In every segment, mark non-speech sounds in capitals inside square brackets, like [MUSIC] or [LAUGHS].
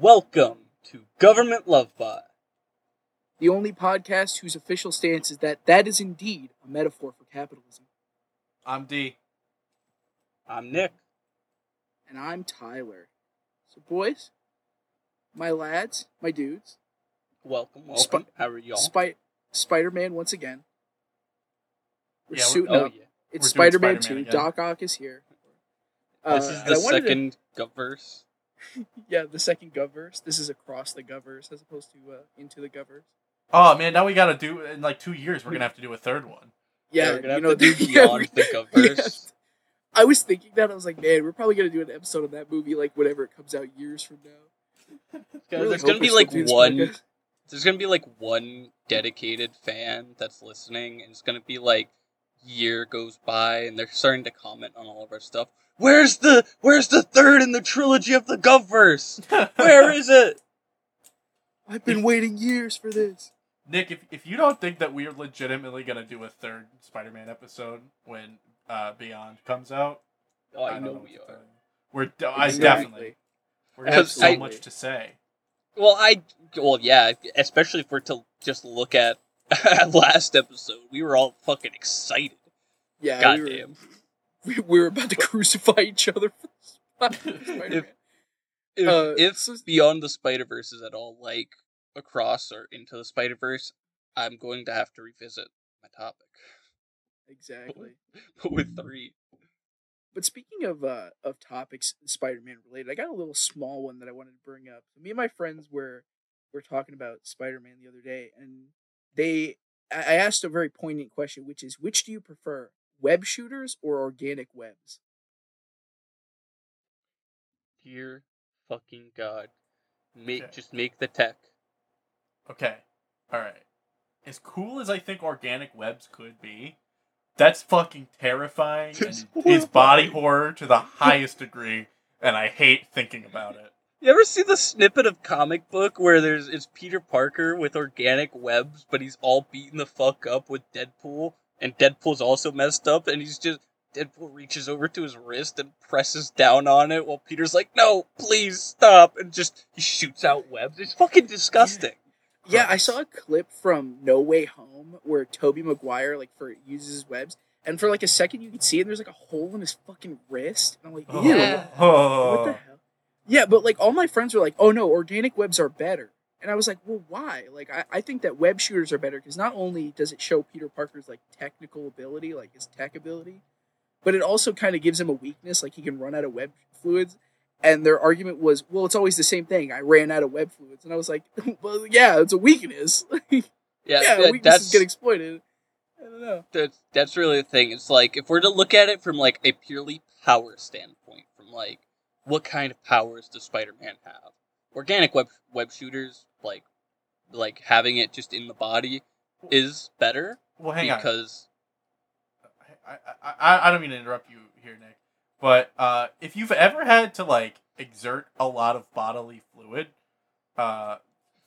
Welcome to Government Love Bot. the only podcast whose official stance is that that is indeed a metaphor for capitalism. I'm D. I'm Nick. And I'm Tyler. So, boys, my lads, my dudes, Welcome, welcome. How are y'all? Spi- Spider Man once again. We're Yeah, we're- suiting oh up. yeah. It's doing Spider Man Spider-Man 2. again. Doc Ock is here. This Uh, is the I wanted to- second Govverse. [LAUGHS] yeah, the second Govverse. This is across the Govverse as opposed to uh, into the Govverse. Oh man, now we gotta do in like two years. We're gonna have to do a third one. Yeah, we're gonna you have know, to do [LAUGHS] Beyond we- the Govverse. [LAUGHS] Yes. I was thinking that I was like, man, we're probably gonna do an episode of that movie like whenever it comes out years from now. Yeah, Really there's gonna be like one. podcast. There's gonna be like one dedicated fan that's listening, and it's gonna be like year goes by, and they're starting to comment on all of our stuff. Where's the Where's the third in the trilogy of the Govverse? Where is it? [LAUGHS] I've been waiting years for this. Nick, if if you don't think that we're legitimately gonna do a third Spider-Man episode when uh, Beyond comes out, Oh, I, don't know we are. We're de- I definitely we're gonna have so I- much to say. Well, I well, yeah, especially if we're to just look at [LAUGHS] last episode, we were all fucking excited. Yeah, we were, Goddamn. we, we were about to [LAUGHS] crucify each other for Spider-Man. [LAUGHS] If, Uh, if so- Beyond the Spider Verse is at all like across or into the Spider Verse, I'm going to have to revisit my topic. exactly. But with three, But speaking of uh, of topics Spider-Man related, I got a little small one that I wanted to bring up. Me and my friends were were talking about Spider-Man the other day, and they I I asked a very poignant question, which is, which do you prefer, web shooters or organic webs? dear fucking god, make Okay. just make the tech. Okay, all right. As cool as I think organic webs could be, that's fucking terrifying It's and is body horror to the highest degree, and I hate thinking about it. You ever see the snippet of comic book where there's it's Peter Parker with organic webs, but he's all beaten the fuck up with Deadpool, and Deadpool's also messed up, and he's just Deadpool reaches over to his wrist and presses down on it while Peter's like, "No, please stop!" and just he shoots out webs. It's fucking disgusting. Yeah, I saw a clip from No Way Home where Tobey Maguire like for uses webs, and for like a second you could see it. And there's like a hole in his fucking wrist, and I'm like, Oh. ew, Yeah. what the Oh. hell? Yeah, but like all my friends were like, oh no, organic webs are better, and I was like, well, why? Like I, I think that web shooters are better because not only does it show Peter Parker's like technical ability, like his tech ability, but it also kind of gives him a weakness, like he can run out of web fluids. And their argument was, well, it's always the same thing. I ran out of web fluids, and I was like, [LAUGHS] well, yeah, it's a weakness. [LAUGHS] Yeah, yeah, that- weaknesses that's get exploited. I don't know. that's that's really the thing. It's like if we're to look at it from like a purely power standpoint, from like what kind of powers does Spider-Man have? Organic web web shooters, like like having it just in the body, is better Well, hang on. because I, I, I, I don't mean to interrupt you here, Nick, but uh, if you've ever had to like exert a lot of bodily fluid, uh,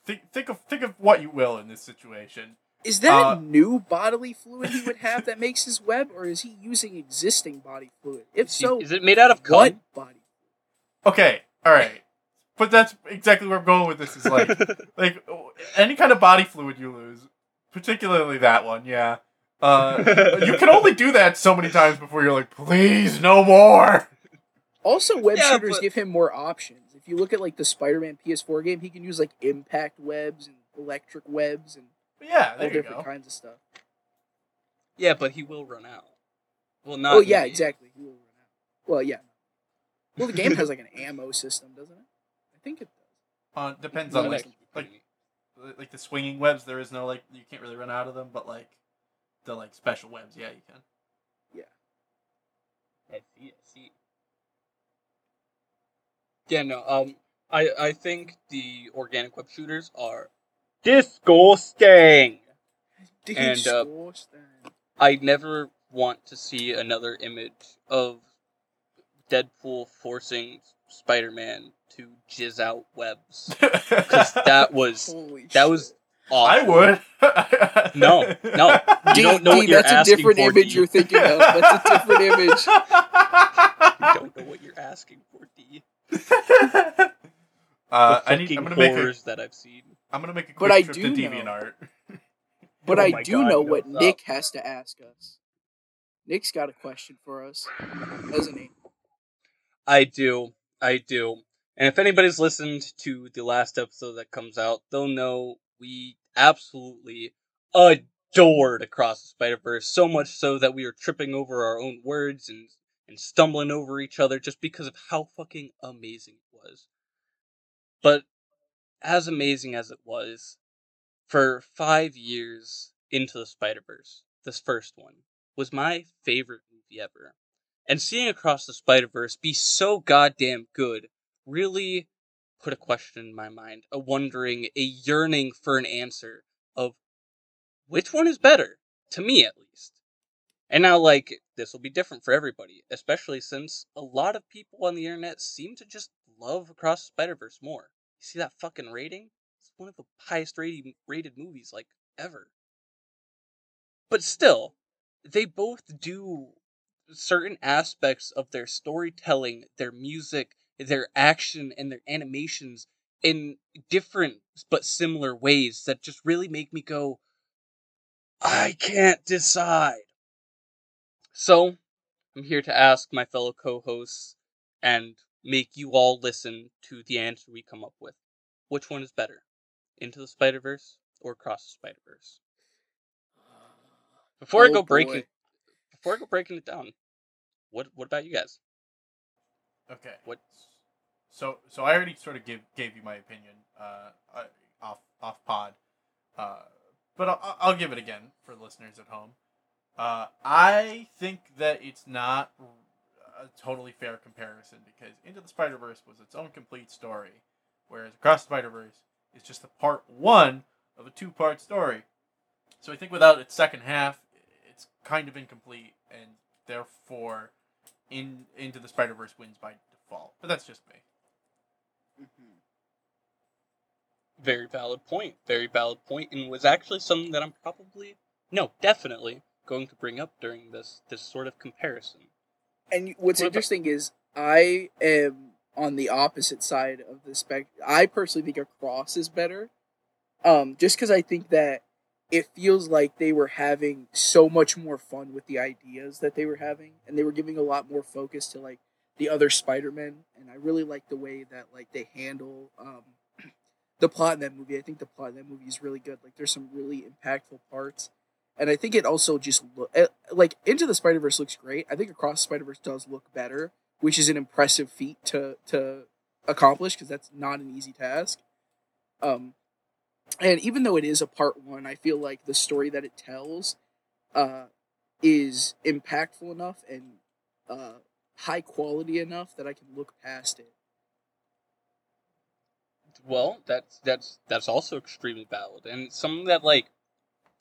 think think of think of what you will in this situation. Is that Uh, new bodily fluid he would have that makes his web, or is he using existing body fluid? If so, is it made out of cum? what body? Okay, all right, but that's exactly where I'm going with this. Is like [LAUGHS] like any kind of body fluid you lose, particularly that one. Yeah, uh, you can only do that so many times before you're like, please, no more. Also, web Yeah, shooters but- give him more options. If you look at like the Spider-Man PS4 game, he can use like impact webs and electric webs and But yeah, all you different go. kinds of stuff. yeah, but he will run out. Well, not. oh yeah, me. exactly. He will run out. Well, yeah. Well, the game has like an ammo system, doesn't it? I think it does. Uh, depends on like like like the swinging webs. There is no like you can't really run out of them, but like the like special webs, yeah, you can. I see, I see. Yeah, no, um, I I think the organic web shooters are disgusting. And, uh, Disgusting. I never want to see another image of Deadpool forcing Spider-Man to jizz out webs [LAUGHS] because that was Holy that shit. was awful. I would. No, no, you D, don't know D, what you're that's a different for, image D. you're thinking of. That's a different [LAUGHS] image. You don't know what you're asking for, D. Uh, I need. fucking I'm gonna make a. that I've seen. I'm gonna make a quick But I trip do to know- DeviantArt. But Oh I do God, know what what's up. Nick has to ask us. Nick's got a question for us, doesn't he? I do. I do. And if anybody's listened to the last episode that comes out, they'll know we absolutely adored Across the Spider Verse. So much so that we were tripping over our own words and and stumbling over each other just because of how fucking amazing it was. But as amazing as it was, for five years into the Spider Verse, this first one was my favorite movie ever. And seeing Across the Spider Verse be so goddamn good really put a question in my mind, a wondering, a yearning for an answer of which one is better, to me at least. And now, like, this will be different for everybody, especially since a lot of people on the internet seem to just love Across the Spider Verse more. You see that fucking rating? It's one of the highest rated, rated movies, like, ever. But still, they both do certain aspects of their storytelling, their music, their action, and their animations in different but similar ways that just really make me go, I can't decide. So, I'm here to ask my fellow co hosts and make you all listen to the answer we come up with. Which one is better? Into the Spider Verse or Across the Spider Verse? Before I Oh, go boy. breaking go breaking it down, what what about you guys? Okay. What- So so I already sort of gave gave you my opinion uh, off off pod, uh, but I'll, I'll give it again for listeners at home. Uh, I think that it's not a totally fair comparison because Into the Spider Verse was its own complete story, whereas Across the Spider Verse is just the part one of a two part story. So I think without its second half, kind of incomplete, and therefore, in Into the Spider Verse wins by default. But that's just me. Mhm. Very valid point. Very valid point, and was actually something that I'm probably no, definitely going to bring up during this this sort of comparison. And what's What about- interesting is I am on the opposite side of the spec. I personally think Across is better, um, just because I think that it feels like they were having so much more fun with the ideas that they were having, and they were giving a lot more focus to like the other Spider-Men, and I really like the way that like they handle um, [CLEARS THROAT] the plot in that movie. I think the plot in that movie is really good. Like there's some really impactful parts and I think it also just look eh, like Into the Spider Verse looks great. I think Across the Spider Verse does look better, which is an impressive feat to to accomplish because that's not an easy task. Um, and even though it is a part one, I feel like the story that it tells, uh, is impactful enough and uh, high quality enough that I can look past it. Well, that's that's that's also extremely valid, and something that like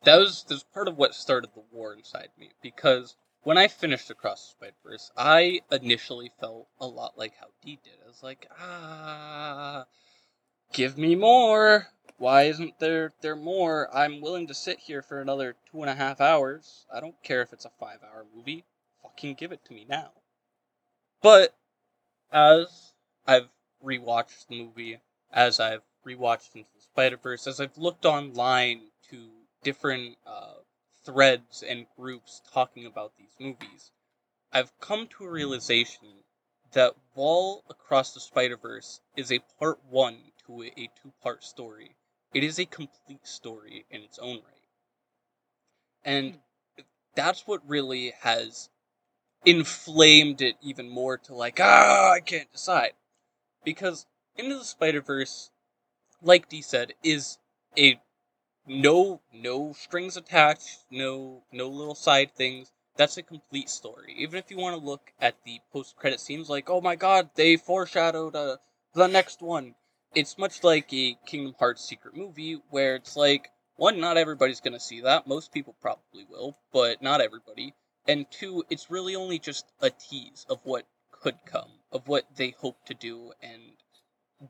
that was that's part of what started the war inside me because when I finished Across the Spider Verse, I initially felt a lot like how Dee did. I was like, ah, give me more. Why isn't there there more? I'm willing to sit here for another two and a half hours. I don't care if it's a five hour movie. Fucking give it to me now. But as I've rewatched the movie, as I've rewatched Into the Spider Verse, as I've looked online to different uh, threads and groups talking about these movies, I've come to a realization that Wall Across the Spider Verse is a part one to a, two part story, it is a complete story in its own right. And that's what really has inflamed it even more to like, ah, I can't decide. Because Into the Spider Verse, like Dee said, is a no no strings attached, no no little side things. That's a complete story. Even if you want to look at the post credit scenes, like oh my god, they foreshadowed uh, the next one. It's much like a Kingdom Hearts secret movie where it's like one, not everybody's gonna see that. Most people probably will, but not everybody. And two, it's really only just a tease of what could come, of what they hope to do, and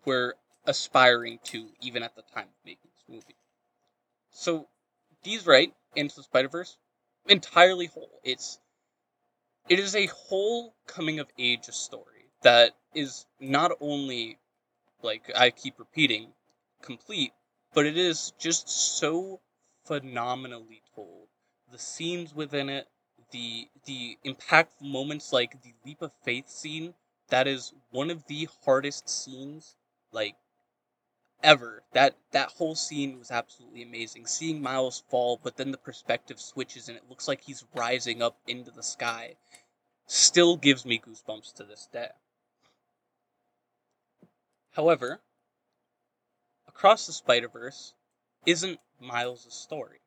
were aspiring to even at the time of making this movie. So, Dee's right. Into the Spider Verse, entirely whole. It's it is a whole coming of age story that is not only like I keep repeating, complete, but it is just so phenomenally told. The scenes within it, the the impactful moments like the leap of faith scene, that is one of the hardest scenes like ever. That that whole scene was absolutely amazing. Seeing Miles fall, but then the perspective switches and it looks like he's rising up into the sky still gives me goosebumps to this day. However, Across the Spider Verse isn't Miles' story.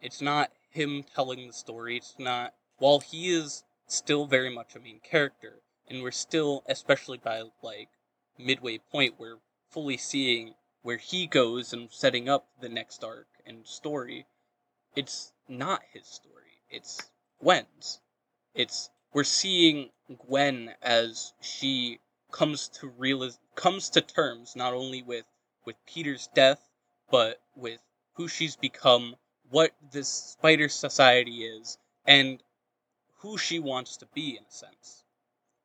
It's not him telling the story. It's not. While he is still very much a main character, and we're still, especially by like midway point, we're fully seeing where he goes and setting up the next arc and story. It's not his story. It's Gwen's. It's we're seeing Gwen as she comes to realize comes to terms not only with with Peter's death, but with who she's become, what this spider society is, and who she wants to be in a sense.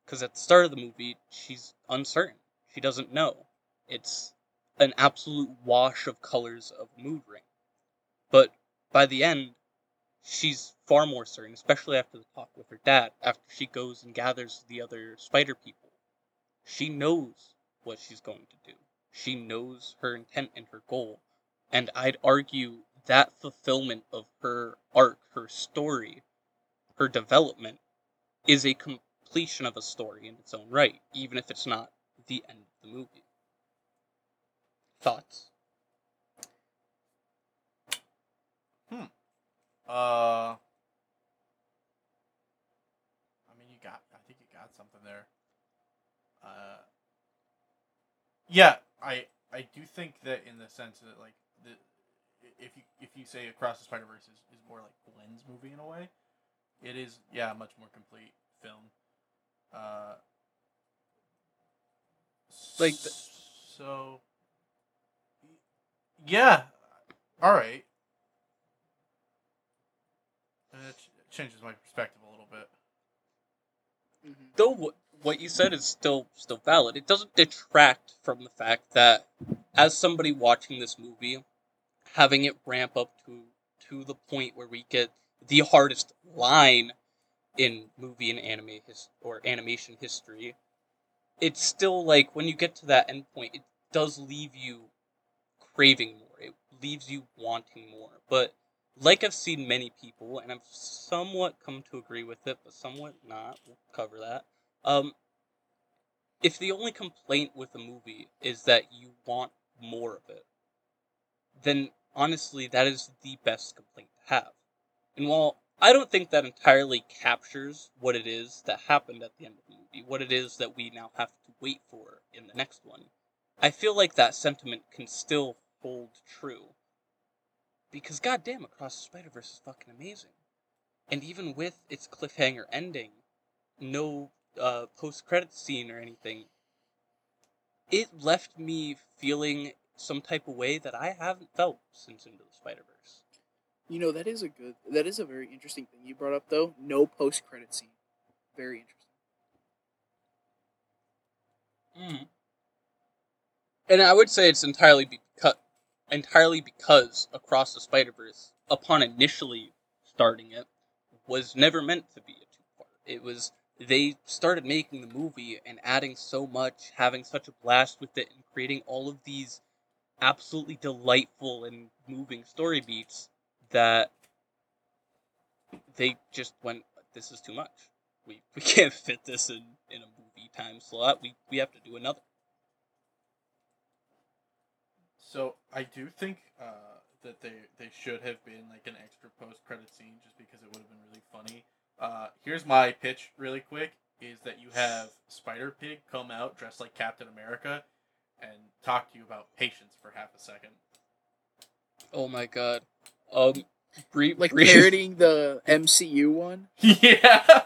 Because at the start of the movie, she's uncertain. She doesn't know. It's an absolute wash of colors of mood ring. But by the end, she's far more certain, especially after the talk with her dad, after she goes and gathers the other spider people. She knows what she's going to do. She knows her intent and her goal. And I'd argue that fulfillment of her arc, her story, her development, is a completion of a story in its own right, even if it's not the end of the movie. Thoughts? Hmm. Uh, I mean, you got. I think you got something there. Uh, yeah, I I do think that in the sense that like the if you if you say Across the Spider Verse is, is more like Gwen's movie in a way, it is yeah a much more complete film. Uh, Like the- so. Yeah, all right. That changes my perspective a little bit. Mhm. though what, you said is still still valid it doesn't detract from the fact that as somebody watching this movie having it ramp up to to the point where we get the hardest line in movie and anime his, or animation history it's still like when you get to that end point it does leave you craving more it leaves you wanting more but like I've seen many people, and I've somewhat come to agree with it, but somewhat not. We'll cover that. Um, if the only complaint with a movie is that you want more of it, then honestly, that is the best complaint to have. And while I don't think that entirely captures what it is that happened at the end of the movie, what it is that we now have to wait for in the next one, I feel like that sentiment can still hold true because goddamn, Across the Spider Verse is fucking amazing. And even with its cliffhanger ending, no uh, post credit scene or anything, it left me feeling some type of way that I haven't felt since Into the Spider Verse. You know that is a good. That is a very interesting thing you brought up, though. No post credit scene. Very interesting. Mm. And I would say it's entirely because entirely because Across the Spider Verse, upon initially starting it, was never meant to be a two part. It was they started making the movie and adding so much, having such a blast with it, and creating all of these absolutely delightful and moving story beats that they just went, "This is too much. We [LAUGHS] we can't fit this in in a movie time slot. We we have to do another." So I do think uh, that they they should have been like an extra post credit scene just because it would have been really funny. Uh, here's my pitch really quick: is that you have Spider Pig come out dressed like Captain America and talk to you about patience for half a second. Oh my god. Um, Bree, [LAUGHS] Like parodying the MCU one. [LAUGHS] yeah.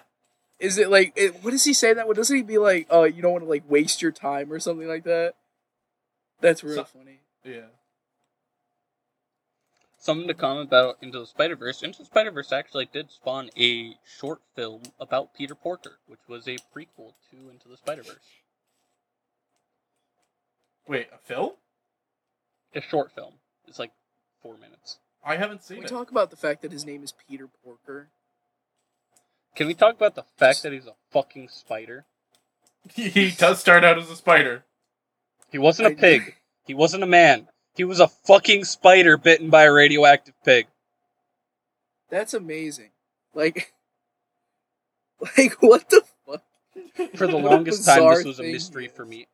Is it like? It, what does he say that? What doesn't he be like? Oh, you don't want to like waste your time or something like that. That's real So- funny. Yeah. Something to comment about Into the Spider Verse. Into the Spider Verse actually did spawn a short film about Peter Porker, which was a prequel to Into the Spider Verse. Wait, a film? A short film. It's like four minutes. I haven't seen Can we it. talk about the fact that his name is Peter Porker. Can we talk about the fact that he's a fucking spider? [LAUGHS] he does start out as a spider. He wasn't a I- pig. [LAUGHS] He wasn't a man. He was a fucking spider bitten by a radioactive pig. That's amazing. Like, [LAUGHS] like what the fuck? For the longest time, this was a mystery for me.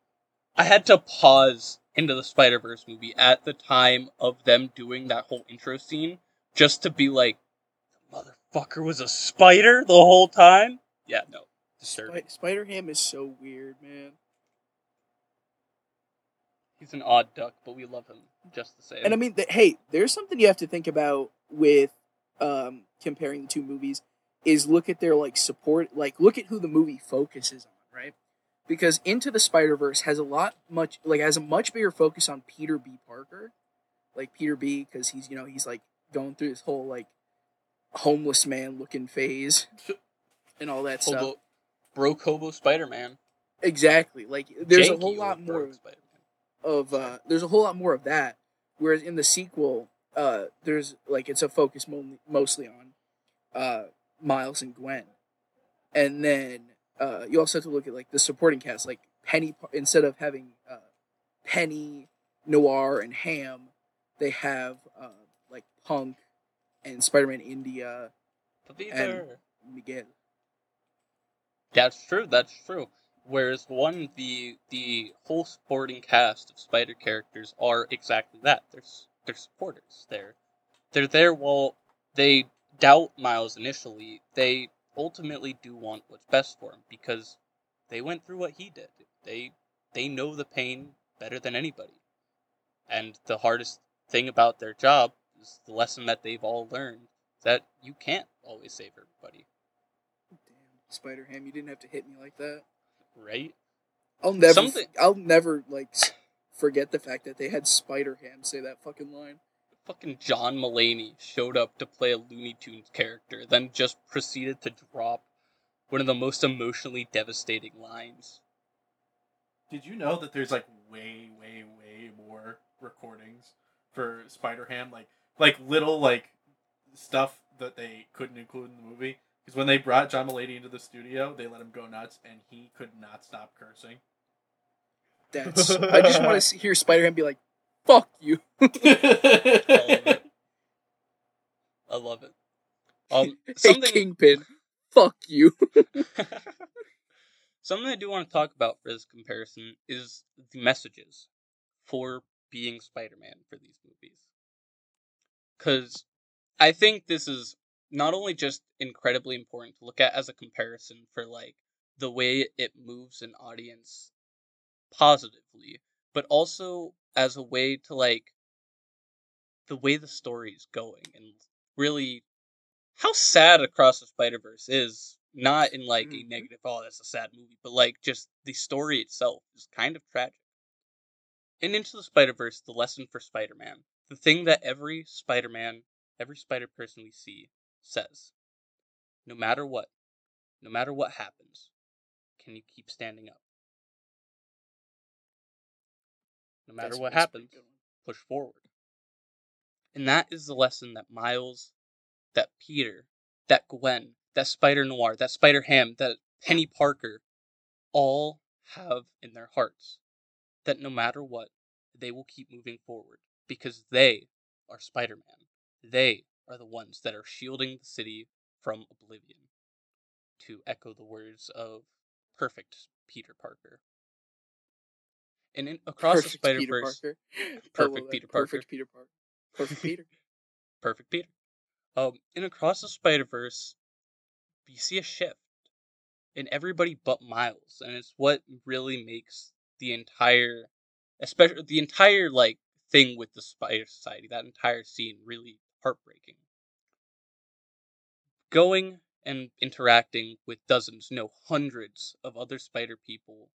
I had to pause into the Spider Verse movie at the time of them doing that whole intro scene just to be like, the motherfucker was a spider the whole time? Yeah, no. Disturbing. Spi- Spider Ham is so weird, man. He's an odd duck, but we love him just the same. And I mean, th- hey, there's something you have to think about with um, comparing the two movies. Is look at their like support, like look at who the movie focuses on, right? Because Into the Spider Verse has a lot much like has a much bigger focus on Peter B. Parker, like Peter B. Because he's you know he's like going through this whole like homeless man looking phase [LAUGHS] and all that stuff. Hobo, broke hobo Spider Man. Exactly, like there's a whole lot more of uh, there's a whole lot more of that. Whereas in the sequel, uh, there's like it's a focus mo- mostly on uh, Miles and Gwen, and then uh, you also have to look at like the supporting cast, like Penny. Instead of having uh, Penny, Noir, and Ham, they have uh, like Punk and Spider-Man India, Peter. Miguel. That's true. That's true. Whereas one, the the whole supporting cast of Spider characters are exactly that. They're they're supporters. They're they're there while they doubt Miles initially. They ultimately do want what's best for him because they went through what he did. They they know the pain better than anybody. And the hardest thing about their job is the lesson that they've all learned that you can't always save everybody, Damn, Spider Ham, you didn't have to hit me like that. Right? I'll never, Something- I'll never like forget the fact that they had Spider Ham say that fucking line. fucking John Mulaney showed up to play a Looney Tunes character, then just proceeded to drop one of the most emotionally devastating lines. Did you know that there's like way, way, way more recordings for Spider Ham? Like, like little like stuff that they couldn't include in the movie. Because when they brought John Mulaney into the studio, they let him go nuts, and he could not stop cursing. That's. I just want to [LAUGHS] hear Spider Man be like, "Fuck you." [LAUGHS] [LAUGHS] I love it. Um, hey, Kingpin. Fuck you. something I do want to talk about for this comparison is the messages for being Spider-Man for these movies. Because I think this is not only just incredibly important to look at as a comparison for like the way it moves an audience positively, but also as a way to like the way the story's going and really how sad Across the Spider Verse is. Not in like a Mhm. negative, oh, that's a sad movie, but like just the story itself is kind of tragic. In Into the Spider Verse, the lesson for Spider Man, the thing that every Spider Man, every Spider person we see says no matter what, no matter what happens, can you keep standing up? No matter That's- what that's happens, push forward. And that is the lesson that Miles, that Peter, that Gwen, that Spider Noir, that Spider Ham, that Penny Parker all have in their hearts. That no matter what, they will keep moving forward because they are Spider Man. They are the ones that are shielding the city from oblivion. To echo the words of perfect Peter Parker. And in, [LAUGHS] across the Perfect Spider Peter Verse. [LAUGHS] Perfect. Peter Parker. Perfect Peter Parker. Perfect Peter. [LAUGHS] Perfect Peter. Um, in Across the Spider Verse, you see a shift in everybody but Miles, and it's what really makes the entire, especially the entire like thing with the Spider Society, that entire scene really heartbreaking. Going and interacting with dozens, no hundreds of other spider people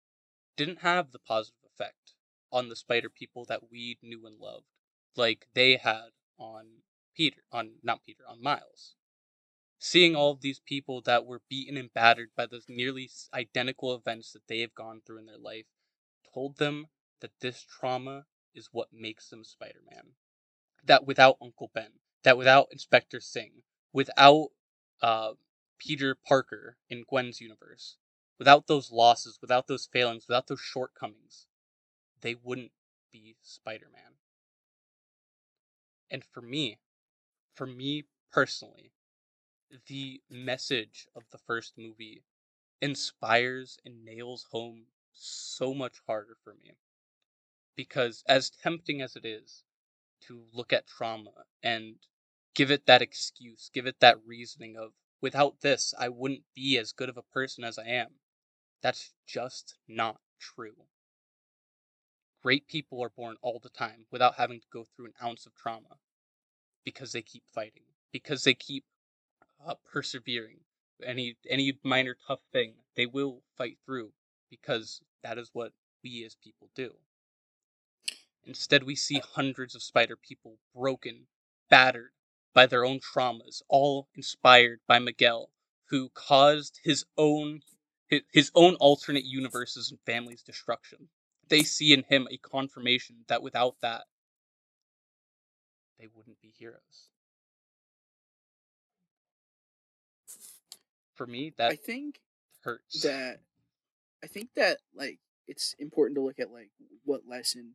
didn't have the positive effect on the spider people that we knew and loved like they had on Peter, on not Peter, on Miles. Seeing all of these people that were beaten and battered by those nearly identical events that they have gone through in their life told them that this trauma is what makes them Spider Man. That without Uncle Ben, that without Inspector Singh, without uh, Peter Parker in Gwen's universe, without those losses, without those failings, without those shortcomings, they wouldn't be Spider Man. And for me, for me personally, the message of the first movie inspires and nails home so much harder for me. Because as tempting as it is to look at trauma and give it that excuse, give it that reasoning of, without this, I wouldn't be as good of a person as I am, that's just not true. Great people are born all the time without having to go through an ounce of trauma because they keep fighting, because they keep uh, persevering. Any any minor tough thing, they will fight through because that is what we as people do. Instead, we see hundreds of spider people broken, battered by their own traumas, all inspired by Miguel, who caused his own his own alternate universes and families' destruction. They see in him a confirmation that without that, they wouldn't be heroes. For me, that I think hurts. that I think that like it's important to look at like what lesson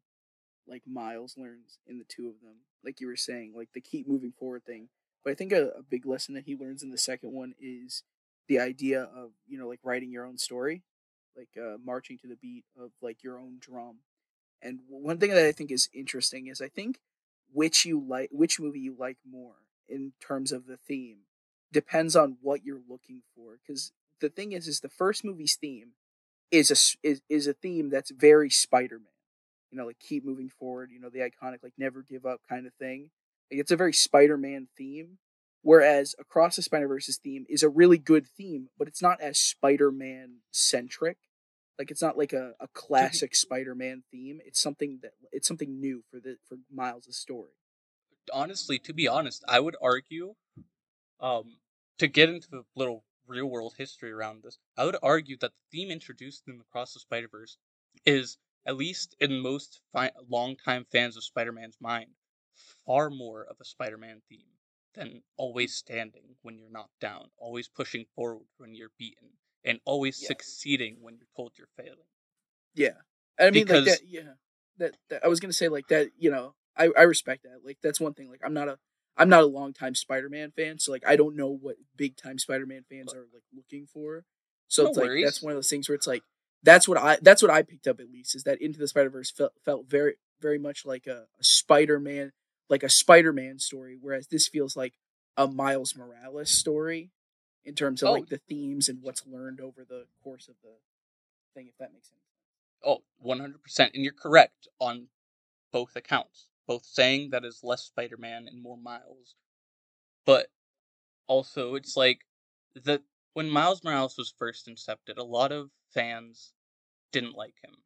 like Miles learns in the two of them. Like you were saying, like the keep moving forward thing. But I think a, a big lesson that he learns in the second one is the idea of, you know, like writing your own story. Like uh, marching to the beat of like your own drum. And one thing that I think is interesting is I think which you like which movie you like more in terms of the theme depends on what you're looking for because the thing is is the first movie's theme is a is, is a theme that's very spider-man you know like keep moving forward you know the iconic like never give up kind of thing. Like, it's a very spider-man theme whereas across the spider-verse's theme is a really good theme but it's not as spider-man centric. Like it's not like a, a [LAUGHS] classic spider-man theme it's something that it's something new for the for miles' story. Honestly, to be honest, I would argue, um, to get into the little real world history around this, I would argue that the theme introduced in Across the Spider Verse is, at least in most fi- longtime fans of Spider Man's mind, far more of a Spider Man theme than always standing when you're knocked down, always pushing forward when you're beaten, and always Yeah. succeeding when you're told you're failing. Yeah, I mean, Because- like that. Yeah, that, that I was gonna say like that. You know, I I respect that. Like that's one thing. Like I'm not a I'm not a longtime Spider-Man fan, so like I don't know what big time Spider-Man fans are like looking for. So No it's like worries. that's one of those things where it's like that's what I that's what I picked up at least is that Into the Spider Verse felt felt very very much like a, a Spider-Man like a Spider-Man story, whereas this feels like a Miles Morales story in terms of Oh. like the themes and what's learned over the course of the thing. If that makes sense. Oh, 100%. And you're correct on both accounts. Both saying that is less Spider Man and more Miles. But also, it's like that when Miles Morales was first incepted, a lot of fans didn't like him.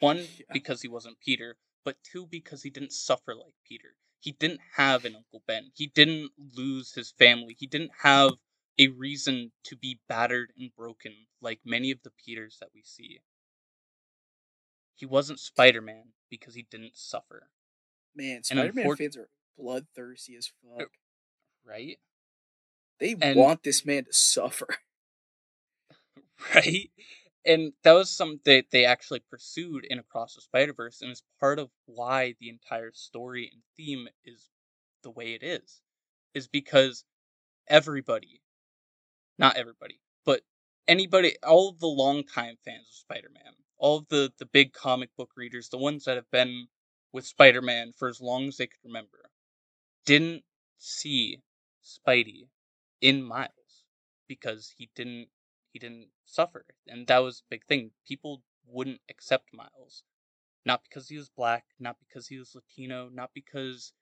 One, Yeah. because he wasn't Peter, but two, because he didn't suffer like Peter. He didn't have an Uncle Ben. He didn't lose his family. He didn't have a reason to be battered and broken like many of the Peters that we see. He wasn't Spider Man because he didn't suffer, Man, Spider-Man unfor- fans are bloodthirsty as fuck. right? They and- want this man to suffer. [LAUGHS] right? And that was something that they actually pursued in Across the Spider Verse, and is part of why the entire story and theme is the way it is. Is because everybody, not everybody, but anybody, all of the longtime fans of Spider Man, all of the, the big comic book readers, the ones that have been with Spider Man for as long as they could remember, didn't see Spidey in Miles because he didn't he didn't suffer and that was a big thing. People wouldn't accept miles not because he was black not because he was latino not because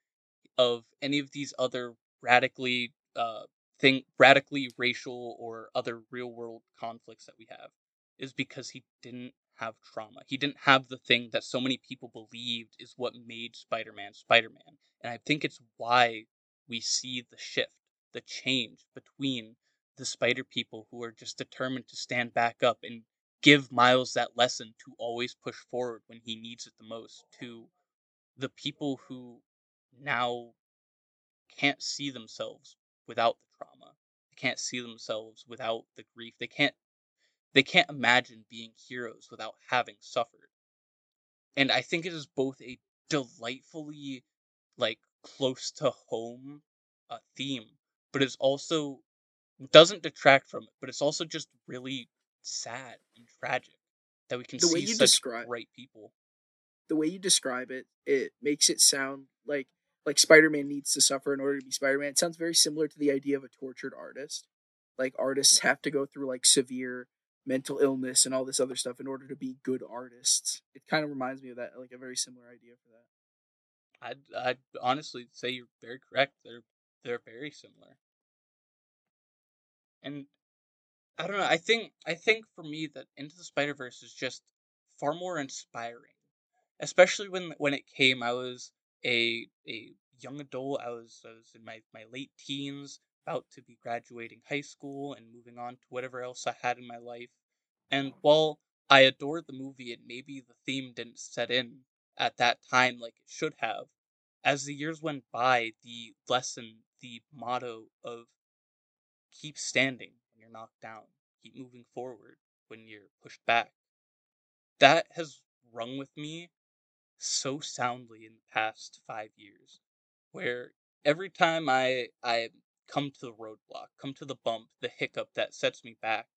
of any of these other radically uh thing radically racial or other real world conflicts that we have is because he didn't have trauma. He didn't have the thing that so many people believed is what made spider-man spider-man and i think it's why we see the shift the change between the spider people who are just determined to stand back up and give Miles that lesson to always push forward when he needs it the most to the people who now can't see themselves without the trauma. They can't see themselves without the grief. They can't they can't imagine being heroes without having suffered. And I think it is both a delightfully like close to home uh, theme, but it's also doesn't detract from it, but it's also just really sad and tragic that we can The way you such describe- great people. the way you describe it, it makes it sound like like Spider-Man needs to suffer in order to be Spider-Man. It sounds very similar to the idea of a tortured artist. Like artists have to go through like severe mental illness and all this other stuff in order to be good artists. It kind of reminds me of that, like a very similar idea for that. I'd I'd honestly say you're very correct. They're they're very similar. And I don't know, I think I think for me that Into the Spider Verse is just far more inspiring. Especially when when it came, I was a a young adult. I was I was in my, my late teens, about to be graduating high school and moving on to whatever else I had in my life. And while I adored the movie and maybe the theme didn't set in at that time like it should have, as the years went by, the lesson, the motto of keep standing when you're knocked down, keep moving forward when you're pushed back, that has rung with me so soundly in the past five years, where every time I I come to the roadblock, come to the bump, the hiccup that sets me back,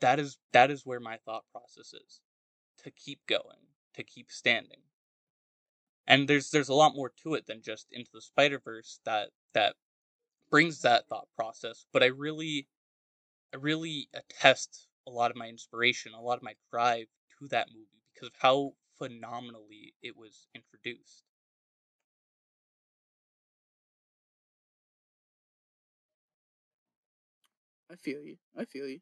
that is that is where my thought process is. To keep going, to keep standing. And there's there's a lot more to it than just into the Spider Verse that that brings that thought process. But I really I really attest a lot of my inspiration, a lot of my drive to that movie because of how phenomenally it was introduced. I feel you. I feel you.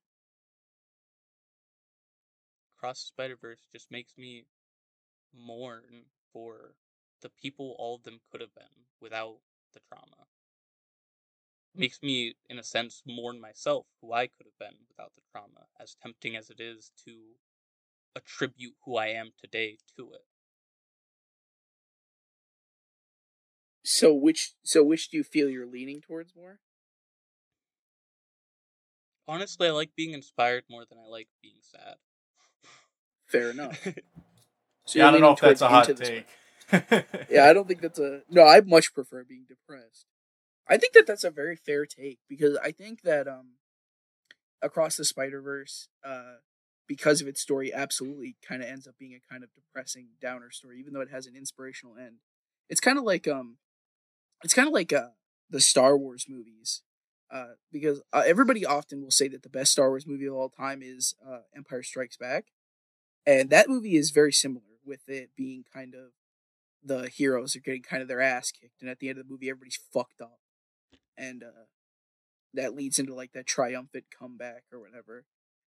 Across the Spider Verse just makes me mourn for the people all of them could have been without the trauma. Makes me, in a sense, mourn myself, who I could have been without the trauma, as tempting as it is to attribute who I am today to it. So which so which do you feel you're leaning towards more? Honestly, I like being inspired more than I like being sad. Fair enough. [LAUGHS] So yeah, I don't know if that's towards a hot the take. yeah, I don't think that's a no. I much prefer being depressed. I think that that's a very fair take because I think that um, across the Spider Verse, uh, because of its story, absolutely kind of ends up being a kind of depressing downer story, even though it has an inspirational end. It's kind of like um, it's kind of like uh the Star Wars movies, uh, because uh, everybody often will say that the best Star Wars movie of all time is uh, Empire Strikes Back, and that movie is very similar with it being kind of the heroes are getting kind of their ass kicked, and at the end of the movie, everybody's fucked up, and uh, that leads into like that triumphant comeback or whatever.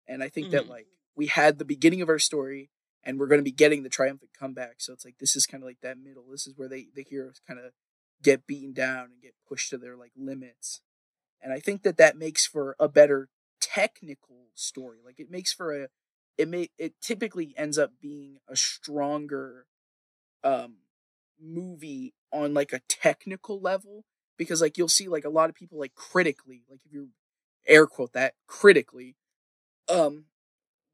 And I think that Mhm. like we had the beginning of our story, and we're going to be getting the triumphant comeback. So it's like this is kind of like that middle. This is where they the heroes kind of get beaten down and get pushed to their like limits. And I think that that makes for a better technical story. Like it makes for a it may it typically ends up being a stronger um movie on like a technical level because like you'll see like a lot of people like critically like if you air quote that critically um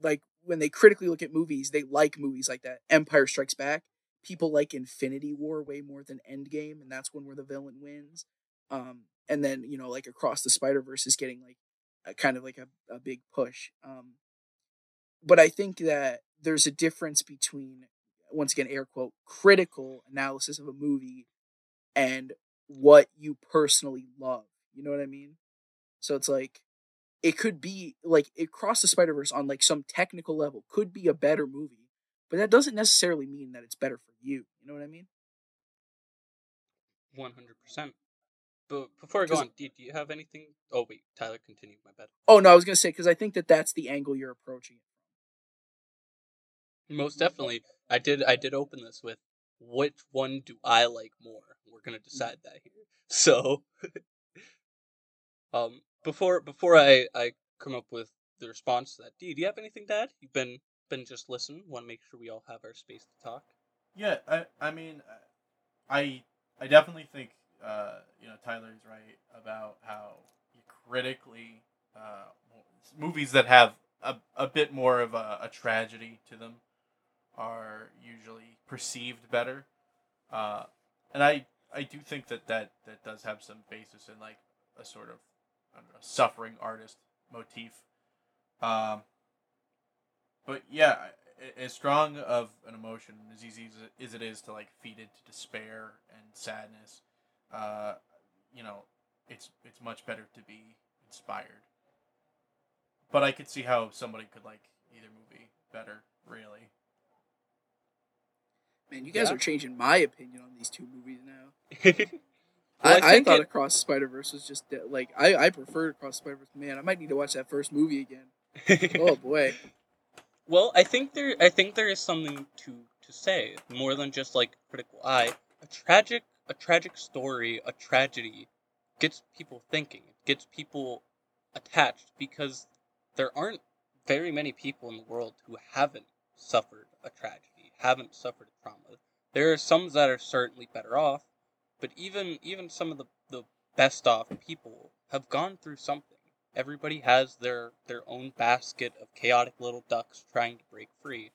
like when they critically look at movies they like movies like that empire strikes back people like infinity war way more than endgame and that's one where the villain wins um and then you know like across the spider verse is getting like a kind of like a, a big push um but i think that there's a difference between once again air quote critical analysis of a movie and what you personally love you know what i mean so it's like it could be like it crossed the spider verse on like some technical level could be a better movie but that doesn't necessarily mean that it's better for you you know what i mean One hundred percent. But before I go on, do, do you have anything? Oh wait, Tyler, continue. My bad. oh no i was gonna say because i think that that's the angle you're approaching it Most definitely. I did. I did open this with which one do I like more. We're gonna decide that here. [LAUGHS] So, um, before before I I come up with the response to that. D, do you have anything to add? You've been been just listening. Want to make sure we all have our space to talk. Yeah, I I mean, I I definitely think uh, you know Tyler's right about how critically uh, movies that have a, a bit more of a, a tragedy to them are usually perceived better. Uh, and I I do think that, that that does have some basis in like a sort of know, suffering artist motif. Um, but yeah, as strong of an emotion as easy as it is to like feed into despair and sadness, uh, you know, it's it's much better to be inspired. But I could see how somebody could like either movie better, really. Man, you guys Yeah. are changing my opinion on these two movies now. [LAUGHS] Well, I, I I, thought it- Across Spider Verse was just de- like I I preferred Across Spider Verse. Man, I might need to watch that first movie again. [LAUGHS] Oh boy. Well, I think there I think there is something to to say more than just like critical eye. A tragic a tragic story, a tragedy gets people thinking. It gets people attached because there aren't very many people in the world who haven't suffered a tragedy, haven't suffered a trauma. There are some that are certainly better off, but even even some of the, the best off people have gone through something. Everybody has their their own basket of chaotic little ducks trying to break free.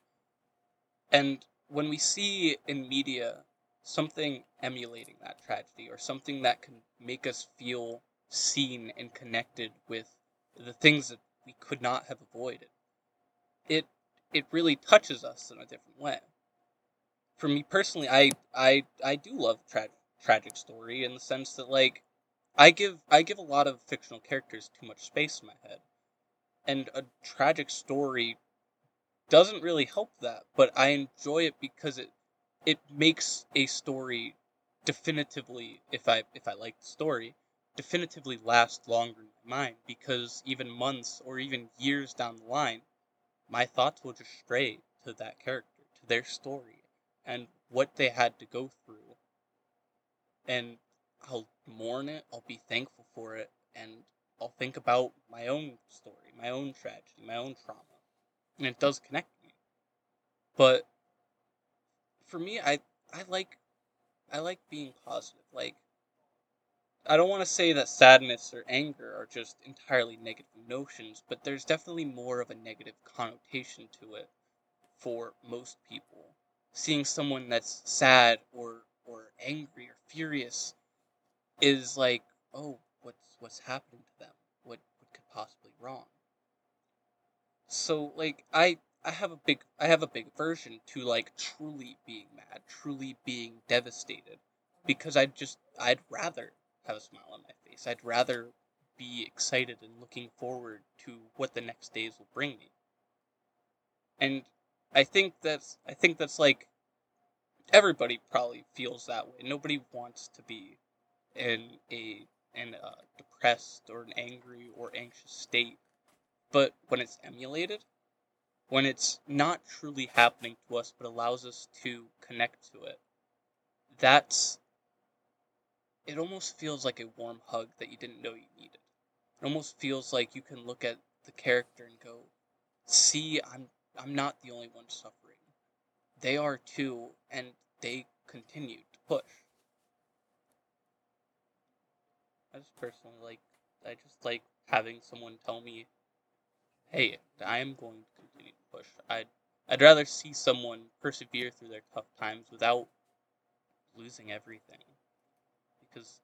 And when we see in media something emulating that tragedy or something that can make us feel seen and connected with the things that we could not have avoided, it it really touches us in a different way. For me personally, I I I do love tra- tragic story in the sense that like I give I give a lot of fictional characters too much space in my head. And a tragic story doesn't really help that, but I enjoy it because it it makes a story definitively if I if I like the story, definitively last longer in my mind because even months or even years down the line, my thoughts will just stray to that character, to their story, and what they had to go through. And I'll mourn it, I'll be thankful for it, and I'll think about my own story, my own tragedy, my own trauma. And it does connect me. But for me, I I like I like being positive. Like I don't want to say that sadness or anger are just entirely negative notions, but there's definitely more of a negative connotation to it for most people. Seeing someone that's sad or or angry or furious is like, oh, what's what's happening to them? What what could possibly wrong? So like I I have a big I have a big aversion to like truly being mad, truly being devastated, because I just I'd rather have a smile on my face. I'd rather be excited and looking forward to what the next days will bring me. And I think that's I think that's like everybody probably feels that way. Nobody wants to be in a in a depressed or an angry or anxious state. But when it's emulated, when it's not truly happening to us but allows us to connect to it, that's it almost feels like a warm hug that you didn't know you needed. It almost feels like you can look at the character and go, "See, I'm I'm not the only one suffering. They are too, and they continue to push." I just personally like I just like having someone tell me, "Hey, I am going to continue to push." I'd I'd rather see someone persevere through their tough times without losing everything, because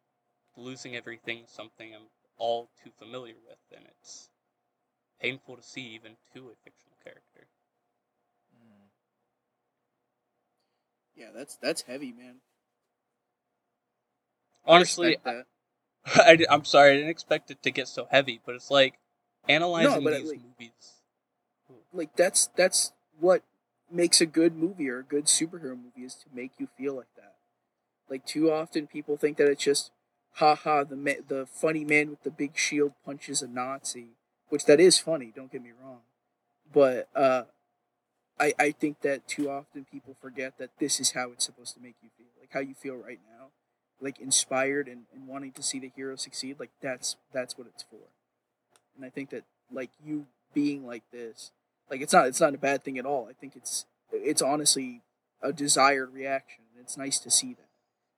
losing everything is something I'm all too familiar with, and it's painful to see even to a fictional character. Yeah, that's that's heavy, man. Honestly. [LAUGHS] I, I, am sorry, I didn't expect it to get so heavy, but it's like analyzing it, these like- movies. like that's that's what makes a good movie or a good superhero movie is to make you feel like that. Like too often people think that it's just ha ha the ma- the funny man with the big shield punches a Nazi, which that is funny, don't get me wrong. But uh I I think that too often people forget that this is how it's supposed to make you feel. Like how you feel right now. Like inspired and, and wanting to see the hero succeed, like that's that's what it's for. And I think that like you being like this. Like it's not it's not a bad thing at all. I think it's it's honestly a desired reaction. It's nice to see that,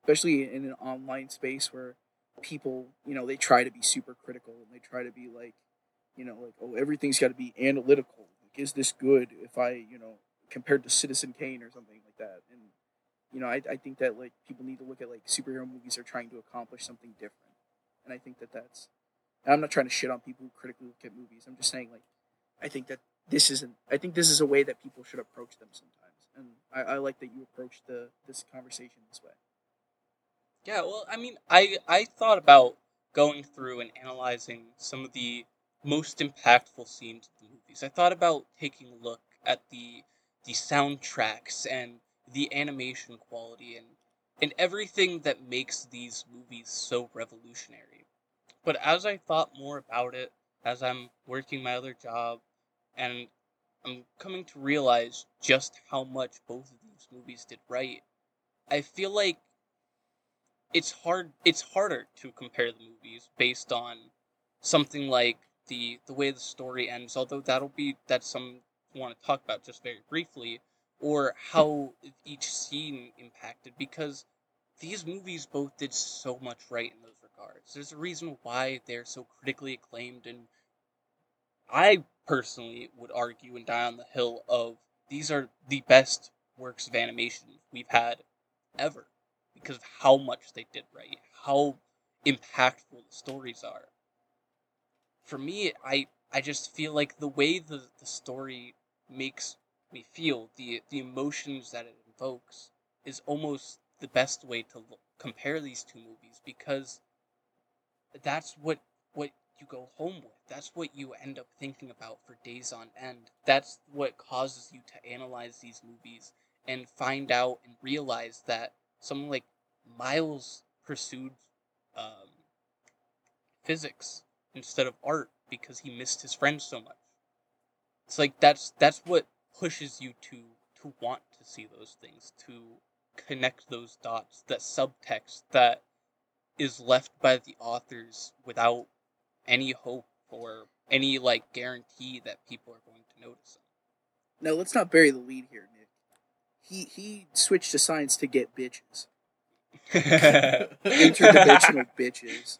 especially in an online space where people, you know, they try to be super critical and they try to be like, you know, like oh everything's got to be analytical. Is this good? If I, you know, compared to Citizen Kane or something like that, and you know, I, I think that like people need to look at like superhero movies are trying to accomplish something different, and I think that that's. I'm not trying to shit on people who critically look at movies. I'm just saying like, I think that this isn't. I think this is a way that people should approach them sometimes, and I, I like that you approach the this conversation this way. Yeah, well, I mean, I I thought about going through and analyzing some of the most impactful scenes of the movies. I thought about taking a look at the the soundtracks and the animation quality and and everything that makes these movies so revolutionary. But as I thought more about it, as I'm working my other job, and I'm coming to realize just how much both of these movies did right, I feel like it's hard it's harder to compare the movies based on something like the the way the story ends, although that'll be that's some want to talk about just very briefly, or how each scene impacted because these movies both did so much right in those regards. There's a reason why they're so critically acclaimed, and I personally would argue and die on the hill of these are the best works of animation we've had ever because of how much they did right, how impactful the stories are. For me, I I just feel like the way the, the story makes me feel, the the emotions that it invokes, is almost the best way to compare these two movies because that's what what you go home with. That's what you end up thinking about for days on end. That's what causes you to analyze these movies and find out and realize that someone like Miles pursued um, physics instead of art because he missed his friends so much. It's like that's that's what pushes you to to want to see those things, to connect those dots, that subtext that is left by the authors without any hope or any like guarantee that people are going to notice Now let's not bury the lead here, Nick. He he switched to science to get bitches, them. Interdimensional [LAUGHS] bitches.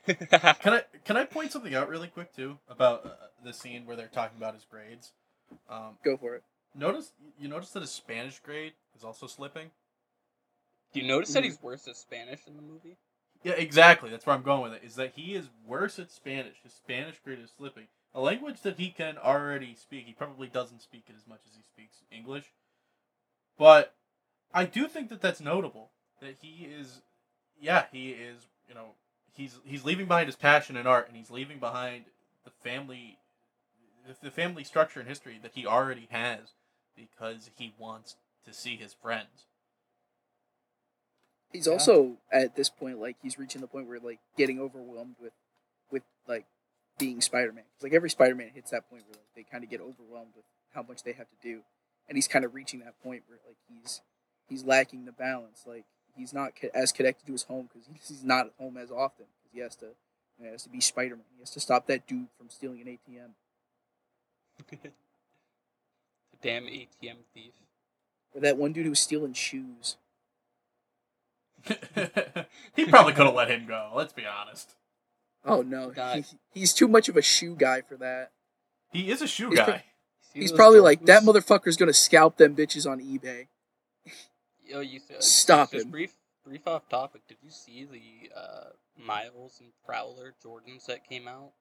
Can I can I point something out really quick too about uh, the scene where they're talking about his grades? Um, Go for it. notice you notice that his Spanish grade is also slipping. Do you notice that he's worse at Spanish in the movie? Yeah, exactly. That's where I'm going with it. Is that he is worse at Spanish. His Spanish grade is slipping. A language that he can already speak. He probably doesn't speak it as much as he speaks English. But I do think that that's notable. That he is, yeah, he is. You know, he's he's leaving behind his passion in art, and he's leaving behind the family, the- the family structure and history that he already has, because he wants to see his friends. He's Yeah. also at this point like he's reaching the point where like getting overwhelmed with with like being Spider-Man. like every Spider-Man hits that point where like they kind of get overwhelmed with how much they have to do, and he's kind of reaching that point where like he's he's lacking the balance. Like he's not co- as connected to his home because he's, he's not at home as often because he has to he has to be Spider-Man. He has to stop that dude from stealing an ATM. the [LAUGHS] damn ATM thief. Or that one dude who was stealing shoes. [LAUGHS] he probably could have let him go. Let's be honest. Oh no, God. he, he's too much of a shoe guy for that. He is a shoe He's guy. pro- He's probably like that motherfucker's gonna scalp them bitches on eBay. Yo, you uh, Stop just him. brief, brief off topic. Did you see the uh, Miles and Prowler Jordans that came out?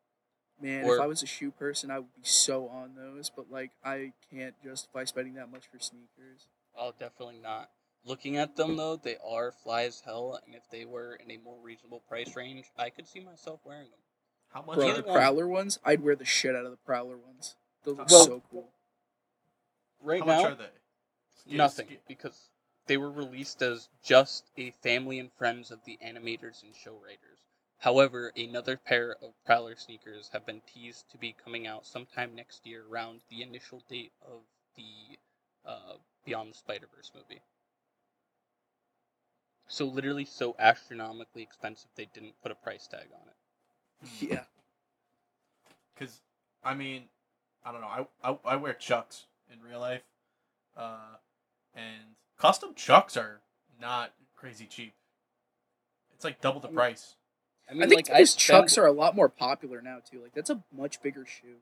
Man, Or- if I was a shoe person, I would be so on those. But like, I can't justify spending that much for sneakers. Oh, definitely not. Looking at them though, they are fly as hell, and if they were in a more reasonable price range, I could see myself wearing them. How much? Bro, are the one. Prowler ones, I'd wear the shit out of the Prowler ones. Those look Well- so cool. Right how now, much are they? Sca- nothing sca- because they were released as just a family and friends of the animators and show writers. However, another pair of Prowler sneakers have been teased to be coming out sometime next year around the initial date of the uh, Beyond the Spider Verse movie. So literally so astronomically expensive they didn't put a price tag on it. Hmm. Yeah, Because, I mean, I don't know. I, I I wear Chucks in real life, uh, and custom Chucks are not crazy cheap. It's like double the mm. price. I mean, I think like those spend- chucks are a lot more popular now too. Like that's a much bigger shoe.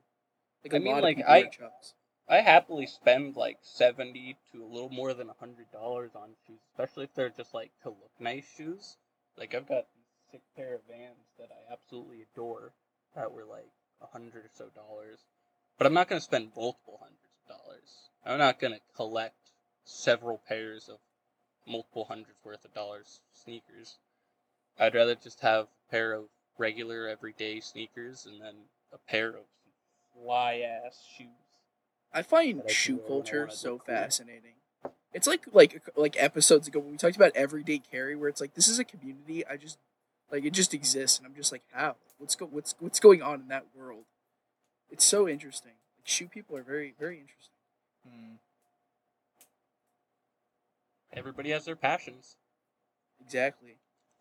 Like a I mean, lot like, of I- chucks. I happily spend like seventy to a little more than hundred dollars on shoes, especially if they're just like to look nice shoes. Like I've got these sick pair of Vans that I absolutely adore that were like a hundred or so dollars, but I'm not gonna spend multiple hundreds of dollars. I'm not gonna collect several pairs of multiple hundreds worth of dollars sneakers. I'd rather just have a pair of regular everyday sneakers and then a pair of fly ass shoes. I find I shoe wear when I culture so look cool. fascinating. It's like like like episodes ago when we talked about everyday carry, where it's like this is a community. I just like it just exists, and I'm just like, how? What's go? What's what's going on in that world? It's so interesting. Like shoe people are very very interesting. Hmm. Everybody has their passions. Exactly.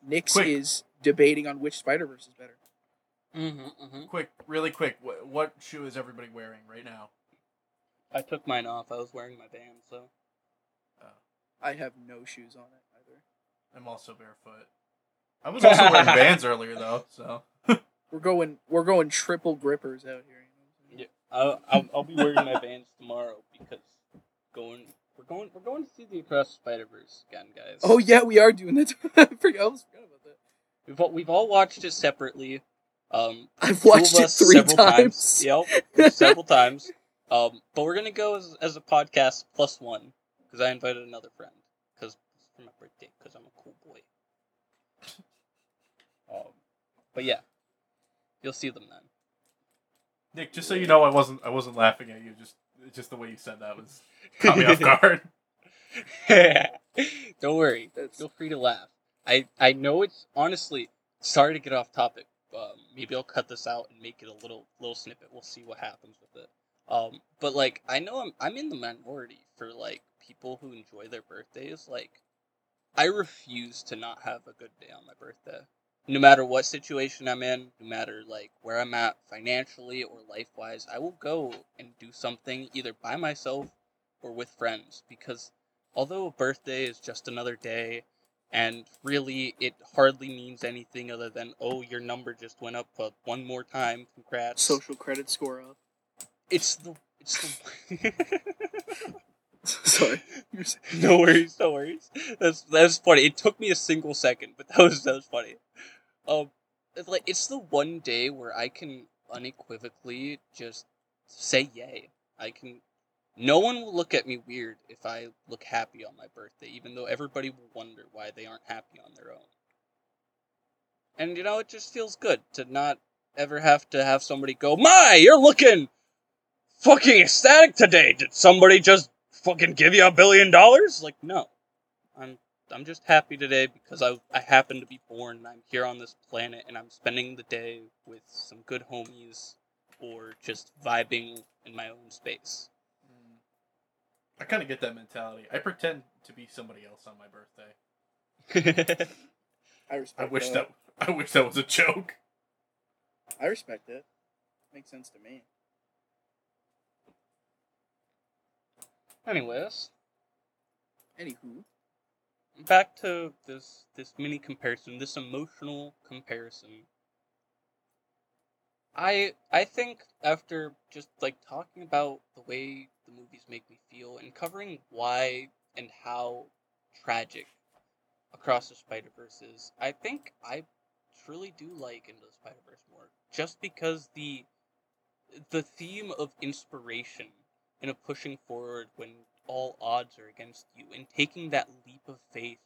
Nyx Quick. is debating on which Spider Verse is better. Mm-hmm, mm-hmm. Quick, really quick. What, what shoe is everybody wearing right now? I took mine off. I was wearing my band, so I have no shoes on it either. I'm also barefoot. I was also wearing [LAUGHS] Vans earlier though, so [LAUGHS] We're going we're going triple grippers out here. You know what I'm saying? yeah, I'll, I'll, I'll be wearing my Vans tomorrow because going we're going we're going to see the Across the Spider Verse again, guys. Oh yeah, we are doing that. [LAUGHS] I forgot, I almost forgot about that. we've all, we've all watched it separately. Um, I've watched it three several times. Yep, several [LAUGHS] times. Um, but we're gonna go as, as a podcast plus one because I invited another friend because it's for my birthday because I'm a cool boy. Um, but yeah, you'll see them then. Nick, just so you know, I wasn't I wasn't laughing at you. Just just the way you said that was [LAUGHS] caught me off guard. [LAUGHS] Don't worry. Feel free to laugh. I I know it's honestly sorry to get off topic. Um, maybe I'll cut this out and make it a little little snippet. We'll see what happens with it. Um, but like I know I'm I'm in the minority for like people who enjoy their birthdays. Like I refuse to not have a good day on my birthday. No matter what situation I'm in, no matter like where I'm at financially or life wise, I will go and do something either by myself or with friends because although a birthday is just another day and really it hardly means anything other than oh your number just went up uh, one more time congrats. Social credit score up. it's the it's the [LAUGHS] [LAUGHS] Sorry. No worries no worries. That's that's funny. It took me a single second but that was that was funny. Um it's like it's the one day where i can unequivocally just say yay. I can no one will look at me weird if i look happy on my birthday even though everybody will wonder why they aren't happy on their own. And you know it just feels good to not ever have to have somebody go my you're looking fucking ecstatic today. Did somebody just fucking give you a billion dollars? Like no. I'm i'm just happy today because i i happen to be born and i'm here on this planet and i'm spending the day with some good homies or just vibing in my own space. I kind of get that mentality. I pretend to be somebody else on my birthday. [LAUGHS] I respect. I wish that I wish that was a joke. I respect it. Makes sense to me. anyways Anywho, back to this this mini comparison, this emotional comparison. I I think after just like talking about the way the movies make me feel and covering why and how tragic Across the Spider Verse is, I think I truly do like Into the Spider Verse more, just because the the theme of inspiration and of pushing forward when all odds are against you and taking that leap of faith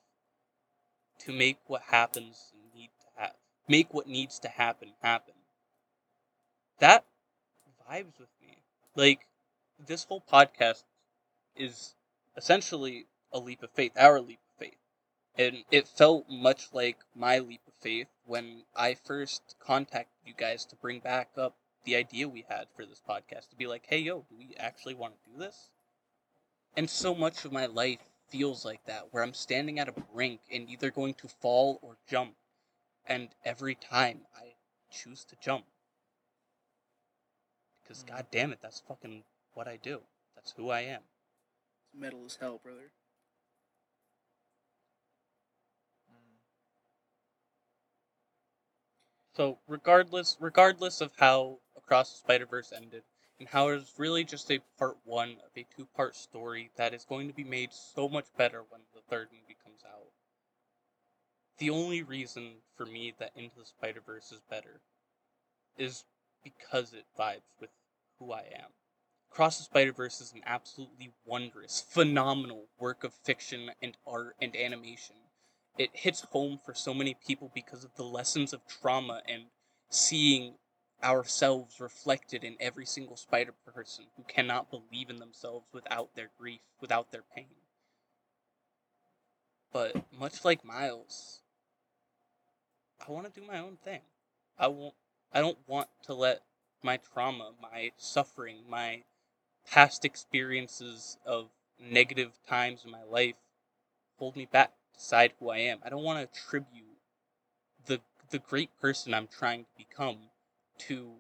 to make what happens need to have make what needs to happen happen that vibes with me like this whole podcast is essentially a leap of faith our leap of faith and it felt much like my leap of faith when i first contacted you guys to bring back up the idea we had for this podcast to be like hey yo do we actually want to do this and so much of my life feels like that, where I'm standing at a brink and either going to fall or jump. And every time I choose to jump. Because Mhm. god damn it, that's fucking what I do. That's who I am. It's Metal as hell, brother. So regardless, regardless of how Across the Spider Verse ended, and how it is really just a part one of a two part story that is going to be made so much better when the third movie comes out. The only reason for me that Into the Spider Verse is better is because it vibes with who I am. Across the Spider Verse is an absolutely wondrous, phenomenal work of fiction and art and animation it hits home for so many people because of the lessons of trauma and seeing ourselves reflected in every single spider person who cannot believe in themselves without their grief, without their pain. But much like Miles, I want to do my own thing. I won't I don't want to let my trauma, my suffering, my past experiences of negative times in my life hold me back decide who I am. I don't want to attribute the the great person I'm trying to become to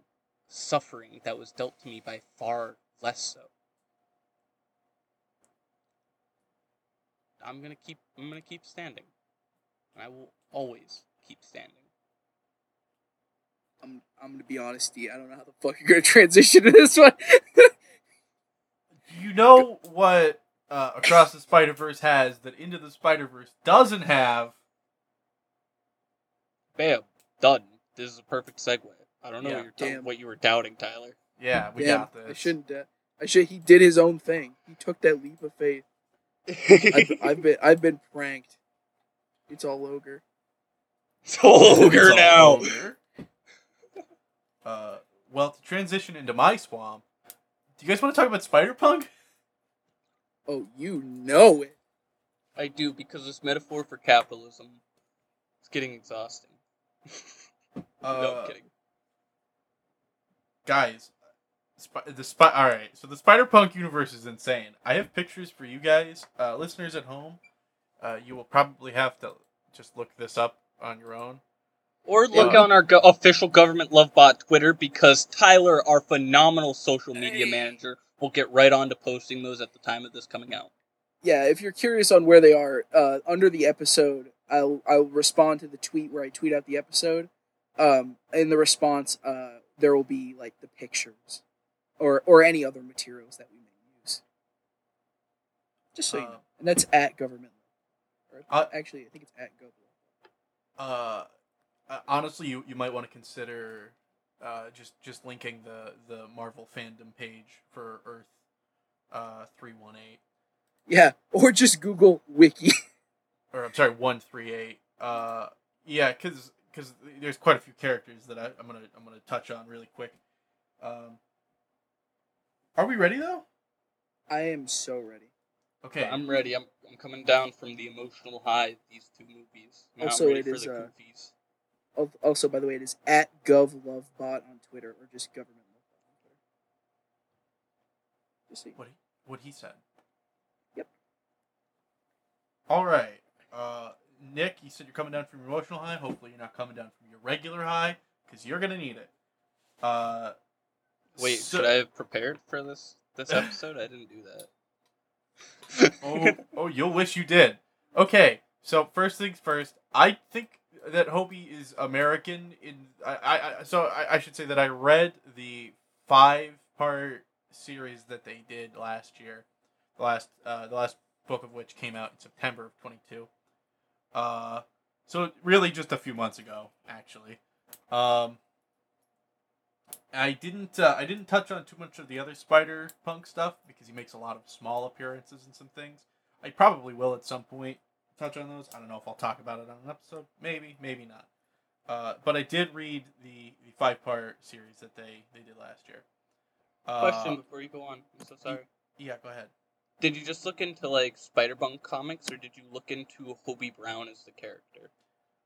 suffering that was dealt to me by far less so. I'm gonna keep I'm gonna keep standing. And I will always keep standing. I'm I'm gonna be honest, D. I don't know how the fuck you're gonna [LAUGHS] transition to this one. You know what uh, Across the Spider Verse has that Into the Spider Verse doesn't have? Bam, done. This is a perfect segue. I don't know Yeah. what, you're tell- Damn. what you were doubting, Tyler. Yeah, we Damn, got this. I shouldn't. Uh, I should. He did his own thing. He took that leap of faith. I've, [LAUGHS] I've been I've been pranked. It's all ogre. It's Ogre It's now. all ogre. Uh, well, to transition into my swamp, do you guys want to talk about Spider Punk? [LAUGHS] Oh, you know it. I do because this metaphor for capitalism is getting exhausting. [LAUGHS] no, Uh, I'm kidding. guys, the spy. All right, so the Spider Punk universe is insane. I have pictures for you guys, uh, listeners at home. Uh, you will probably have to just look this up on your own. Or look Yeah. on our go- official government love bot Twitter because Tyler, our phenomenal social media Hey. manager, will get right on to posting those at the time of this coming out. Yeah, if you're curious on where they are, uh, under the episode, I'll I'll respond to the tweet where I tweet out the episode. Um, in the response, uh, there will be like the pictures, or or any other materials that we may use. Just so you Uh, know, and that's at government. Or Uh, actually, I think it's at gov. Uh, uh, honestly, you, you might want to consider uh, just just linking the, the Marvel fandom page for Earth uh, three one eight Yeah, or just Google wiki. [LAUGHS] or I'm sorry one three eight. Uh, yeah, because because there's quite a few characters that I, I'm gonna I'm gonna touch on really quick. Um, are we ready though? I am so ready. Okay. I'm ready. I'm, I'm coming down from the emotional high of these two movies. Now Also, I'm ready it for is, the uh, goofies. Al- Also, by the way, it is at govlovebot on Twitter, or just government lovebot on Twitter. Just so you- What he, what he said. Yep. All right. Uh, Nick, you said you're coming down from your emotional high. Hopefully, you're not coming down from your regular high because you're gonna need it. Uh, Wait, so- should I have prepared for this this episode? I didn't do that. [LAUGHS] oh, oh, you'll wish you did. Okay, so first things first. I think that Hobie is American. In I, I so I, I should say that I read the five part series that they did last year. The last uh, the last book of which came out in September of twenty two. Uh, so really just a few months ago, actually. Um, I didn't uh, I didn't touch on too much of the other Spider Punk stuff because he makes a lot of small appearances and some things. I probably will at some point touch on those. I don't know if I'll talk about it on an episode. Maybe, maybe not. Uh, but I did read the, the five part series that they, they did last year. Uh, Question before you go on. I'm so sorry. Yeah, go ahead. Did you just look into like Spider Punk comics, or did you look into Hobie Brown as the character?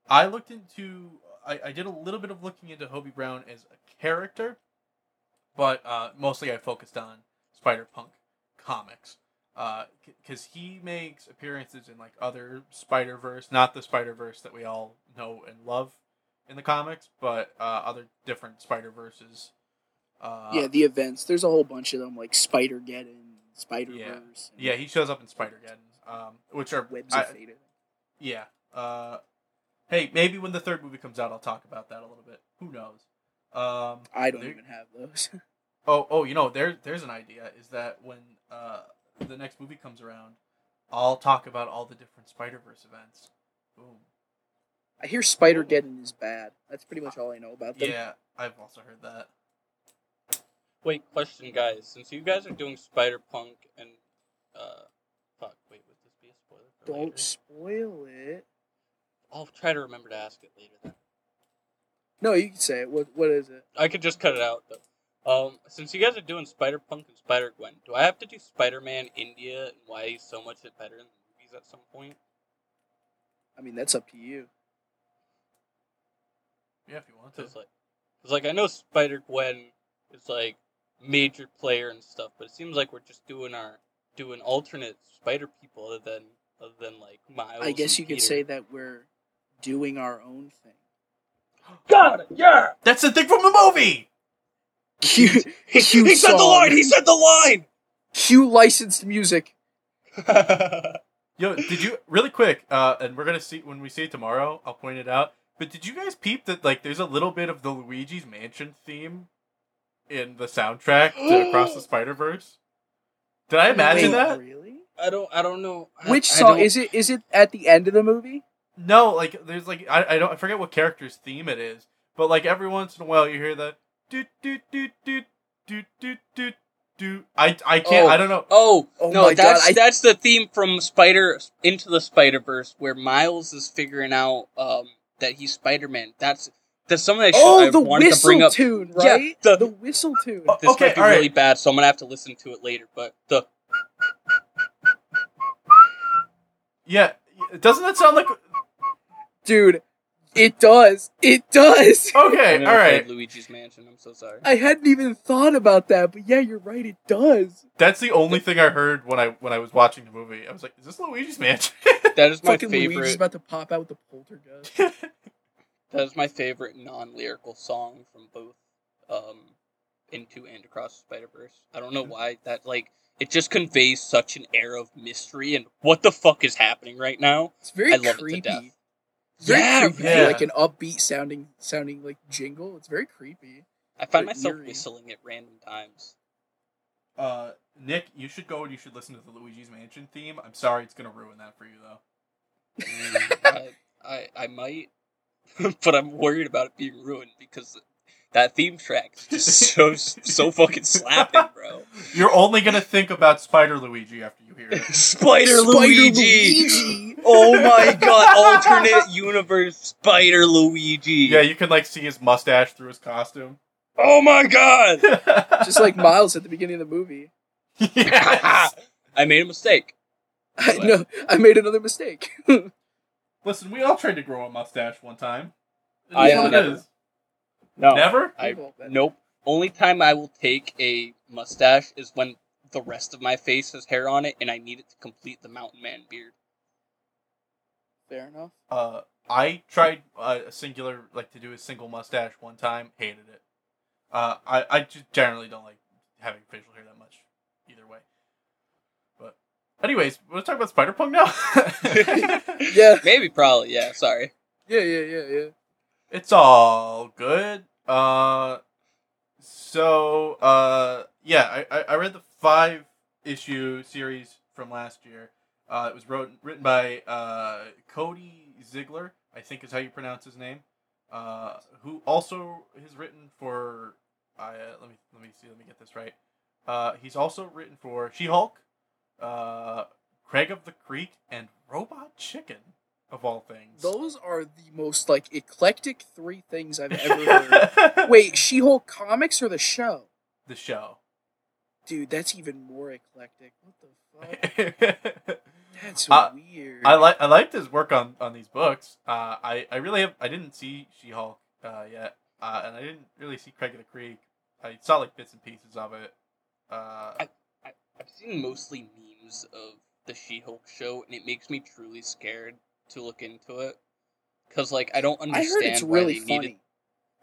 I looked into I, I did a little bit of looking into Hobie Brown as a character, but uh, mostly I focused on Spider Punk comics. Because he makes appearances in like other Spider Verse, not the Spider Verse that we all know and love in the comics, but uh, other different Spider Verses Uh, yeah, the events. There's a whole bunch of them, like Spider Geddon, Spider Verse. yeah, he shows up in Spider Geddon, um, which are Webs of Fate. yeah. Uh, hey, maybe when the third movie comes out, I'll talk about that a little bit. Who knows? Um, I don't there- even have those. [LAUGHS] Oh, oh, you know, there, there's an idea. Is that when uh, the next movie comes around, I'll talk about all the different Spider Verse events. Boom. I hear Spider Geddon is bad. That's pretty much all I know about them. Yeah, I've also heard that. Wait, question, guys. Since you guys are doing Spider Punk and uh, fuck, wait, would this be a spoiler? For Don't later? spoil it. I'll try to remember to ask it later. Then No, you can say it. What What is it? I could just cut it out though. Um, since you guys are doing Spider Punk and Spider Gwen, do I have to do Spider Man India and why he's so much better in the movies at some point? I mean, that's up to you. Yeah, if you want to. Cause like, cause like I know Spider Gwen is like major player and stuff, but it seems like we're just doing our doing alternate Spider people other than other than like Miles. I guess and you could say that we're doing our own thing. [GASPS] Got it. Yeah. That's the thing from the movie. Cue, He, Cue he said the line. He said the line cue licensed music. [LAUGHS] Yo, did you really quick? Uh, and we're gonna see when we see it tomorrow. I'll point it out. But did you guys peep that like there's a little bit of the Luigi's Mansion theme in the soundtrack to [GASPS] Across the Spider Verse? Did I imagine Wait, that? Really? I don't. I don't know. Which I song don't- is it? Is it at the end of the movie? No, like there's like I, I don't I forget what character's theme it is, but like every once in a while you hear the do do do do do do do do. I I can't Oh. I don't know. Oh, Oh no, my that's God, that's the theme from Spider Into the Spider Verse, where Miles is figuring out um that he's Spider Man. That's that's something I, should, Oh, I the wanted to bring up. tune, Yeah, right? the- the whistle tune. Oh, This Okay, might be alright. really bad, so I'm gonna have to listen to it later. But the Yeah, doesn't that sound like Dude, it does. It does. [LAUGHS] okay? I never All Luigi's Mansion. I'm so sorry. I hadn't even thought about that, but yeah, you're right. It does. that's the only thing I heard when I when I was watching the movie. I was like, is this Luigi's Mansion? [LAUGHS] That is my Fucking Luigi's favorite. about to pop out with the poltergeist. [LAUGHS] That is my favorite non-lyrical song from both um, Into and Across the Spider Verse. I don't know why that like it just conveys such an air of mystery and what the fuck is happening right now. It's very I love it to creepy. death. Very Yeah, creepy. yeah. Like an upbeat sounding, sounding like jingle. It's very creepy. I find myself eerie. whistling at random times. uh, Nick, you should go and you should listen to the Luigi's Mansion theme. I'm sorry, it's gonna ruin that for you though. [LAUGHS] I, I I might, [LAUGHS] but I'm worried about it being ruined because that theme track is just so so fucking slapping, [LAUGHS] bro. You're only gonna think about Spider Luigi after you hear it. [LAUGHS] Spider, Spider Luigi. Luigi. Oh my god! Alternate universe Spider Luigi. Yeah, you can like see his mustache through his costume. Oh my god! [LAUGHS] Just like Miles at the beginning of the movie. yes. I made a mistake. I know. I made another mistake. Listen, we all tried to grow a mustache one time. I what it never. is. No, Never? I Well, then- nope. Only time I will take a mustache is when the rest of my face has hair on it, and I need it to complete the mountain man beard. Fair enough. Uh, I tried uh, a singular, like to do a single mustache one time. Hated it. Uh, I I just generally don't like having facial hair that much, either way. But, anyways, we'll talk about Spider Punk now. [LAUGHS] [LAUGHS] [LAUGHS] Yeah. Maybe, probably, yeah. Sorry. Yeah. Yeah. Yeah. Yeah. It's all good. Uh, so uh, yeah, I, I read the five issue series from last year. Uh, it was wrote, written by uh, Cody Ziglar, I think is how you pronounce his name. Uh, who also has written for. I uh, let me let me see. Let me get this right. Uh, he's also written for She Hulk, uh, Craig of the Creek, and Robot Chicken, of all things. Those are the most like eclectic three things I've ever [LAUGHS] heard. Wait, She-Hulk comics or the show? the show. Dude, that's even more eclectic. What the fuck? [LAUGHS] That's Uh, weird. I like I liked his work on on these books. Uh, I I really have I didn't see She Hulk uh, yet, uh, and I didn't really see Craig of the Creek. I saw like bits and pieces of it. Uh, I- I've seen mostly memes of the She-Hulk show, and it makes me truly scared to look into it. Cause like I don't understand. I understand heard it's why really they funny. needed.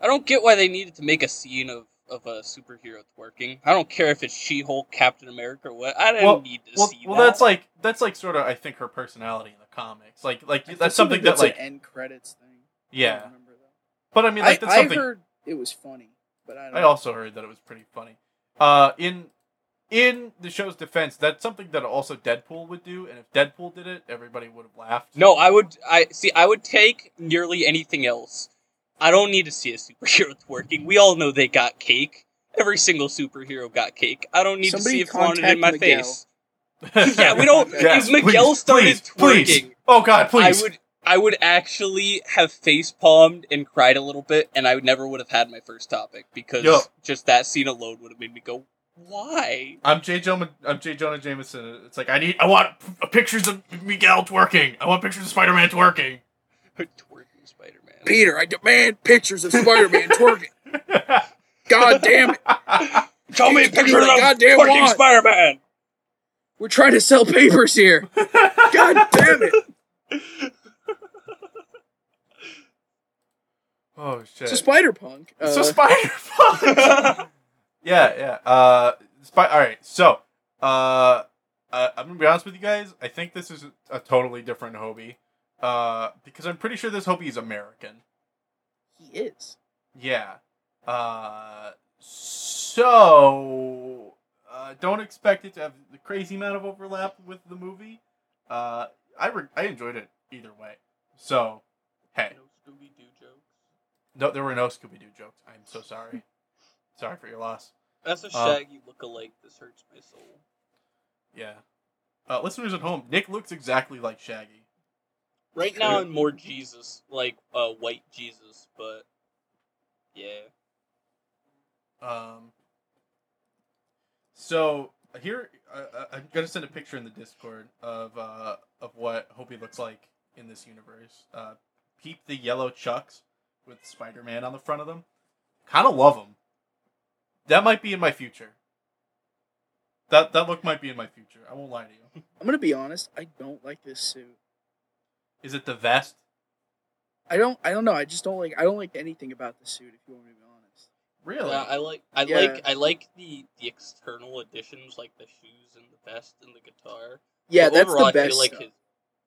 I don't get why they needed to make a scene of of a superhero twerking. I don't care if it's She-Hulk, Captain America, or what. I didn't Well- need to Well, see well, that. that's like that's like sort of I think her personality in the comics. Like like I that's something that's that like an end credits thing. Yeah. don't remember that. But I mean like I, that's I something heard it was funny, but I don't. I also heard that it was pretty funny. Uh, in in the show's defense, that's something that also Deadpool would do, and if Deadpool did it, everybody would have laughed. No, I would. I see. I would take nearly anything else. I don't need to see a superhero twerking. We all know they got cake. Every single superhero got cake. I don't need Somebody to see it flaunted in my Miguel. face. [LAUGHS] Yeah, we don't. Yes, if Miguel started please, please. twerking, Oh God, please! I would. I would actually have face palmed and cried a little bit, and I would never would have had my first topic because Yo. just that scene alone would have made me go, "Why?" I'm J. Jonah. I'm J. Jonah Jameson. It's like I need. I want p- pictures of Miguel twerking. I want pictures of Spider-Man twerking. Twerking Spider-Man. Peter, I demand pictures of Spider-Man twerking. [LAUGHS] God damn it! Show me a Give me picture the of goddamn twerking wand. Spider-Man. We're trying to sell papers here. God damn it! oh shit! So Spider Punk. Uh, so Spider. [LAUGHS] yeah, yeah. Uh, Spy- All right. So, uh, uh, I'm gonna be honest with you guys. I think this is a, totally different Hobie. Uh, because I'm pretty sure this Hobie is American. he is. Yeah. Uh, so uh, don't expect it to have the crazy amount of overlap with the movie. Uh, I re- I enjoyed it either way. So, hey, No Scooby-Doo jokes. no, there were no Scooby Doo jokes. I'm so sorry. Sorry for your loss. That's a Uh, Shaggy look-alike. This hurts my soul. Yeah. Uh, listeners at home, Nick looks exactly like Shaggy. Right now, I'm more Jesus, like uh, white Jesus, but yeah. Um. So here, uh, I'm gonna send a picture in the Discord of uh, of what Hobie looks like in this universe. Uh, peep the yellow chucks with Spider-Man on the front of them. Kind of love them. That might be in my future. That that look might be in my future. I won't lie to you. I'm gonna be honest. I don't like this suit. Is it the vest? I don't. I don't know. I just don't like. I don't like anything about the suit. If you want me to be honest. Really? Yeah, I like I Yeah. like I like the the external additions like the shoes and the vest and the guitar. Yeah, But that's overall, the best. I feel like stuff. his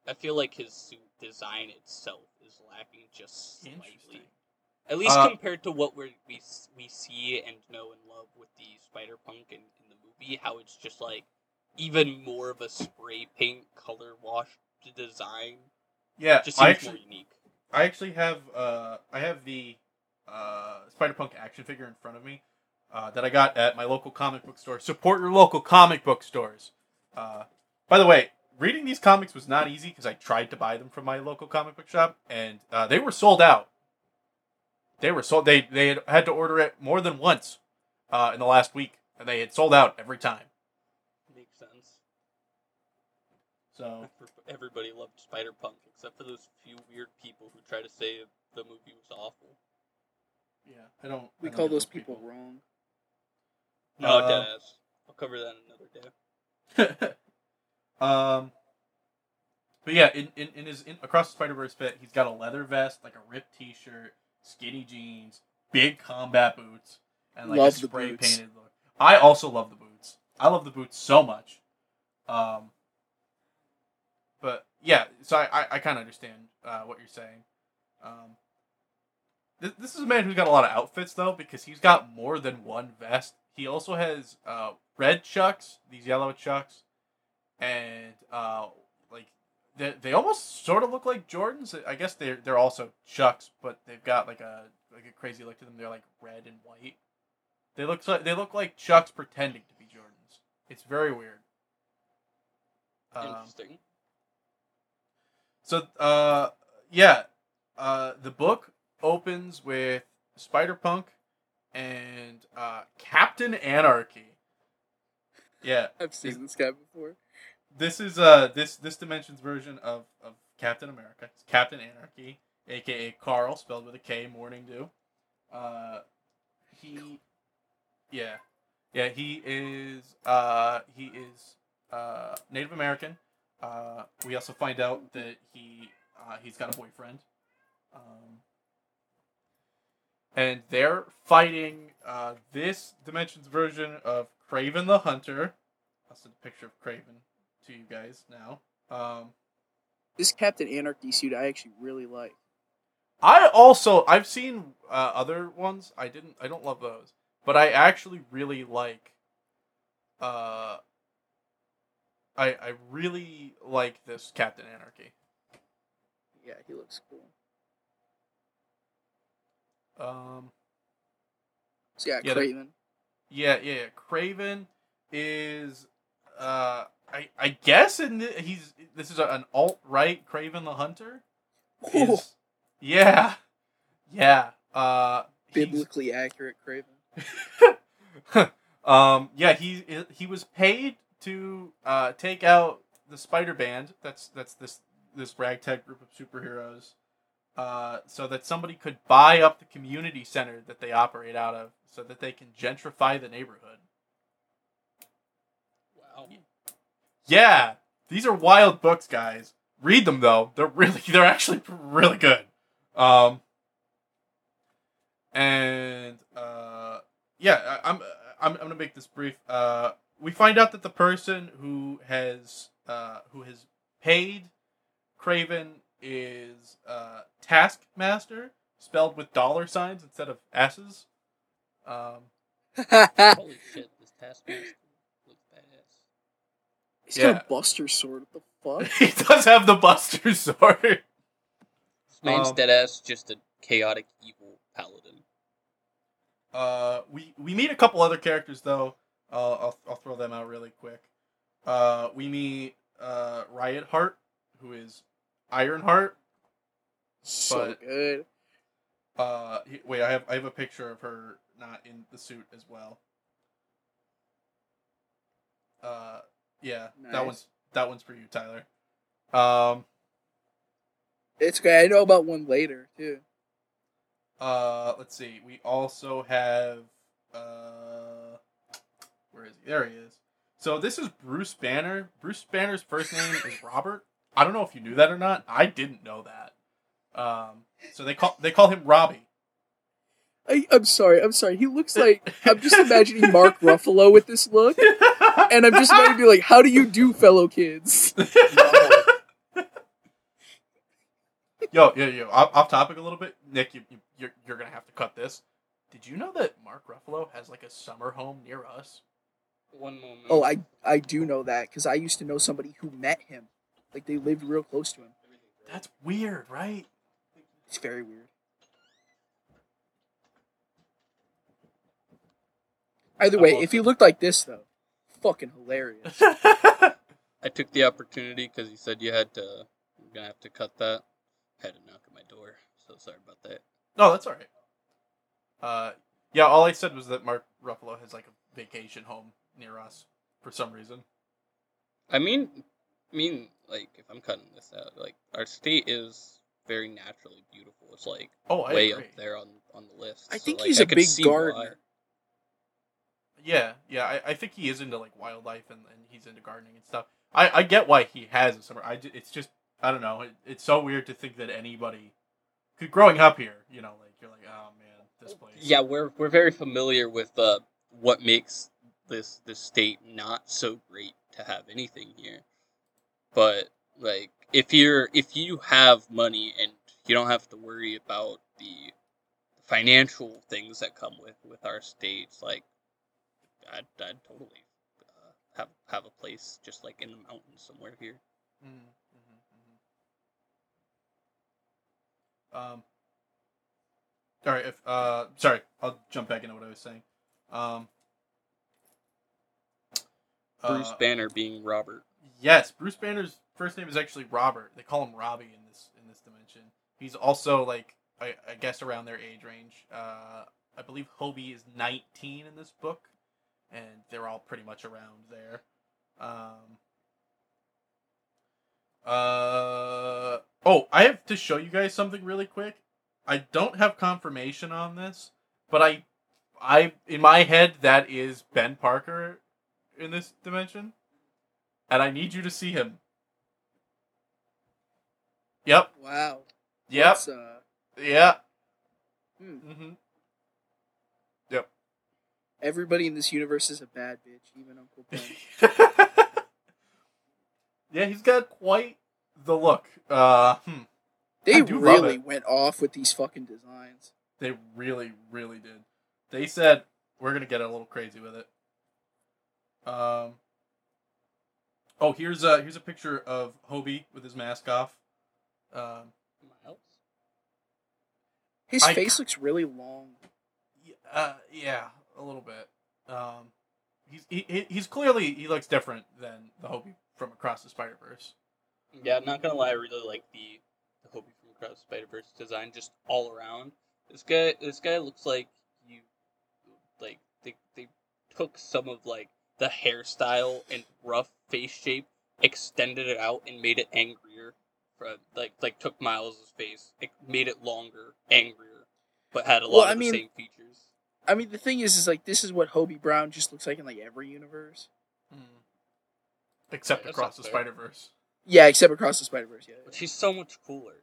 I feel like his suit design itself is lacking just slightly. At least Uh, compared to what we're, we we see and know and love with the Spider Punk in, in the movie, how it's just like even more of a spray paint color wash design. Yeah. Just I seems actually, more unique. I actually have uh I have the uh Spider Punk action figure in front of me uh, that I got at my local comic book store. Support your local comic book stores. Uh, by the way, reading these comics was not easy because I tried to buy them from my local comic book shop and uh, they were sold out. They were sold. They they had, had to order it more than once uh, in the last week, and they had sold out every time. Makes sense. So [LAUGHS] Everybody loved Spider Punk except for those few weird people who try to say the movie was awful. yeah, I don't. we I don't call get those people wrong. No, Uh, deadass. I'll cover that another day. [LAUGHS] um, but yeah, in, in, in his in, across the Spider Verse bit, he's got a leather vest, like a ripped T shirt, skinny jeans, big combat boots, and like Love a spray painted look. I also love the boots. I love the boots so much. Um, but yeah, so I I, I kind of understand uh, what you're saying. Um, this, this is a man who's got a lot of outfits though, because he's got more than one vest. He also has uh, red chucks, these yellow chucks, and uh, like they, they almost sort of look like Jordans. I guess they're they're also chucks, but they've got like a like a crazy look to them. They're like red and white. They look like they look like chucks pretending to be Jordans. It's very weird. Um, Interesting. so, uh, yeah, uh, the book opens with Spider Punk and uh, Captain Anarchy. Yeah, [LAUGHS] I've seen this guy before. This is uh this this dimension's version of of Captain America. It's Captain Anarchy, aka Carl, spelled with a K. Morning Dew. Uh, he, yeah, yeah, he is uh he is uh Native American. Uh, we also find out that he uh, he's got a boyfriend. Um, and they're fighting uh, this dimension's version of Kraven the Hunter. Send a picture of Kraven to you guys now. Um, This Captain Anarchy suit I actually really like. I also I've seen uh, other ones. I didn't. I don't love those, but I actually really like. Uh, I I really like this Captain Anarchy. Yeah, he looks cool. Um, So yeah, Yeah, the- Kraven. yeah, yeah, yeah. Kraven is, uh, I I guess the, he's this is an alt right Kraven the Hunter. Cool. Is, yeah, yeah. Uh, Biblically accurate Kraven. [LAUGHS] um, yeah, he he was paid to uh, take out the Spider Band. That's that's this this ragtag group of superheroes, uh, so that somebody could buy up the community center that they operate out of, so that they can gentrify the neighborhood. Wow. Yeah, these are wild books, guys. Read them though; they're really [LAUGHS] they're actually really good. Um, and uh, yeah, I, I'm I'm I'm gonna make this brief. Uh, we find out that the person who has uh who has paid Kraven is uh Taskmaster, spelled with dollar signs instead of s's. Um, [LAUGHS] Holy shit, this Taskmaster. He's got Yeah. a Buster sword. What the fuck? [LAUGHS] he does have the Buster sword. This man's Um, dead ass just a chaotic evil paladin. Uh, we we meet a couple other characters though. Uh, I'll I'll throw them out really quick. Uh, we meet uh Riot Heart, who is Ironheart. So But- good. Uh, he- wait, I have I have a picture of her not in the suit as well. Uh, yeah, that one's that one's for you, Tyler. Um, It's great. I know about one later too. Uh, let's see. We also have uh, where is he? There he is. So this is Bruce Banner. Bruce Banner's first name is Robert. I don't know if you knew that or not. I didn't know that. Um, so they call they call him Robbie. I, I'm sorry. I'm sorry. He looks [LAUGHS] like I'm just imagining Mark Ruffalo with this look, [LAUGHS] and I'm just imagining be like, "How do you do, fellow kids?" [LAUGHS] yo, yo, yo. Off, off topic a little bit. Nick, you, you you're you're gonna have to cut this. Did you know that Mark Ruffalo has like a summer home near us? One moment. Oh, I I do know that because I used to know somebody who met him. Like they lived real close to him. That's weird, right? It's very weird. Either way, if he looked like this though, fucking hilarious. [LAUGHS] I took the opportunity because you said you had to. You're gonna have to cut that. I Had to knock at my door, so sorry about that. No, that's all right. Uh, yeah, all I said was that Mark Ruffalo has like a vacation home near us for some reason. I mean, I mean, like if I'm cutting this out, like our state is very naturally beautiful. It's like Oh, I way agree. up there on on the list. I so, think like, he's I a big see gardener. Yeah, yeah, I, I think he is into like wildlife and, and he's into gardening and stuff. I, I get why he has a summer. I it's just I don't know. It, it's so weird to think that anybody, cause growing up here, you know, like you're like, oh man, this place. Yeah, we're we're very familiar with uh, what makes this this state not so great to have anything here. But like if you're if you have money and you don't have to worry about the financial things that come with with our states, like I'd, I'd totally uh, have have a place just like in the mountains somewhere here. Mm, mhm, mhm. Um. All right. If uh, sorry, I'll jump back into what I was saying. Um. Bruce uh, Banner being Robert. Yes, Bruce Banner's first name is actually Robert. They call him Robbie in this in this dimension. He's also like I, I guess around their age range. Uh, I believe Hobie is 19 in this book, and they're all pretty much around there. Um, uh, oh, I have to show you guys something really quick. I don't have confirmation on this, but I, I in my head that is Ben Parker in this dimension and I need you to see him. Yep. wow. Yep. Uh, Yeah. hmm. Mm-hmm. Everybody in this universe is a bad bitch, even Uncle Ben. [LAUGHS] yeah, he's got quite the look. Uh, hmm. They I do love really went off with these fucking designs. They really, really did. They said we're gonna get a little crazy with it. Um. Oh, here's a here's a picture of Hobie with his mask off. Um, Miles. His I- face looks really long. uh, yeah, a little bit. Um, he's he, he- he's clearly he looks different than the Hobie from Across the Spider Verse. Yeah, I'm not gonna lie, I really like the the Hobie from Across the Spider Verse design just all around. This guy this guy looks like you like they they took some of like the hairstyle and rough face shape, extended it out and made it angrier. For, like like took Miles' face, it made it longer, angrier, but had a lot Well, of I the mean- same features. I mean, the thing is, is like this is what Hobie Brown just looks like in like every universe. Hmm. Except That's Across the fair. Spider Verse. Yeah, except across the Spider Verse. Yeah, But she's so much cooler.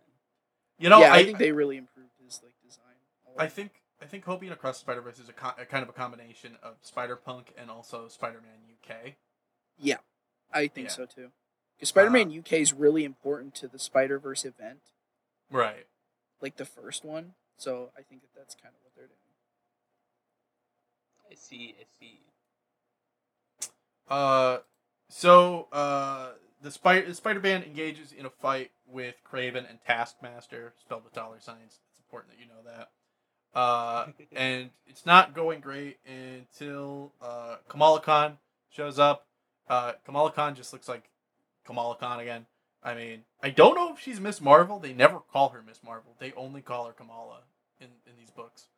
You know, yeah. I, I, think they really improved his like design. I think I think Hobie and Across the Spider Verse is a, co- a kind of a combination of Spider Punk and also Spider Man UK. Yeah, I think Yeah. so too. Because Spider-Man uh, UK is really important to the Spider Verse event, Right. like the first one. So I think that that's kind of what they're doing. I see, I see. Uh, so uh, the Spider the Spider Man engages in a fight with Kraven and Taskmaster, spelled with dollar signs. It's important that you know that. Uh, [LAUGHS] and it's not going great until uh, Kamala Khan shows up. Uh, Kamala Khan just looks like Kamala Khan again. I mean, I don't know if she's Miss Marvel. They never call her Miss Marvel. They only call her Kamala in, in these books.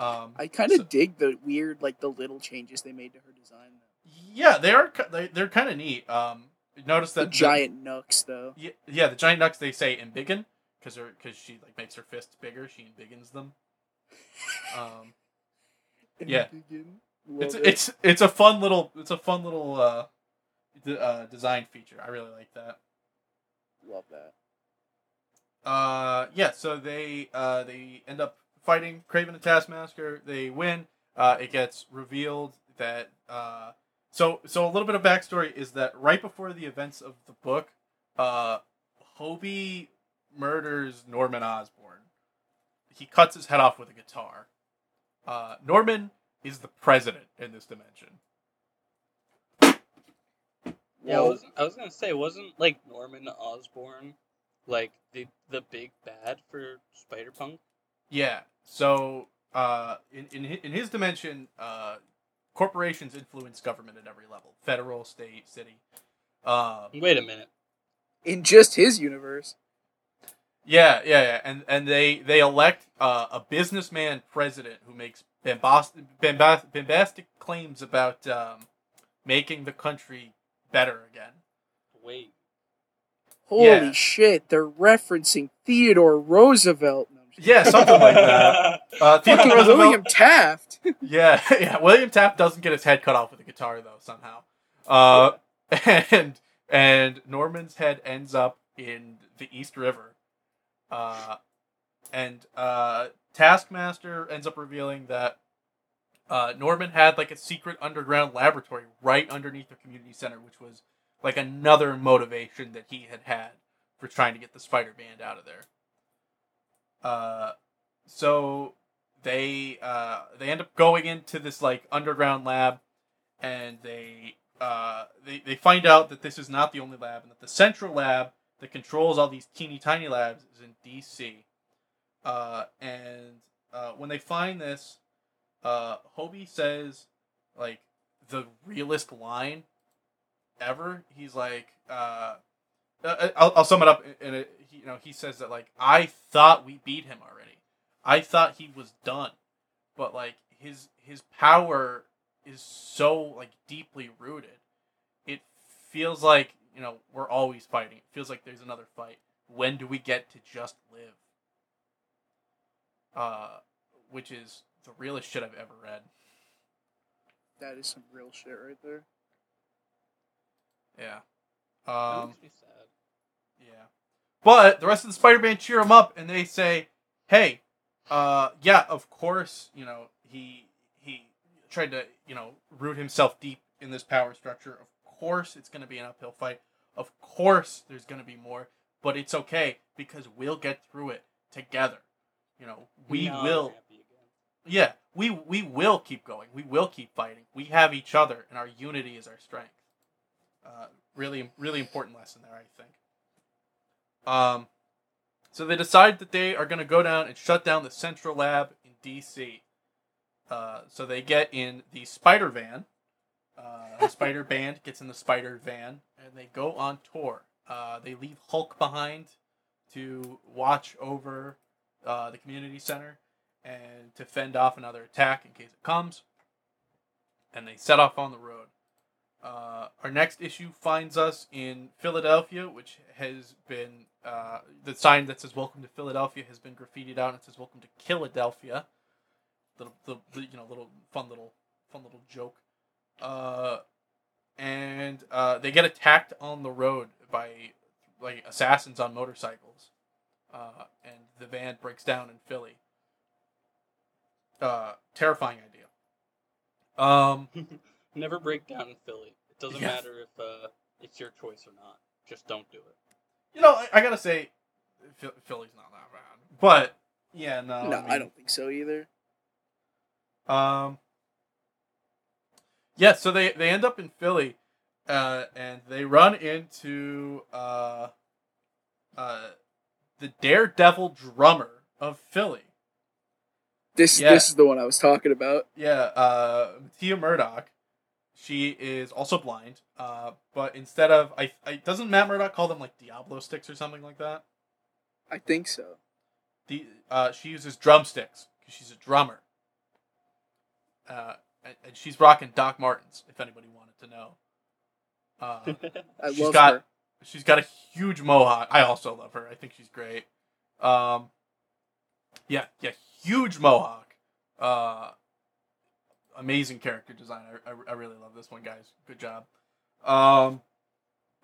Um, I kind of so- dig the weird, like the little changes they made to her design. Though. yeah, they are. They, they're kind of neat. Um, notice The that giant nooks, though. Yeah, yeah, the giant nucks they say embiggen because because she like makes her fists bigger. She embiggens them. Um, [LAUGHS] Yeah. It's it. it's it's a fun little it's a fun little uh, d- uh design feature. I really like that. love that. Uh, yeah, so they uh they end up fighting Kraven and Taskmaster. They win. Uh, it gets revealed that uh, so so a little bit of backstory is that right before the events of the book, uh, Hobie murders Norman Osborn. He cuts his head off with a guitar. Uh, Norman is the president in this dimension. Yeah, I was, I was gonna say, wasn't like Norman Osborn like the the big bad for Spider Punk? Yeah. So uh, in in in his dimension, uh, corporations influence government at every level: federal, state, city. Uh, Wait a minute. In just his universe. yeah, yeah, yeah, and and they they elect uh, a businessman president who makes bombastic, bombastic, bombastic claims about um, making the country better again. Wait. Holy Yeah. shit! They're referencing Theodore Roosevelt. No, I'm just Yeah, something like that. [LAUGHS] Uh, Theodore Fucking Roosevelt. William Taft. [LAUGHS] Yeah, yeah. William Taft doesn't get his head cut off with a guitar though somehow. Uh, [LAUGHS] and and Norman's head ends up in the East River. Uh, and uh, Taskmaster ends up revealing that uh, Norman had like a secret underground laboratory right underneath the community center, which was like another motivation that he had had for trying to get the Spider Band out of there. Uh, so they uh, they end up going into this like underground lab, and they uh, they they find out that this is not the only lab, and that the central lab that controls all these teeny tiny labs is in D.C. Uh, and uh, when they find this, uh, Hobie says like the realest line ever. He's like, uh, uh, I'll, I'll sum it up in a, you know, he says that like I thought we beat him already. I thought he was done, but like his his power is so like deeply rooted. It feels like you know we're always fighting. It feels like there's another fight. When do we get to just live? Uh, which is the realest shit I've ever read. That is some real shit right there. Yeah. That Um. makes me sad. Yeah. But the rest of the Spider-Man cheer him up and they say, "Hey, uh, yeah, of course, you know, he he tried to you know root himself deep in this power structure. Of course, it's going to be an uphill fight. Of course, there's going to be more, but it's okay because we'll get through it together. You know, we I'm will. Yeah, we we will keep going. We will keep fighting. We have each other, and our unity is our strength. Uh, really, really important lesson there, I think. Um, so they decide that they are going to go down and shut down the central lab in D.C. Uh, so they get in the spider van. Uh, the spider [LAUGHS] band gets in the spider van, and they go on tour. Uh, they leave Hulk behind to watch over uh, the community center and to fend off another attack in case it comes. And they set off on the road. Uh, our next issue finds us in Philadelphia, which has been uh, the sign that says "Welcome to Philadelphia" has been graffitied out. and It says "Welcome to Philadelphia." Little, the, the you know little fun little fun little joke. Uh, and uh, they get attacked on the road by like assassins on motorcycles, uh, and the van breaks down in Philly. Uh, terrifying idea. Um, [LAUGHS] Never break down in Philly. It doesn't Yeah. matter if uh, it's your choice or not. Just don't do it. You know, I, gotta say, Philly's not that bad, but yeah, no, no, I, mean, I don't think so either. Um. Yeah, so they they end up in Philly, uh, and they run into uh, uh, the Daredevil drummer of Philly. This Yeah. this is the one I was talking about. Yeah, uh, Tia Murdoch. She is also blind, uh, but instead of I, I doesn't Matt Murdock call them like Diablo sticks or something like that. I think so. The uh, she uses drumsticks because she's a drummer. Uh, and, and she's rocking Doc Martens. If anybody wanted to know, uh, [LAUGHS] I She's love got- her. she's got a huge mohawk. I also love her. I think she's great. Um, yeah, yeah, huge mohawk. Uh, amazing character design. I, I, I really love this one, guys. Good job. Um,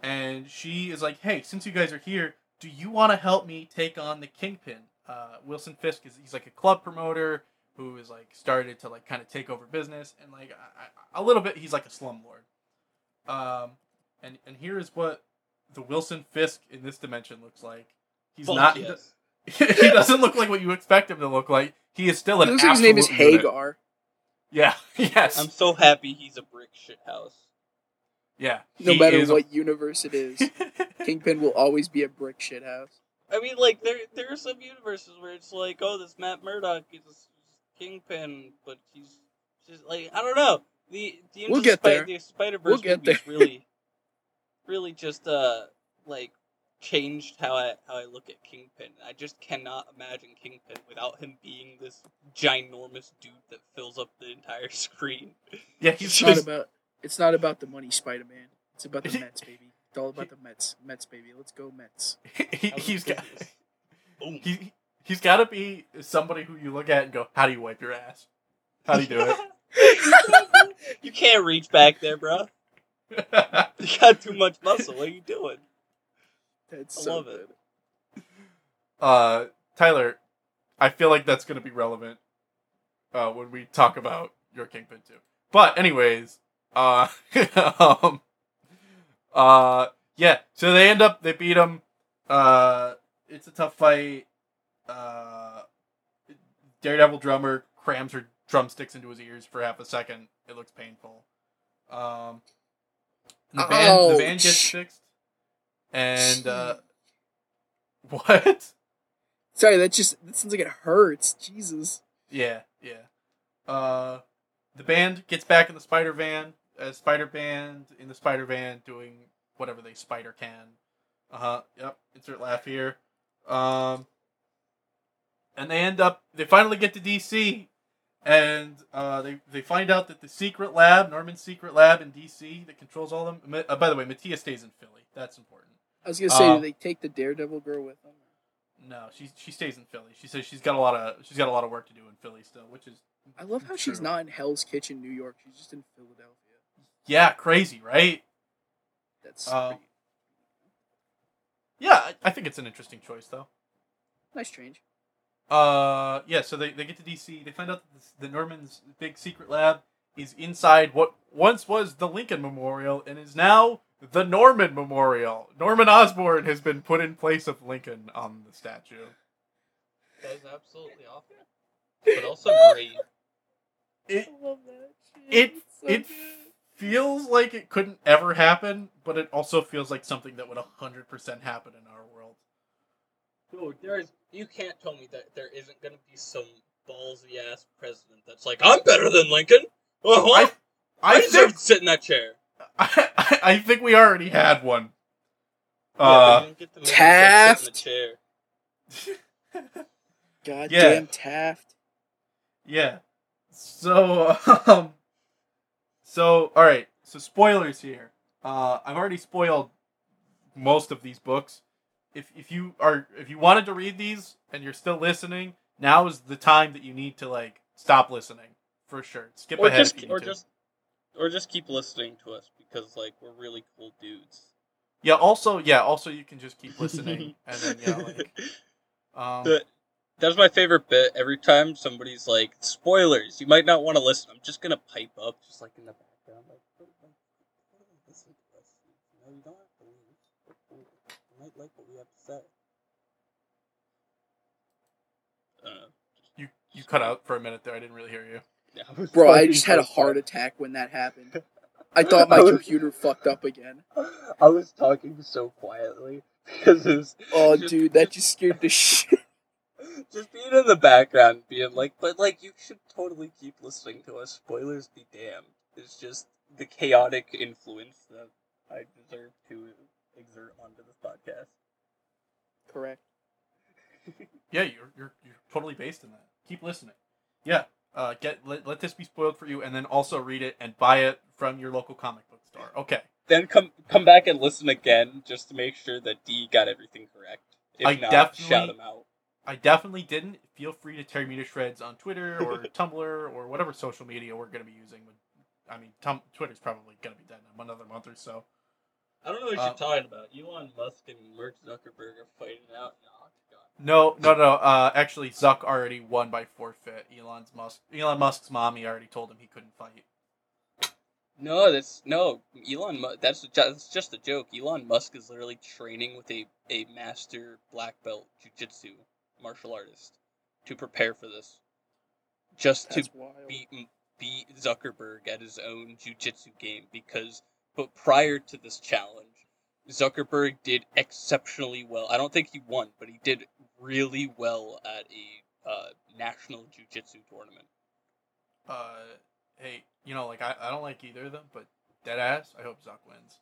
and she is like, "Hey, since you guys are here, do you want to help me take on the Kingpin?" Uh, Wilson Fisk is he's like a club promoter who is like started to like kind of take over business and like I, I, a little bit he's like a slumlord. Um, and and here is what the Wilson Fisk in this dimension looks like. He's Fuck not. yes. [LAUGHS] he doesn't look like what you expect him to look like. He is still He an looks like his name is absolute unit. Hagar. Yeah. [LAUGHS] Yes. I'm so happy he's a brick shit house. yeah. No matter is a- what universe it is, [LAUGHS] Kingpin will always be a brick shit house. I mean, like there there are some universes where it's like, oh, this Matt Murdock is Kingpin, but he's just like I don't know. The the We'll get Spi- there. The Spider We'll Verse get movies there. really, really just uh like changed how I how I look at Kingpin. I just cannot imagine Kingpin without him being this ginormous dude that fills up the entire [LAUGHS] screen. yeah. It's He's not just, about it's not about the money, Spider Man. It's about the [LAUGHS] Mets, baby. It's all about the Mets. Mets, baby. Let's go Mets. [LAUGHS] he, How's he's got business? He he's got to be somebody who you look at and go, "How do you wipe your ass? How do you do it?" you can't reach back there, bro. You got too much muscle. What are you doing? That's I so love good. it. uh, Tyler, I feel like that's going to be relevant uh, when we talk about your Kingpin too. But anyways, uh, [LAUGHS] um, uh, yeah. So they end up they beat him. Uh, it's a tough fight. Uh, Daredevil drummer crams her drumsticks into his ears for half a second. It looks painful. Um, the band the band gets fixed, and uh, [LAUGHS] what? Sorry, that just that sounds like it hurts. Jesus. Yeah, yeah. Uh, the band gets back in the spider van. Uh, spider band in the spider van doing whatever they spider can. Uh huh. Yep. Insert laugh here. Um, and they end up. They finally get to DC, and uh, they they find out that the secret lab, Norman's secret lab in DC, that controls all of them. Uh, by the way, Mattia stays in Philly. That's important. I was gonna say, Uh, do they take the Daredevil girl with them? No, she she stays in Philly. She says she's got a lot of she's got a lot of work to do in Philly still, which is I love how she's not in Hell's Kitchen, New York. She's just in Philadelphia. yeah crazy, right? That's Uh, pretty- Yeah, I, I think it's an interesting choice though. nice change. Uh, yeah. So they, they get to DC. They find out that this, the Norman's big secret lab is inside what once was the Lincoln Memorial and is now the Norman Memorial. Norman Osborn has been put in place of Lincoln on the statue. That is absolutely awful, but also great. It I love that it- so it- good. feels like it couldn't ever happen, but it also feels like something that would 100% happen in our world. Dude, there's you can't tell me that there isn't gonna be some ballsy ass president that's like, I'm better than Lincoln. Uh-huh. [LAUGHS] I, I, I deserve think to sit in that chair. I, I think we already had one. yeah, Uh, but you get to make yourself sit in the chair. God Yeah. damn Taft. yeah. So, [LAUGHS] um, so all right. So spoilers here. Uh, I've already spoiled most of these books. If if you are if you wanted to read these and you're still listening, now is the time that you need to like stop listening for sure. Skip Or ahead just if you need or just or just keep listening to us because like we're really cool dudes. Yeah. Also, yeah. Also, you can just keep [LAUGHS] listening, and then yeah, like, um, The- That's my favorite bit. Every time somebody's like, "Spoilers," you might not want to listen. I'm just gonna pipe up, just like in the background, like, "What- what- what do they listen to us? You know, you don't have to leave. You might like what we have to say. Uh, you you cut out for a minute there. I didn't really hear you. Yeah, I Bro, I just had a heart fast. attack when that happened. I thought my [LAUGHS] I was- computer fucked up again. I was talking so quietly because it was Oh, Just- dude, that just scared the shit. [LAUGHS] just being in the background, being like, but like you should totally keep listening to us. Spoilers be damned. It's just the chaotic influence that I deserve to exert onto this podcast. Correct. [LAUGHS] Yeah, you're you're you're totally based in that. Keep listening. Yeah. Uh, get let, let this be spoiled for you, and then also read it and buy it from your local comic book store. Okay. Then come come back and listen again just to make sure that D got everything correct. If I not, definitely- shout him out. I definitely didn't. Feel free to tear me to shreds on Twitter or [LAUGHS] Tumblr or whatever social media we're going to be using. I mean, tum- Twitter's probably going to be dead in another month or so. I don't know what Uh, you're talking about. Elon Musk and Mark Zuckerberg are fighting out in the octagon. No, no, no. Uh, actually, Zuck already won by forfeit. Elon's Musk, Elon Musk's mommy already told him he couldn't fight. No, that's no Elon. Mu- That's that's just a joke. Elon Musk is literally training with a a master black belt jujitsu martial artist to prepare for this, just to That's wild. beat beat Zuckerberg at his own jujitsu game. Because, but prior to this challenge, Zuckerberg did exceptionally well. I don't think he won, but he did really well at a uh, national jujitsu tournament. Uh, hey, you know, like I, I don't like either of them, but dead ass. I hope Zuck wins.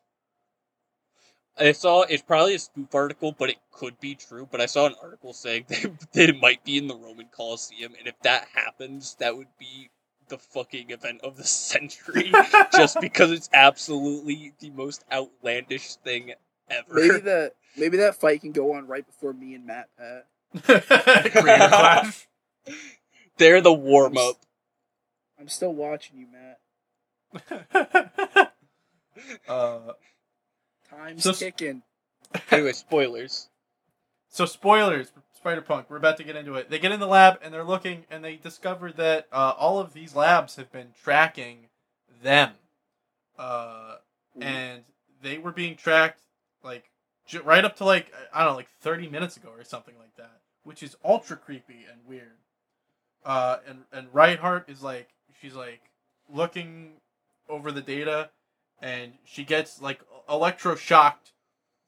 I saw it's probably a spoof article, but it could be true. But I saw an article saying [LAUGHS] they, that it might be in the Roman Colosseum, and if that happens, that would be the fucking event of the [LAUGHS] century. [LAUGHS] just because it's absolutely the most outlandish thing ever. Maybe [LAUGHS] that maybe that fight can go on right before me and Matt Pat. They're the warm up. I'm still watching you, Matt. uh, Time's So- ticking. Anyway, spoilers. so spoilers for Spider Punk. We're about to get into it. They get in the lab and they're looking, and they discover that uh, all of these labs have been tracking them, uh, and they were being tracked like j- right up to like I don't know, like thirty minutes ago or something like that, which is ultra creepy and weird. Uh, and and Reinhardt is like she's like looking over the data, and she gets like electroshocked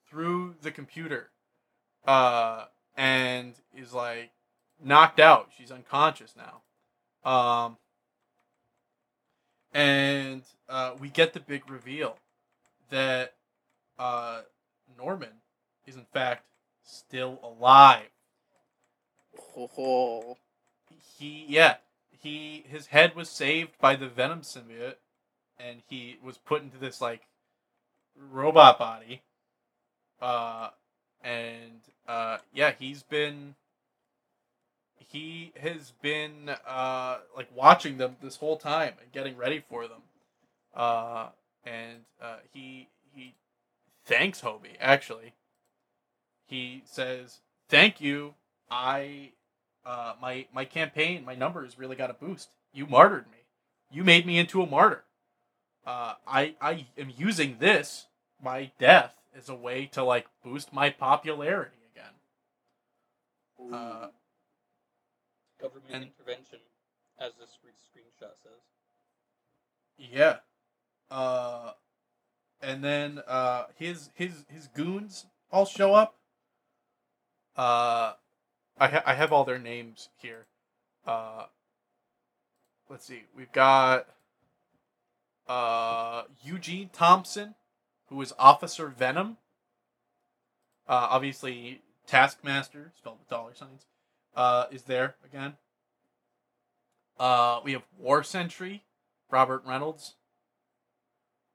through the computer, uh, and is like knocked out. She's unconscious now. Um, and uh, we get the big reveal that uh, Norman is in fact still alive. Ho ho. He yeah he his head was saved by the Venom symbiote, and he was put into this like robot body. Uh, and uh, yeah, he's been he has been uh like watching them this whole time and getting ready for them. Uh, and uh, he he thanks Hobie actually. He says, "Thank you. I uh, my my campaign, my numbers really got a boost. You martyred me. you made me into a martyr. Uh, I I am using this my death as a way to like boost my popularity again. Uh, Government and- intervention, as this screenshot says. Yeah. Uh and then uh his his his goons all show up. Uh I ha- I have all their names here. Uh let's see. We've got uh Eugene Thompson, who is Officer Venom. Uh obviously Taskmaster, spelled with dollar signs, uh is there again. Uh we have War Sentry, Robert Reynolds.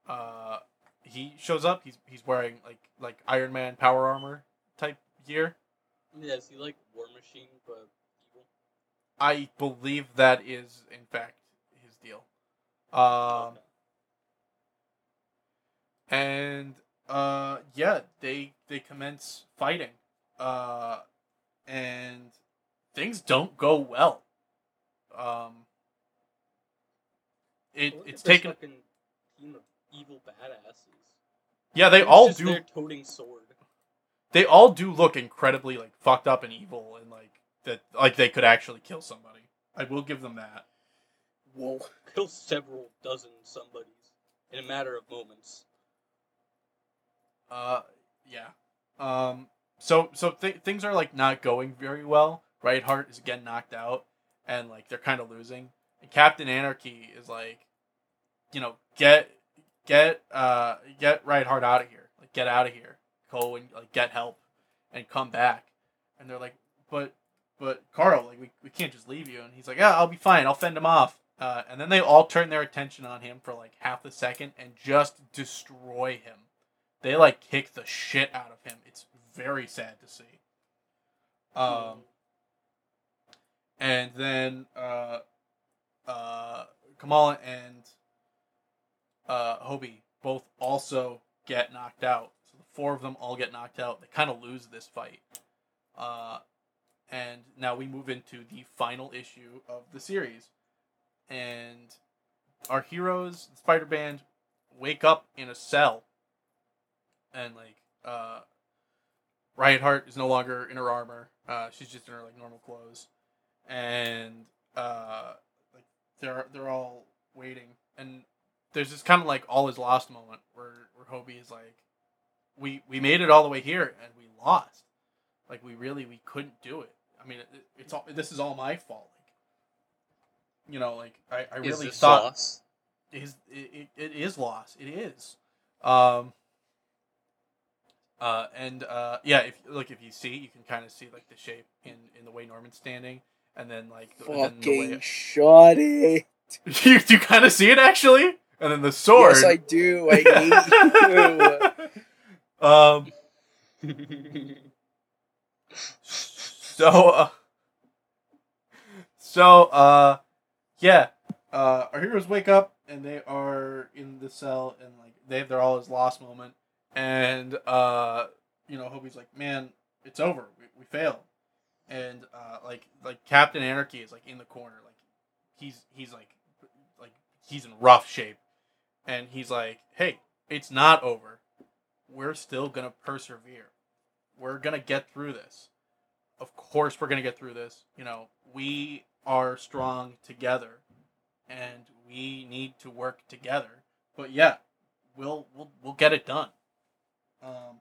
Uh, he shows up. He's he's wearing like like Iron Man power armor type gear. Yeah, is he like War Machine but evil? I believe that is in fact his deal. Um, Okay. And uh, yeah, they they commence fighting. Uh, and things don't go well. Um, it Look it's taken. fucking team of evil badasses. Yeah, they all just do. there toting sword. they all do look incredibly like fucked up and evil and like that like they could actually kill somebody. I will give them that. Whoa. [LAUGHS] Kill several dozen somebodies in a matter of moments. Uh yeah. Um so so th- things are like not going very well. Right Heart is again knocked out and like they're kind of losing. And Captain Anarchy is like you know, get get uh get Right Heart out of here. Like get out of here. Go and like get help and come back. And they're like, "But but Carl, like we, we can't just leave you." And he's like, "Yeah, I'll be fine. I'll fend him off." Uh, and then they all turn their attention on him for like half a second and just destroy him. They like kick the shit out of him. It's very sad to see. Um, and then uh, uh, Kamala and uh, Hobie both also get knocked out. So the four of them all get knocked out. They kind of lose this fight. Uh, and now we move into the final issue of the series. And our heroes, the Spider Band, wake up in a cell. And like, uh, Riot Heart is no longer in her armor. Uh, she's just in her like normal clothes, and uh, like they're they're all waiting, and there's this kind of like all is lost moment where where Hobie is like, we we made it all the way here and we lost, like we really we couldn't do it. I mean, it, it's all this is all my fault. Like, you know, like I, I really thought loss? is it, it, it is loss. It is. Um. Uh, and uh, yeah, if look if you see, you can kind of see like the shape in in the way Norman's standing, and then like the, then the Fucking way shoddy. [LAUGHS] you you kind of see it actually, and then the sword. Yes, I do. I hate you. [LAUGHS] um. So. Uh, so uh, yeah. Uh, our heroes wake up and they are in the cell and like they their all his lost moment and uh, you know Hobie's like, man, it's over. We, we failed. And uh, like like Captain Anarchy is like in the corner, like he's he's like like he's in rough shape, and he's like, hey, it's not over. We're still gonna persevere. We're gonna get through this. Of course, we're gonna get through this. You know, we are strong together, and we need to work together. But yeah, we'll we'll we'll get it done. Um,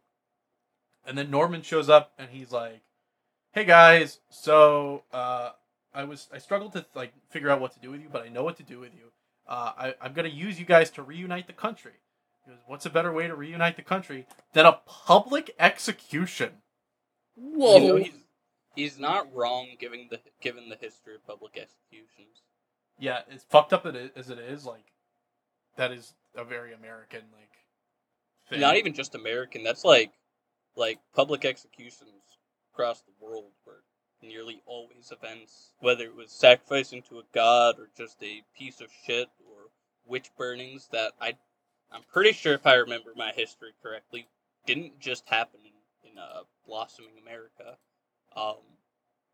and then Norman shows up, and he's like, "Hey guys, so uh, I was I struggled to like figure out what to do with you, but I know what to do with you. Uh, I, I'm gonna use you guys to reunite the country. He goes, What's a better way to reunite the country than a public execution? Whoa. You know, he's, he's not wrong given the given the history of public executions. Yeah, as fucked up as it is, like that is a very American like thing. Not even just American. That's like like public executions across the world were nearly always events, whether it was sacrificing to a god or just a piece of shit or witch burnings that I I'm pretty sure if I remember my history correctly didn't just happen in, in uh, blossoming America. Um,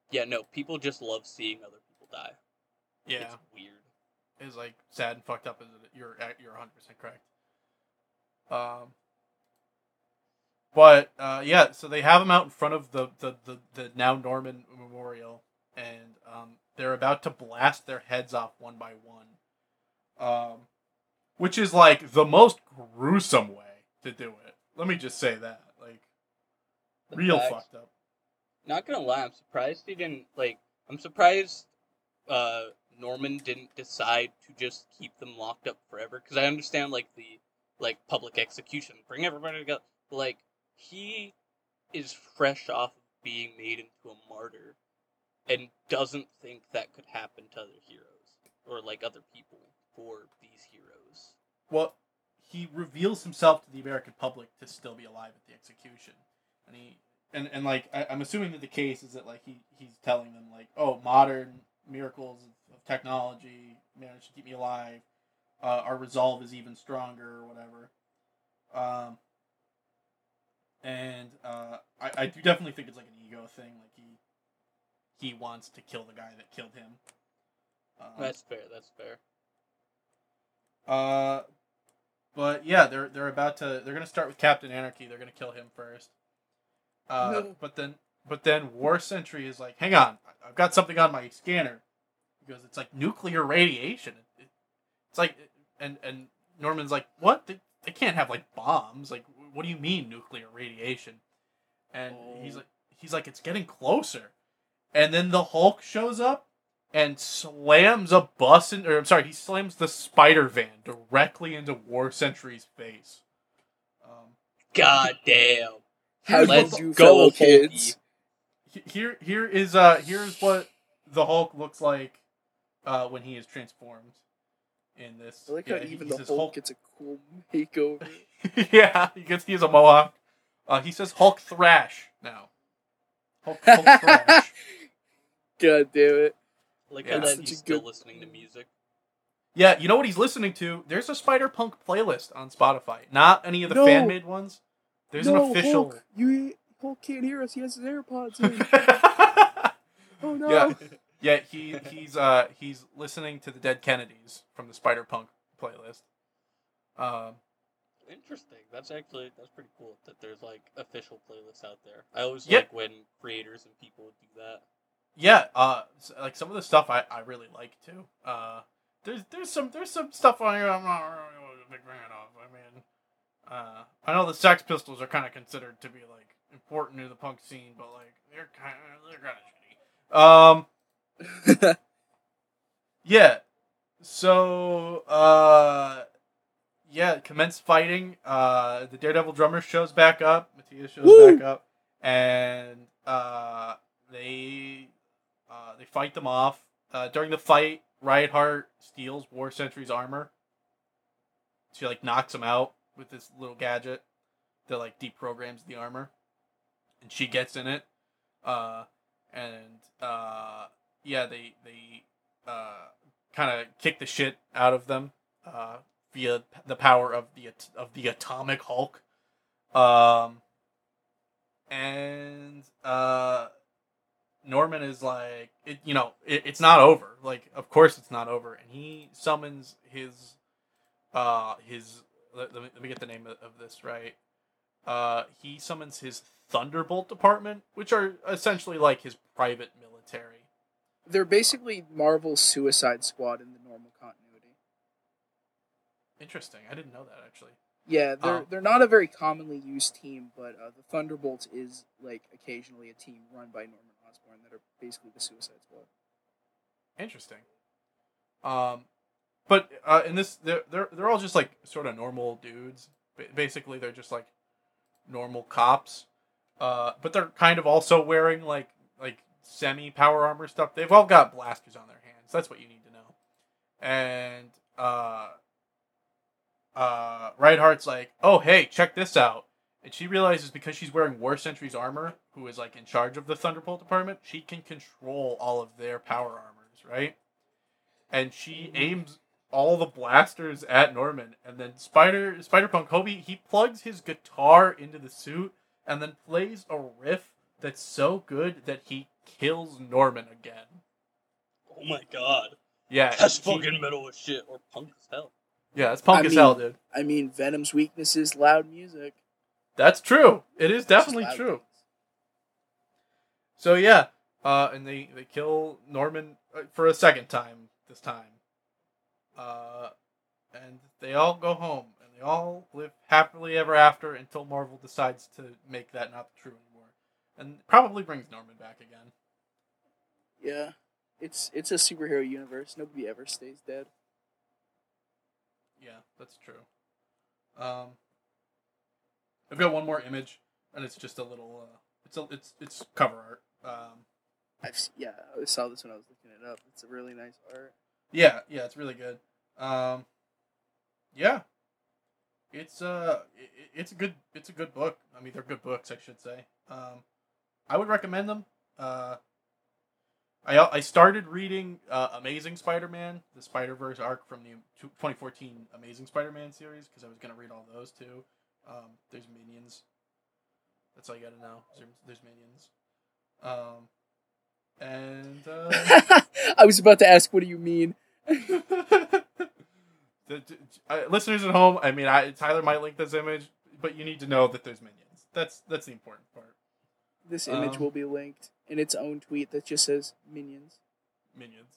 yeah, no, people just love seeing other people die. Yeah, It's weird. is like sad and fucked up as it, you're you're 100 percent correct. Um, but uh, yeah, so they have him out in front of the the, the, the now Norman Memorial, and um, they're about to blast their heads off one by one, um, which is like the most gruesome way to do it. Let me just say that, like, The real facts. fucked up. Not gonna lie, I'm surprised he didn't like. I'm surprised uh, Norman didn't decide to just keep them locked up forever. Because I understand like the like public execution, bring everybody together. But, like he is fresh off of being made into a martyr, and doesn't think that could happen to other heroes or like other people for these heroes. well, he reveals himself to the American public to still be alive at the execution, and he and and like I, I'm assuming that the case is that like he he's telling them like oh modern miracles of, of technology managed to keep me alive, uh, our resolve is even stronger or whatever, um, and uh, I I do definitely think it's like an ego thing like he he wants to kill the guy that killed him. Um, That's fair. That's fair. uh, but yeah, they're they're about to they're gonna start with Captain Anarchy. They're gonna kill him first. Uh, No. but then but then War Sentry is like, hang on, I've got something on my scanner. Because it's like nuclear radiation. It, it- it's like and and Norman's like, what? They, they can't have like bombs. Like, what do you mean nuclear radiation? And he's Oh. like, he's like, it's getting closer. And then the Hulk shows up and slams a bus in, or I'm sorry, he slams the spider van directly into War Sentry's face. Um, God damn. How here's Let's you go, fellow Hulky. kids? here here is uh here's what the Hulk looks like uh when he is transformed in this. I like Yeah, how he- even the says Hulk gets a cool makeover. [LAUGHS] yeah, he gets he has a mohawk. Uh, he says Hulk thrash now. Hulk, Hulk [LAUGHS] thrash. God damn it! Like Yeah. that he's still good- listening to music. Yeah, you know what he's listening to? There's a Spider Punk playlist on Spotify. Not any of the No. fan made ones. There's no, an official. Hulk, you Hulk can't hear us. He has his AirPods in. [LAUGHS] oh no! Yeah. Yeah, he he's uh he's listening to the Dead Kennedys from the Spider Punk playlist. Um, Interesting. That's actually that's pretty cool that there's like official playlists out there. I always Yeah. like when creators and people do that. yeah, uh, like some of the stuff I, I really like too. Uh, there's there's some there's some stuff on here I'm not really a big fan of. I mean, uh, I know the Sex Pistols are kind of considered to be like important to the punk scene, but like they're kind of they're kind of shitty. Um, [LAUGHS] yeah. So, uh, yeah, commence fighting. Uh, the Daredevil drummer shows back up. Matthias shows Woo! back up, and uh, they uh, they fight them off. Uh, during the fight, Reinhardt steals War Sentry's armor. She like knocks him out with this little gadget that like deprograms the armor, and she gets in it. Uh, and uh, yeah, they they uh, kind of kick the shit out of them uh, via the power of the of the atomic Hulk. Um, and uh, Norman is like, it, you know, it, it's not over. Like, of course it's not over, and he summons his uh his. Let, let me, let me get the name of, of this right. Uh, he summons his Thunderbolt department, which are essentially like his private military. They're basically Marvel's Suicide Squad in the normal continuity. Interesting. I didn't know that actually. Yeah, they're Oh. they're not a very commonly used team, but uh, the Thunderbolts is like occasionally a team run by Norman Osborn that are basically the Suicide Squad. Interesting. Um, but uh, in this, they're they're they're all just like sort of normal dudes. Basically, they're just like normal cops. Uh, but they're kind of also wearing like like semi power armor stuff. They've all got blasters on their hands. That's what you need to know. And uh, uh, Reinhardt's like, oh hey, check this out. And she realizes because she's wearing War Sentry's armor, who is like in charge of the Thunderbolt department, she can control all of their power armors, right? And she aims all the blasters at Norman, and then Spider Spider Punk Hobie he plugs his guitar into the suit and then plays a riff that's so good that he kills Norman again. Oh my god. Yeah, That's he- fucking metal as shit or punk as hell. Yeah, it's punk I as mean- hell, dude. I mean, Venom's weakness is loud music. That's true. It is It's definitely true. things. So yeah, uh, and they they kill Norman uh, for a second time this time, uh, and they all go home and they all live happily ever after until Marvel decides to make that not true anymore, and probably brings Norman back again. Yeah, it's it's a superhero universe. Nobody ever stays dead. Yeah, that's true. Um, I've got one more image, and it's just a little. Uh, it's a it's it's cover art. Um, I've yeah, I saw this when I was looking it up. It's a really nice art. Yeah, yeah, it's really good. Um, yeah, it's uh, i- i- it's a good, it's a good book. I mean, they're good books, I should say. Um, I would recommend them. Uh, I I started reading uh, Amazing Spider-Man, the Spider Verse arc from the 2014 Amazing Spider-Man series, because I was gonna read all those too. Um, there's Minions. That's all you gotta know. There's, there's Minions. Um, and uh, [LAUGHS] I was about to ask, what do you mean? [LAUGHS] The- the- uh, listeners at home, I mean, I, Tyler might link this image, but you need to know that there's minions. That's that's the important part. This image Um, will be linked in its own tweet that just says minions. Minions.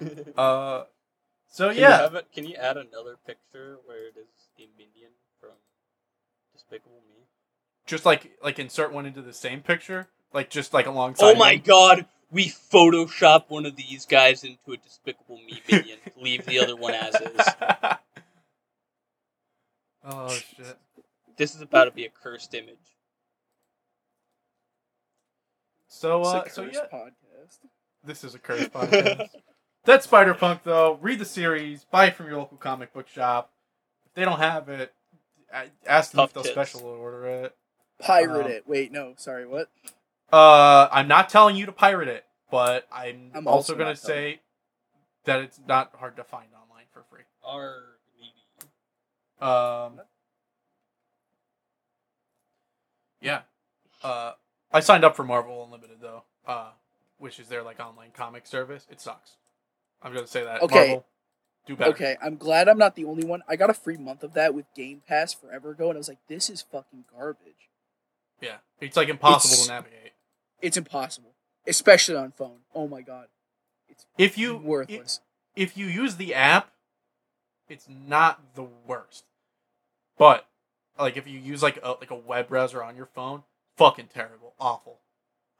[LAUGHS] Uh, so Can you yeah, have it, can you add another picture where it is a minion from Despicable Me? just like like insert one into the same picture, like just like alongside. Oh my them. god! We Photoshop one of these guys into a Despicable Me minion. [LAUGHS] Leave the other one as is. [LAUGHS] oh shit! This is about to be a cursed image. So It's a uh, so cursed yeah, podcast. this is a curse podcast. [LAUGHS] That's Spider Punk though. Read the series. Buy it from your local comic book shop. If they don't have it, ask them Tough if they'll tits. special order it. Pirate Um, it. Wait, no, sorry, what? Uh, I'm not telling you to pirate it, but I'm, I'm also, also gonna not telling say that it's not hard to find online for free. Our needy. Um, yeah. Uh, I signed up for Marvel Unlimited though, uh, which is their like online comic service. It sucks. I'm gonna say that. Okay. Marvel, do better. Okay, I'm glad I'm not the only one. I got a free month of that with Game Pass forever ago, and I was like, this is fucking garbage. Yeah, it's like impossible It's- to navigate. It's impossible, especially on phone. Oh my god, it's If you worthless. if you use the app, it's not the worst. But like if you use like a like a web browser on your phone, fucking terrible, awful.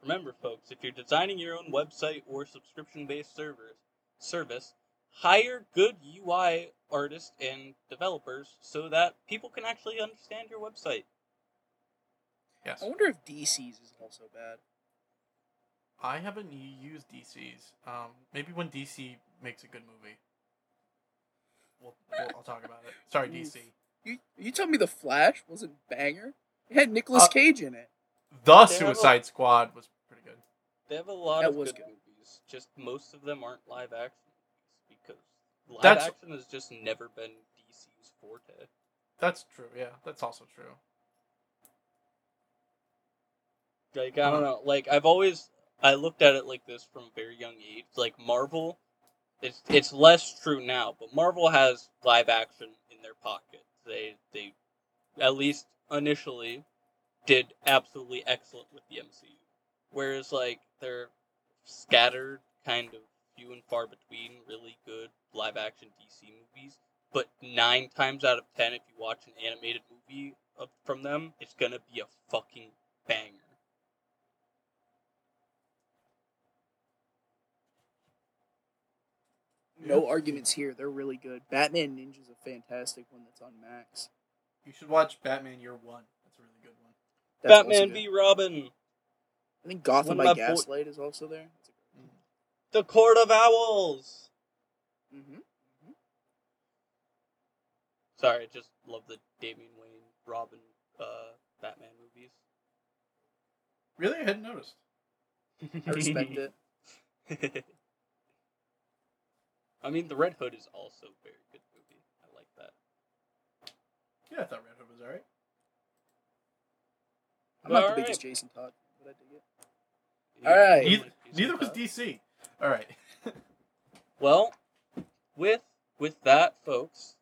Remember, folks, if you're designing your own website or subscription-based server service, hire good UI artists and developers so that people can actually understand your website. Yes. I wonder if DC's is also bad. I haven't used DC's. Um, maybe when DC makes a good movie, we'll, we'll I'll talk about it. Sorry, [LAUGHS] DC. You you tell me the Flash wasn't banger? It had Nicolas Uh, Cage in it. The They have a- Suicide Squad was pretty good. They have a lot That of was good, good. movies. Just most of them aren't live action because live That's- action has just never been DC's forte. That's true. Yeah, that's also true. Like I don't know. Like I've always I looked at it like this from a very young age. Like Marvel, it's it's less true now, but Marvel has live action in their pocket. They they at least initially did absolutely excellent with the MCU. Whereas like they're scattered, kind of few and far between really good live action DC movies. But nine times out of ten, if you watch an animated movie of, from them, it's gonna be a fucking banger. No arguments here. They're really good. Batman Ninja's a fantastic one that's on Max. You should watch Batman Year One. That's a really good one. That's Batman good. v Robin, I think Gotham one by of my bo- Gaslight is also there. The Court of Owls. Mm-hmm. Sorry, I just love the Damian Wayne, Robin, uh, Batman movies. Really, I hadn't noticed. I respect it. [LAUGHS] I mean, The Red Hood is also a very good movie. I like that. Yeah, I thought Red Hood was alright. I'm not the Alright. biggest Jason Todd, but I dig it. Alright. Neither, neither was DC. All right. [LAUGHS] Well, with with that, folks,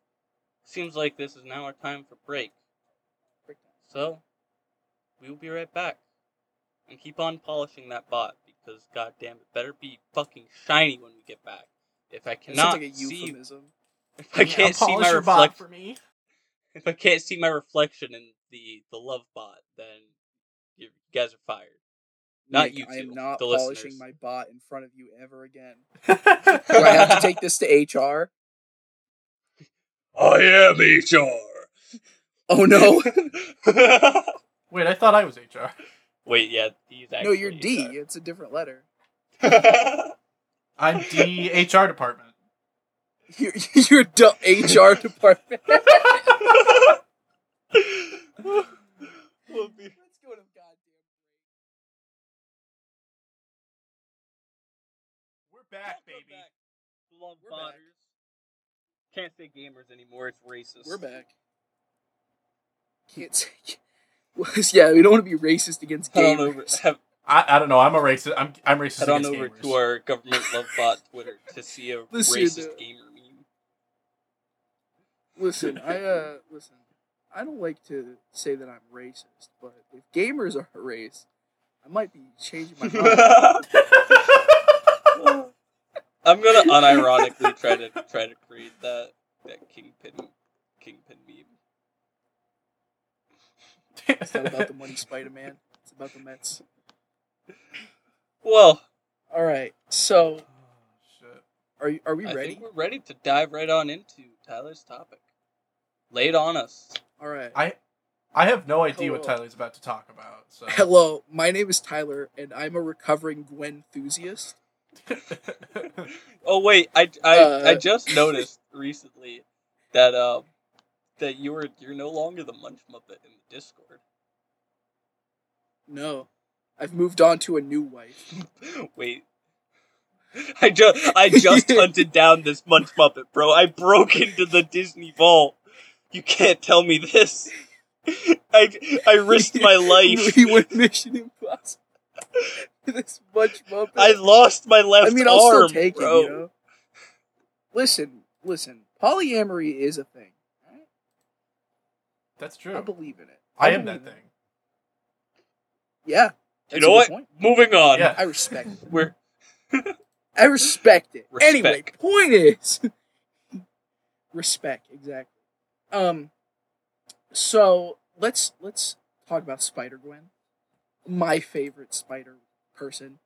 seems like this is now our time for break. So, we will be right back. And keep on polishing that bot because goddamn it better be fucking shiny when we get back. If I cannot like a see euphemism. if I can't see my your bot for me. if I can't see my reflection in the the love bot, then you, you guys are fired. Not Nick, you I am not the polishing listeners. my bot in front of you ever again. [LAUGHS] Do I have to take this to HR? I am HR. Oh no. [LAUGHS] Wait, I thought I was HR. Wait, yeah, he's actually. no, you're D. It's a different letter. [LAUGHS] I'm the HR department. You're, you're d- HR department. We'll be- back, Welcome baby. back, Love We're back. Can't say gamers anymore. It's racist. We're back. Can't say. [LAUGHS] yeah, we don't want to be racist against Head gamers. Have, I, I don't know. I'm a racist. I'm I'm racist head on against over gamers. to our government love bot Twitter to see a Listen, racist uh, gamer meme. Listen, I [LAUGHS] uh, listen. I don't like to say that I'm racist, but if gamers are a race, I might be changing my [LAUGHS] mind. I'm gonna unironically try to try to create that that kingpin kingpin meme. It's not about the money, Spider Man. It's about the Mets. Well, All right, so Oh, shit. are you, are we I ready? think we're ready to dive right on into Tyler's topic. Lay it on us. All right. I I have no idea what Tyler's about to talk about. So Hello, my name is Tyler, and I'm a recovering Gwen enthusiast. Oh wait, I I, Uh, I just noticed recently that um that you were you're no longer the Munch Muppet in the Discord. No, I've moved on to a new wife. [LAUGHS] Wait. I just I just [LAUGHS] hunted down this Munch Muppet, bro. I broke into the Disney vault. You can't tell me this. [LAUGHS] I I risked my life. we went Mission Impossible. [LAUGHS] this much Muppet. I lost my left I mean, I'll still arm, take bro. it. You know. Listen, listen. Polyamory is a thing. Right? That's true. I believe in it. I am that in it. thing. Yeah. You know a what? point. Moving on. Yeah. I respect it. We're I respect it. Respect. Anyway, point is [LAUGHS] respect exactly. Um so let's let's talk about Spider Gwen. My favorite spider person.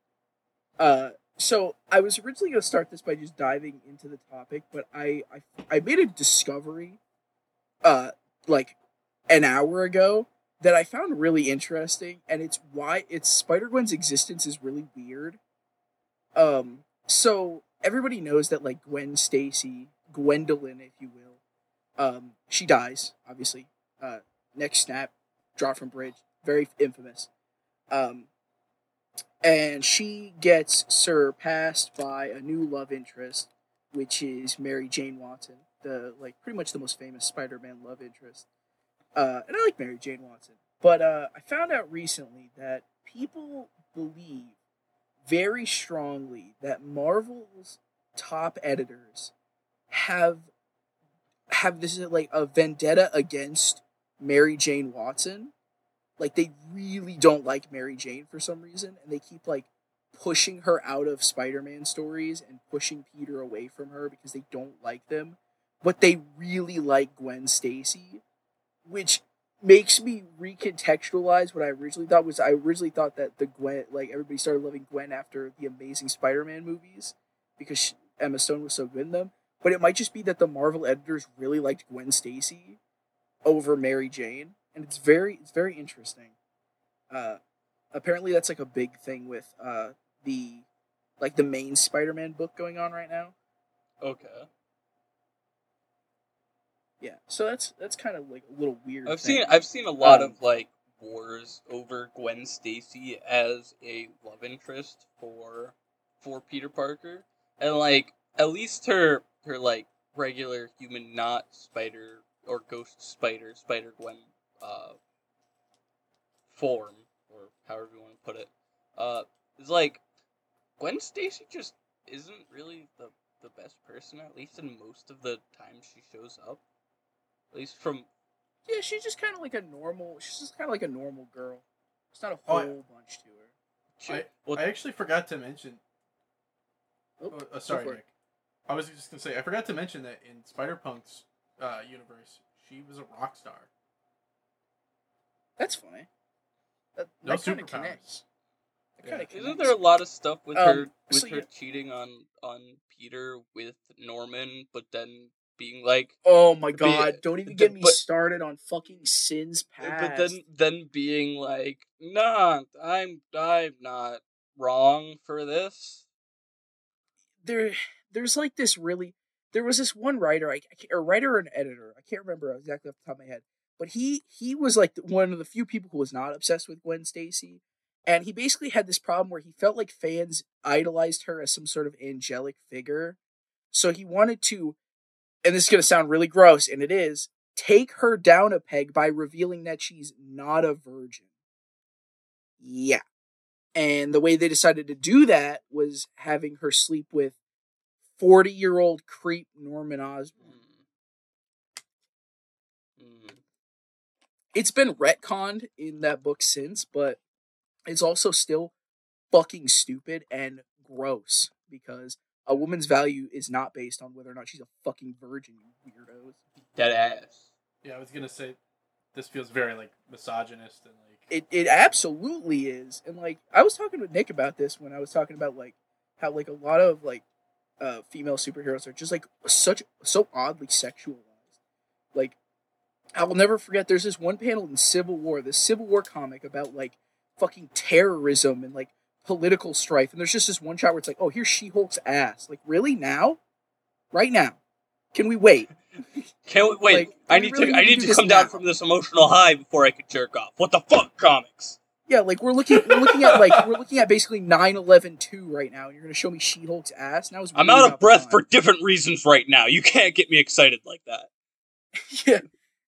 Uh so I was originally going to start this by just diving into the topic, but I, I I made a discovery uh like an hour ago that I found really interesting and it's why it's Spider Gwen's existence is really weird. Um so everybody knows that like Gwen Stacy, Gwendolyn, if you will, um, she dies, obviously. Uh, next snap, drop from bridge, very infamous. Um, and she gets surpassed by a new love interest, which is Mary Jane Watson, the like pretty much the most famous Spider-Man love interest. Uh, and I like Mary Jane Watson, but uh, I found out recently that people believe very strongly that Marvel's top editors have have this like a vendetta against Mary Jane Watson. Like they really don't like Mary Jane for some reason and they keep like pushing her out of Spider-Man stories and pushing Peter away from her because they don't like them. But they really like Gwen Stacy, which makes me recontextualize what I originally thought was I originally thought that the Gwen like everybody started loving Gwen after the Amazing Spider-Man movies because she, Emma Stone was so good in them. But it might just be that the Marvel editors really liked Gwen Stacy over Mary Jane, and it's very it's very interesting. Uh, apparently, that's like a big thing with uh, the like the main Spider-Man book going on right now. Okay. Yeah, so that's that's kind of like a little weird. I've thing. seen I've seen a lot Um, of like wars over Gwen Stacy as a love interest for for Peter Parker, and like at least her her like regular human not spider or ghost spider Spider Gwen uh form or however you want to put it uh is like Gwen Stacy just isn't really the the best person, at least in most of the time she shows up. At least from Yeah, she's just kind of like a normal. She's just kind of like a normal girl. It's not a Oh, whole I- bunch to her. I, well, I actually forgot to mention. Oh, Oh, uh, sorry, for it. Nick. I was just gonna say I forgot to mention that in Spider Punk's uh, universe, she was a rock star. That's funny. That, No that kind of connects. That Yeah. kind of Isn't there a lot of stuff with Um, her with so her yeah. cheating on on Peter with Norman, but then being like, Oh my Be- god! Don't even the- get me but- started on fucking sins past. but then then being like, nah, I'm I'm not wrong for this. there, there's like this really. There was this one writer, I, I can't, a writer or an editor. I can't remember exactly off the top of my head, but he he was like one of the few people who was not obsessed with Gwen Stacy, and he basically had this problem where he felt like fans idolized her as some sort of angelic figure, so he wanted to, and this is gonna sound really gross, and it is, take her down a peg by revealing that she's not a virgin. Yeah. And the way they decided to do that was having her sleep with 40 year old creep Norman Osborn. Mm. It's been retconned in that book since, but it's also still fucking stupid and gross because a woman's value is not based on whether or not she's a fucking virgin, you weirdos. Dead ass. Yeah, I was gonna say this feels very like misogynist and like It it absolutely is. And like I was talking with Nick about this when I was talking about like how like a lot of like uh female superheroes are just like such so oddly sexualized. Like I will never forget there's this one panel in Civil War, this Civil War comic about like fucking terrorism and like political strife and there's just this one shot where it's like, "Oh, here's She-Hulk's ass." Like, really now? Right now? Can we wait? [LAUGHS] Can't we, wait. Like, I need really to. I need to need do to come down now. from this emotional high before I could jerk off. What the fuck, comics? Yeah, like we're looking we're looking at like we're looking at basically 9-11-2 right now, and you're gonna show me She-Hulk's ass. Now I'm out of breath for different reasons right now. You can't get me excited like that. [LAUGHS] yeah,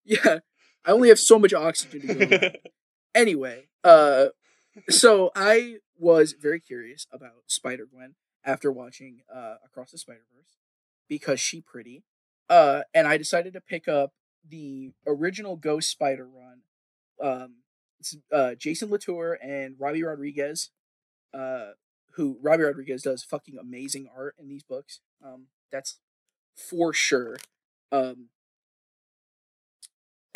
[LAUGHS] yeah. I only have so much oxygen to go. around. [LAUGHS] anyway, uh, so I was very curious about Spider Gwen after watching uh Across the Spider Verse because she pretty, uh, and I decided to pick up the original Ghost Spider run. Um, it's uh Jason Latour and Robbi Rodriguez, uh, who Robbi Rodriguez does fucking amazing art in these books. Um, that's for sure. Um,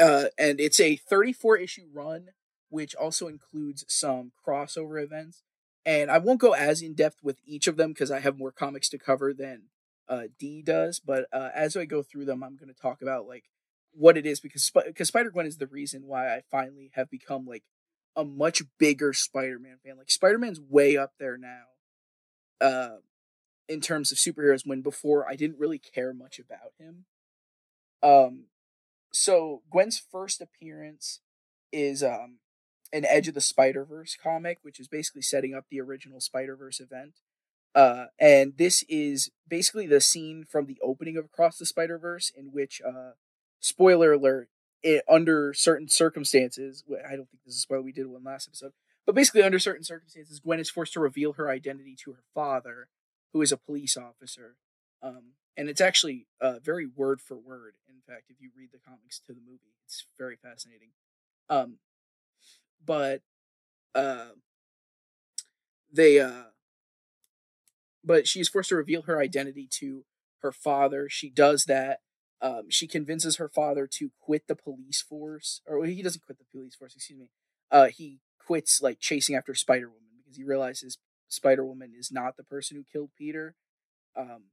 uh, and it's a 34 issue run, which also includes some crossover events. And I won't go as in depth with each of them because I have more comics to cover than uh, D does. But uh, as I go through them, I'm going to talk about like what it is because Sp- because Spider Gwen is the reason why I finally have become like a much bigger Spider Man fan. Like Spider Man's way up there now, uh, in terms of superheroes. When before I didn't really care much about him. Um, so Gwen's first appearance is um an Edge of the Spider Verse comic, which is basically setting up the original Spider Verse event. Uh, and this is basically the scene from the opening of Across the Spider Verse, in which, uh, spoiler alert, it, under certain circumstances, I don't think this is spoiler, we did one last episode, but basically under certain circumstances, Gwen is forced to reveal her identity to her father, who is a police officer. Um, and it's actually uh, very word for word. In fact, if you read the comics to the movie, it's very fascinating. Um, but uh, they, uh, but she's forced to reveal her identity to her father. She does that. Um, she convinces her father to quit the police force, or he doesn't quit the police force. Excuse me. Uh, he quits like chasing after Spider Woman because he realizes Spider Woman is not the person who killed Peter. Um,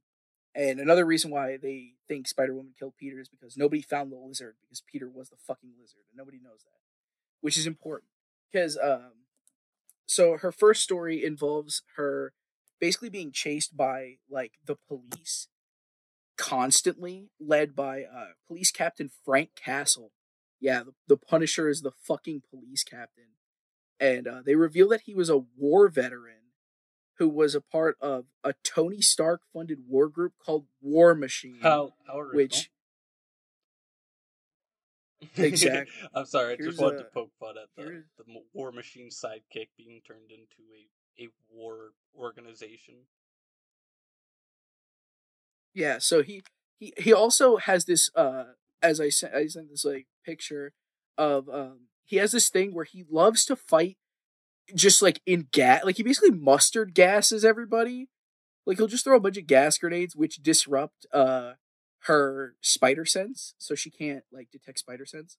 and another reason why they think Spider Woman killed Peter is because nobody found the lizard because Peter was the fucking lizard, and nobody knows that, which is important because um, so her first story involves her basically being chased by like the police constantly, led by uh, police captain Frank Castle. Yeah, the, the Punisher is the fucking police captain, and uh, they reveal that he was a war veteran who was a part of a Tony Stark funded war group called War Machine. How how which Exact- [LAUGHS] I'm sorry. I Here's just wanted a- to poke fun at the, the War Machine sidekick being turned into a a war organization. Yeah, so he he he also has this uh as I sent I sent this like picture of um he has this thing where he loves to fight just like in gas like he basically mustard gases everybody. Like he'll just throw a bunch of gas grenades which disrupt uh her spider sense so she can't like detect spider sense.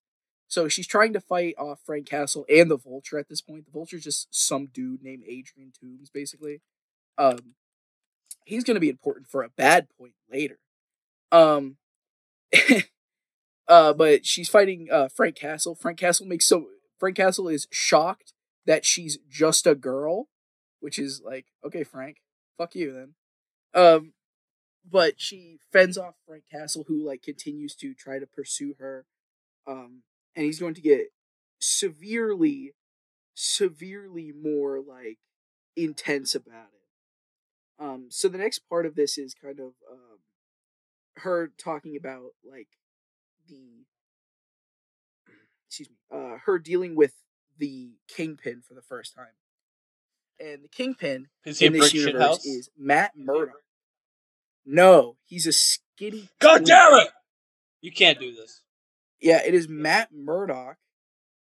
So she's trying to fight off Frank Castle and the Vulture at this point. The Vulture's just some dude named Adrian Toombs, basically. Um, he's going to be important for a bad point later. Um, [LAUGHS] uh, but she's fighting uh, Frank Castle. Frank Castle makes so Frank Castle is shocked that she's just a girl, which is like, okay, Frank, fuck you then. Um, but she fends off Frank Castle, who like continues to try to pursue her. Um, and he's going to get severely, severely more like intense about it. Um, so the next part of this is kind of um, her talking about like the excuse me, uh, her dealing with the kingpin for the first time, and the kingpin Is in this universe house? is Matt Murdock. No, he's a skinny. God damn it! You can't do this. Yeah, it is Matt Murdock,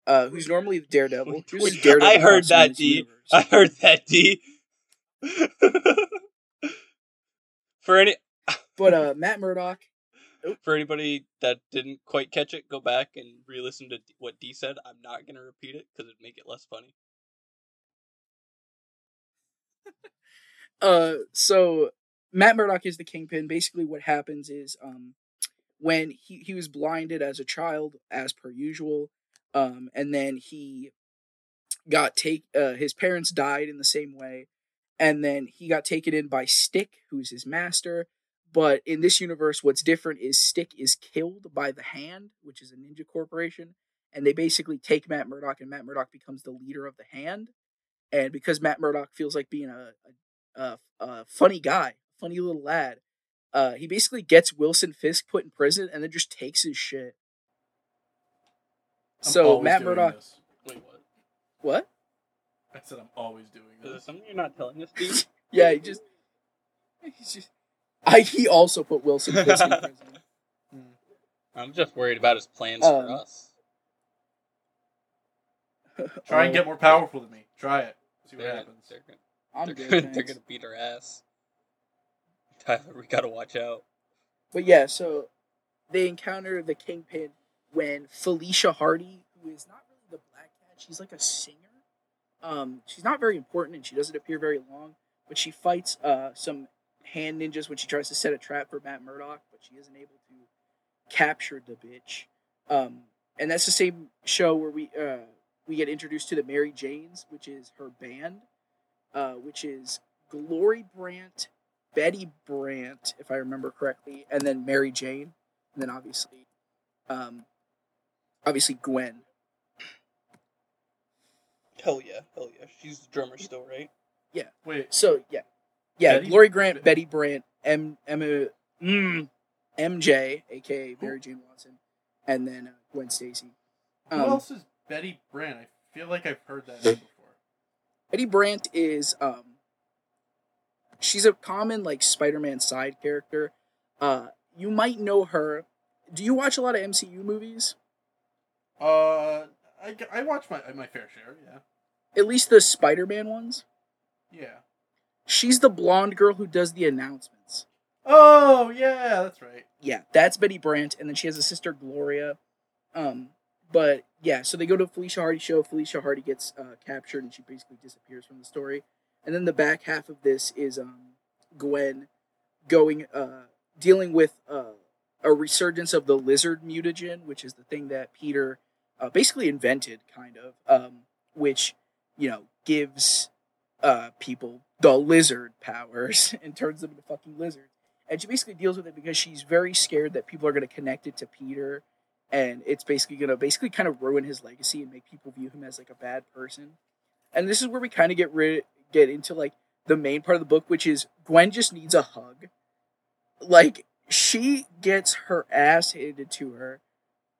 uh, who's normally the Daredevil. [LAUGHS] Who's Daredevil I heard that, D. universe. I heard that, D. [LAUGHS] for any But uh, Matt Murdock, for anybody that didn't quite catch it, go back and re-listen to what D said. I'm not gonna repeat it because it'd make it less funny. [LAUGHS] uh, so Matt Murdock is the kingpin. Basically, what happens is, um, when he he was blinded as a child, as per usual, um, and then he got take uh, his parents died in the same way, and then he got taken in by Stick, who's his master. But in this universe, what's different is Stick is killed by the Hand, which is a ninja corporation, and they basically take Matt Murdock, and Matt Murdock becomes the leader of the Hand. And because Matt Murdock feels like being a, a, a, a funny guy, funny little lad, uh, he basically gets Wilson Fisk put in prison and then just takes his shit. I'm so Matt doing Murdock, this. Wait, what? what? I said I'm always doing Is there this. something you're not telling us, D? [LAUGHS] Yeah, he just, [LAUGHS] he's just. I he also put Wilson Fisk in prison. [LAUGHS] I'm just worried about his plans Um, for us. Try and Oh, get more powerful than me. Try it. See what They're, happens. they're, gonna, I'm they're, good. gonna, they're gonna beat our ass. Tyler, we gotta watch out. But yeah, so they encounter the Kingpin when Felicia Hardy, who is not really the Black Cat, she's like a singer. Um, she's not very important and she doesn't appear very long, but she fights uh some hand ninjas when she tries to set a trap for Matt Murdock, but she isn't able to capture the bitch. Um, and that's the same show where we uh we get introduced to the Mary Janes, which is her band, uh, which is Glory Brandt, Betty Brant, if I remember correctly, and then Mary Jane, and then obviously, um, obviously Gwen. Hell yeah, hell yeah. She's the drummer still, right? Yeah. Wait, So yeah, yeah, Betty- Glory Grant, Betty Brant, M Emma, mm, MJ, aka Mary Jane Watson, and then uh, Gwen Stacy. who Um, else is Betty Brant? I feel like I've heard that name before. Betty Brant is um she's a common like Spider-Man side character. Uh you might know her. Do you watch a lot of MCU movies? Uh, I, I watch my my fair share. Yeah, At least the Spider-Man ones. yeah. She's the blonde girl who does the announcements. Oh yeah, that's right. Yeah, that's Betty Brant and then she has a sister Gloria. Um but yeah, so they go to Felicia Hardy show. Felicia Hardy gets uh, captured and she basically disappears from the story. And then the back half of this is um, Gwen going uh, dealing with uh, a resurgence of the lizard mutagen, which is the thing that Peter uh, basically invented, kind of, um, which you know gives uh, people the lizard powers [LAUGHS] and turns them into fucking lizards. And she basically deals with it because she's very scared that people are going to connect it to Peter, and it's basically going to basically kind of ruin his legacy and make people view him as like a bad person. And this is where we kind of get rid get into like the main part of the book, which is Gwen just needs a hug. Like she gets her ass handed to her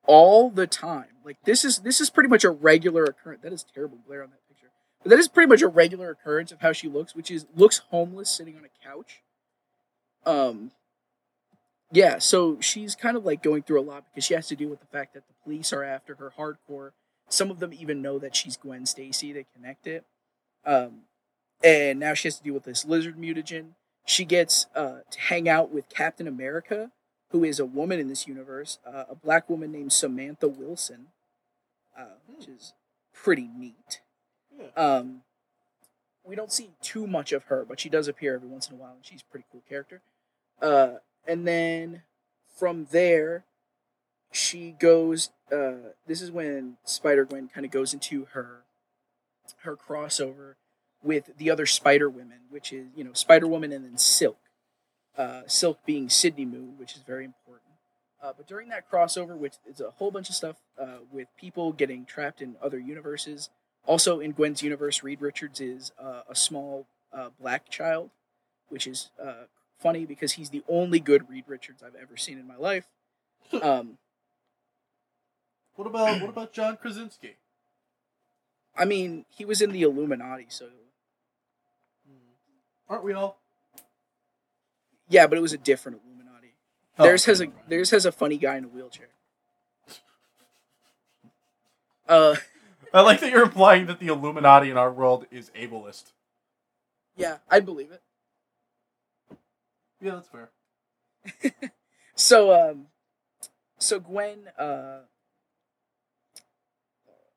all the time. Like this is this is pretty much a regular occurrence. That is terrible glare on that. But that is pretty much a regular occurrence of how she looks, which is looks homeless sitting on a couch. Um yeah, so she's kind of like going through a lot because she has to deal with the fact that the police are after her hardcore. Some of them even know that she's Gwen Stacy. They connect it. Um, and now she has to deal with this lizard mutagen. She gets uh, to hang out with Captain America, who is a woman in this universe, uh, a black woman named Samantha Wilson, uh, which is pretty neat. Um, we don't see too much of her, but she does appear every once in a while, and she's a pretty cool character. Uh, and then from there, she goes. Uh, this is when Spider Gwen kind of goes into her her crossover with the other Spider Women, which is you know Spider Woman and then Silk. Uh, Silk being Sydney Moon, which is very important. Uh, but during that crossover, which is a whole bunch of stuff uh, with people getting trapped in other universes. Also in Gwen's universe, Reed Richards is uh, a small uh, black child, which is uh, funny because he's the only good Reed Richards I've ever seen in my life. [LAUGHS] Um, What about what about John Krasinski? I mean, he was in the Illuminati, so Aren't we all? yeah, but it was a different Illuminati. Oh, Theirs has a theirs has a funny guy in a wheelchair. Uh, [LAUGHS] I like that you're implying that the Illuminati in our world is ableist. yeah, I believe it. Yeah, that's fair. [LAUGHS] So, um, so Gwen, uh,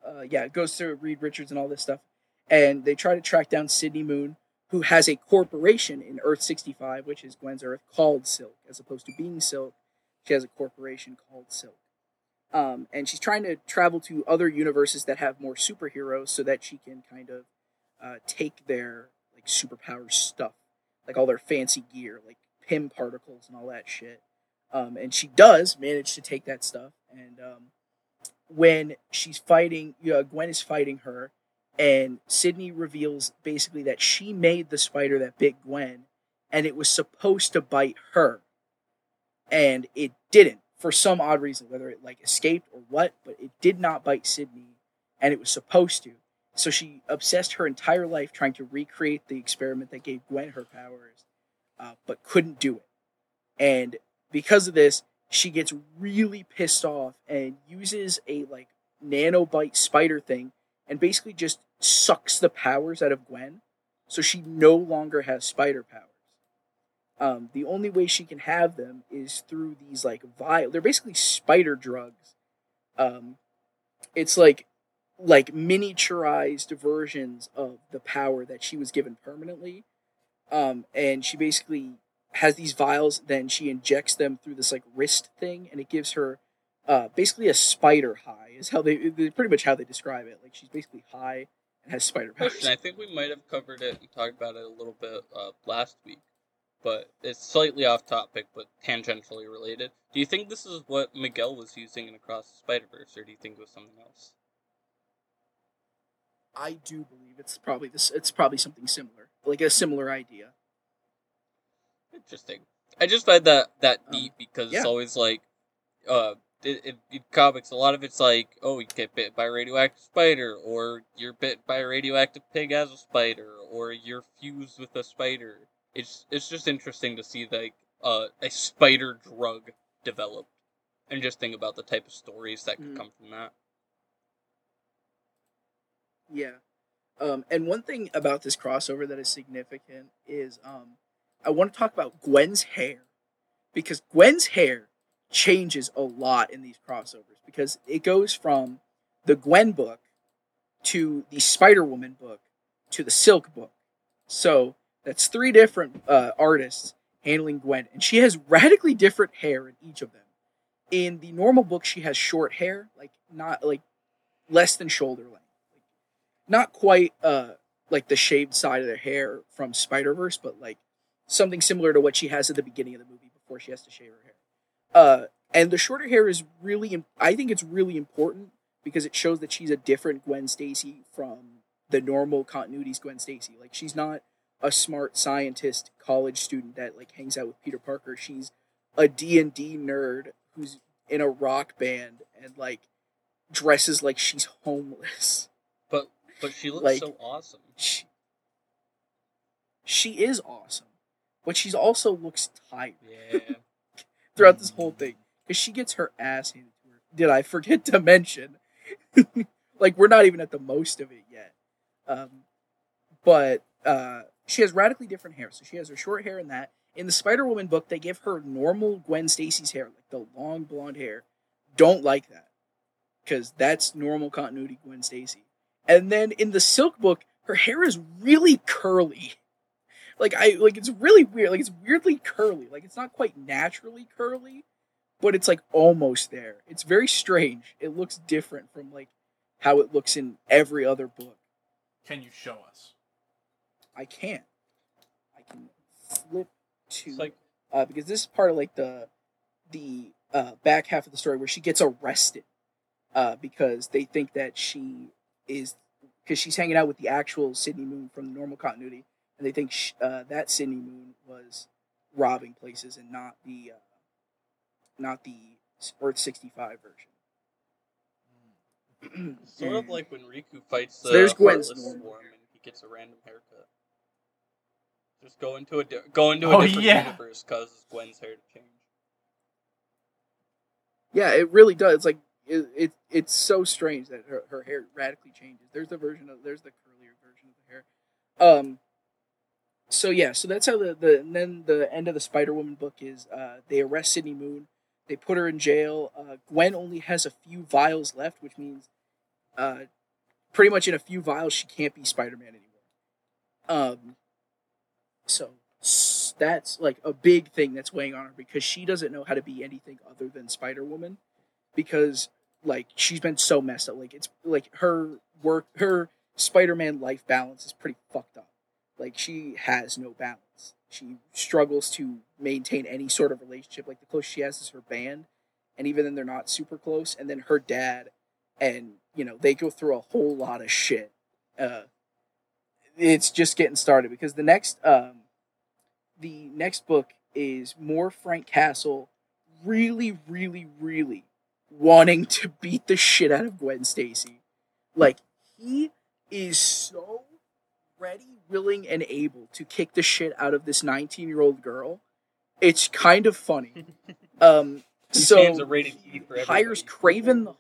uh, yeah, goes to Reed Richards and all this stuff, and they try to track down Sydney Moon, who has a corporation in Earth sixty five, which is Gwen's Earth, called Silk, as opposed to being Silk. She has a corporation called Silk. Um, and she's trying to travel to other universes that have more superheroes so that she can kind of uh, take their like superpower stuff, like all their fancy gear, like Pym particles and all that shit. Um, and she does manage to take that stuff. And um, when she's fighting, you know, Gwen is fighting her, and Sydney reveals basically that she made the spider that bit Gwen, and it was supposed to bite her, and it didn't for some odd reason, whether it like escaped or what, but it did not bite Sydney, and it was supposed to. So she obsessed her entire life trying to recreate the experiment that gave Gwen her powers, uh, but couldn't do it. And because of this, she gets really pissed off and uses a like nanobite spider thing and basically just sucks the powers out of Gwen. So she no longer has spider powers. Um, the only way she can have them is through these like vial. They're basically spider drugs. Um, it's like like miniaturized versions of the power that she was given permanently. Um, and she basically has these vials. Then she injects them through this like wrist thing, and it gives her uh, basically a spider high. Is how they pretty much how they describe it. Like she's basically high and has spider powers. Question: I think we might have covered it and talked about it a little bit uh, last week, but it's slightly off topic, but tangentially related. Do you think this is what Miguel was using in Across the Spider Verse, or do you think it was something else? I do believe it's probably this. It's probably something similar, like a similar idea. Interesting. I just find that that Um, neat because yeah. it's always like, uh, it, it, in comics, a lot of it's like, oh, you get bit by a radioactive spider, or you're bit by a radioactive pig as a spider, or you're fused with a spider. It's it's just interesting to see like uh, a spider drug developed, and just think about the type of stories that could Mhm. come from that. Yeah. Um, and one thing about this crossover that is significant is um, I want to talk about Gwen's hair because Gwen's hair changes a lot in these crossovers because it goes from the Gwen book to the Spider Woman book to the Silk book. So that's three different uh, artists handling Gwen, and she has radically different hair in each of them. In the normal book, she has short hair, like not like less than shoulder length not quite uh like the shaved side of the hair from Spider Verse, but like something similar to what she has at the beginning of the movie before she has to shave her hair. Uh, and the shorter hair is really, I think it's really important because it shows that she's a different Gwen Stacy from the normal continuity's Gwen Stacy. Like she's not a smart scientist college student that like hangs out with Peter Parker. She's a D and D nerd who's in a rock band and like dresses like she's homeless. But but she looks Like- so awesome. she, she is awesome, but she's also looks tired. Yeah. [LAUGHS] throughout this whole thing because she gets her ass handed to her. Did I forget to mention? [LAUGHS] like we're not even at the most of it yet. Um, but uh, she has radically different hair. So she has her short hair in that. In the Spider Woman book, they give her normal Gwen Stacy's hair, like the long blonde hair. Don't like that because that's normal continuity Gwen Stacy. And then in the Silk book, her hair is really curly. [LAUGHS] Like I like it's really weird. Like it's weirdly curly. Like it's not quite naturally curly, but it's like almost there. It's very strange. It looks different from like how it looks in every other book. Can you show us? I can't. I can flip to like uh, because this is part of like the the uh, back half of the story where she gets arrested uh, because they think that she is because she's hanging out with the actual Sydney Moon from the normal continuity, and they think sh- uh, that Sydney Moon was robbing places and not the uh, not the Earth sixty five version. sort of like when Riku fights the So there's Gwen's Heartless normal Swarm and he gets a random haircut. Just go into a di- go into a Oh, different yeah. universe causes Gwen's hair to change. Yeah, it really does. Like it, it it's so strange that her, her hair radically changes. There's the version of there's the curlier version of the hair. Um so yeah, so that's how the, the and then the end of the Spider Woman book is uh they arrest Sydney Moon, they put her in jail. Uh Gwen only has a few vials left, which means uh pretty much in a few vials she can't be Spider Man anymore. Um so that's like a big thing that's weighing on her because she doesn't know how to be anything other than Spider Woman because like she's been so messed up. Like it's like her work, her Spider Man life balance is pretty fucked up. Like she has no balance. She struggles to maintain any sort of relationship. Like the closest she has is her band, and even then they're not super close. And then her dad, and you know they go through a whole lot of shit. Uh, it's just getting started because the next um, the next book is more Frank Castle really, really, really wanting to beat the shit out of Gwen Stacy. Like he is so ready, willing, and able to kick the shit out of this 19 year old girl. It's kind of funny. [LAUGHS] Um, He so a rated for he hires. Kraven. The...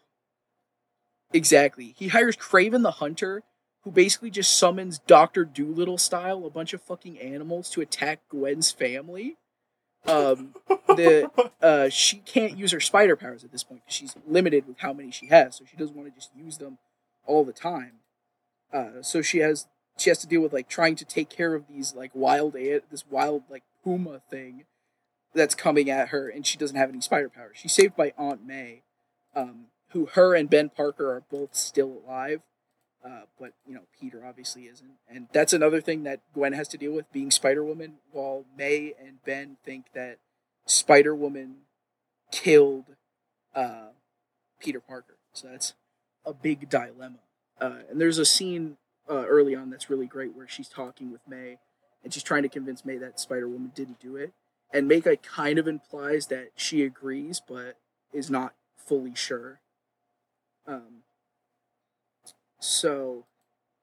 Exactly, he hires Kraven the Hunter, who basically just summons Doctor Dolittle style a bunch of fucking animals to attack Gwen's family. Um, the [LAUGHS] uh, she can't use her spider powers at this point because she's limited with how many she has, so she doesn't want to just use them all the time. Uh, so she has she has to deal with like trying to take care of these like wild a- this wild like puma thing that's coming at her, and she doesn't have any spider powers. She's saved by Aunt May, um, who her and Ben Parker are both still alive. Uh, but you know Peter obviously isn't, and that's another thing that Gwen has to deal with being Spider Woman. While May and Ben think that Spider Woman killed uh, Peter Parker, so that's a big dilemma. Uh, and there's a scene uh, early on that's really great where she's talking with May, and she's trying to convince May that Spider Woman didn't do it, and May kind of implies that she agrees, but is not fully sure. Um, so,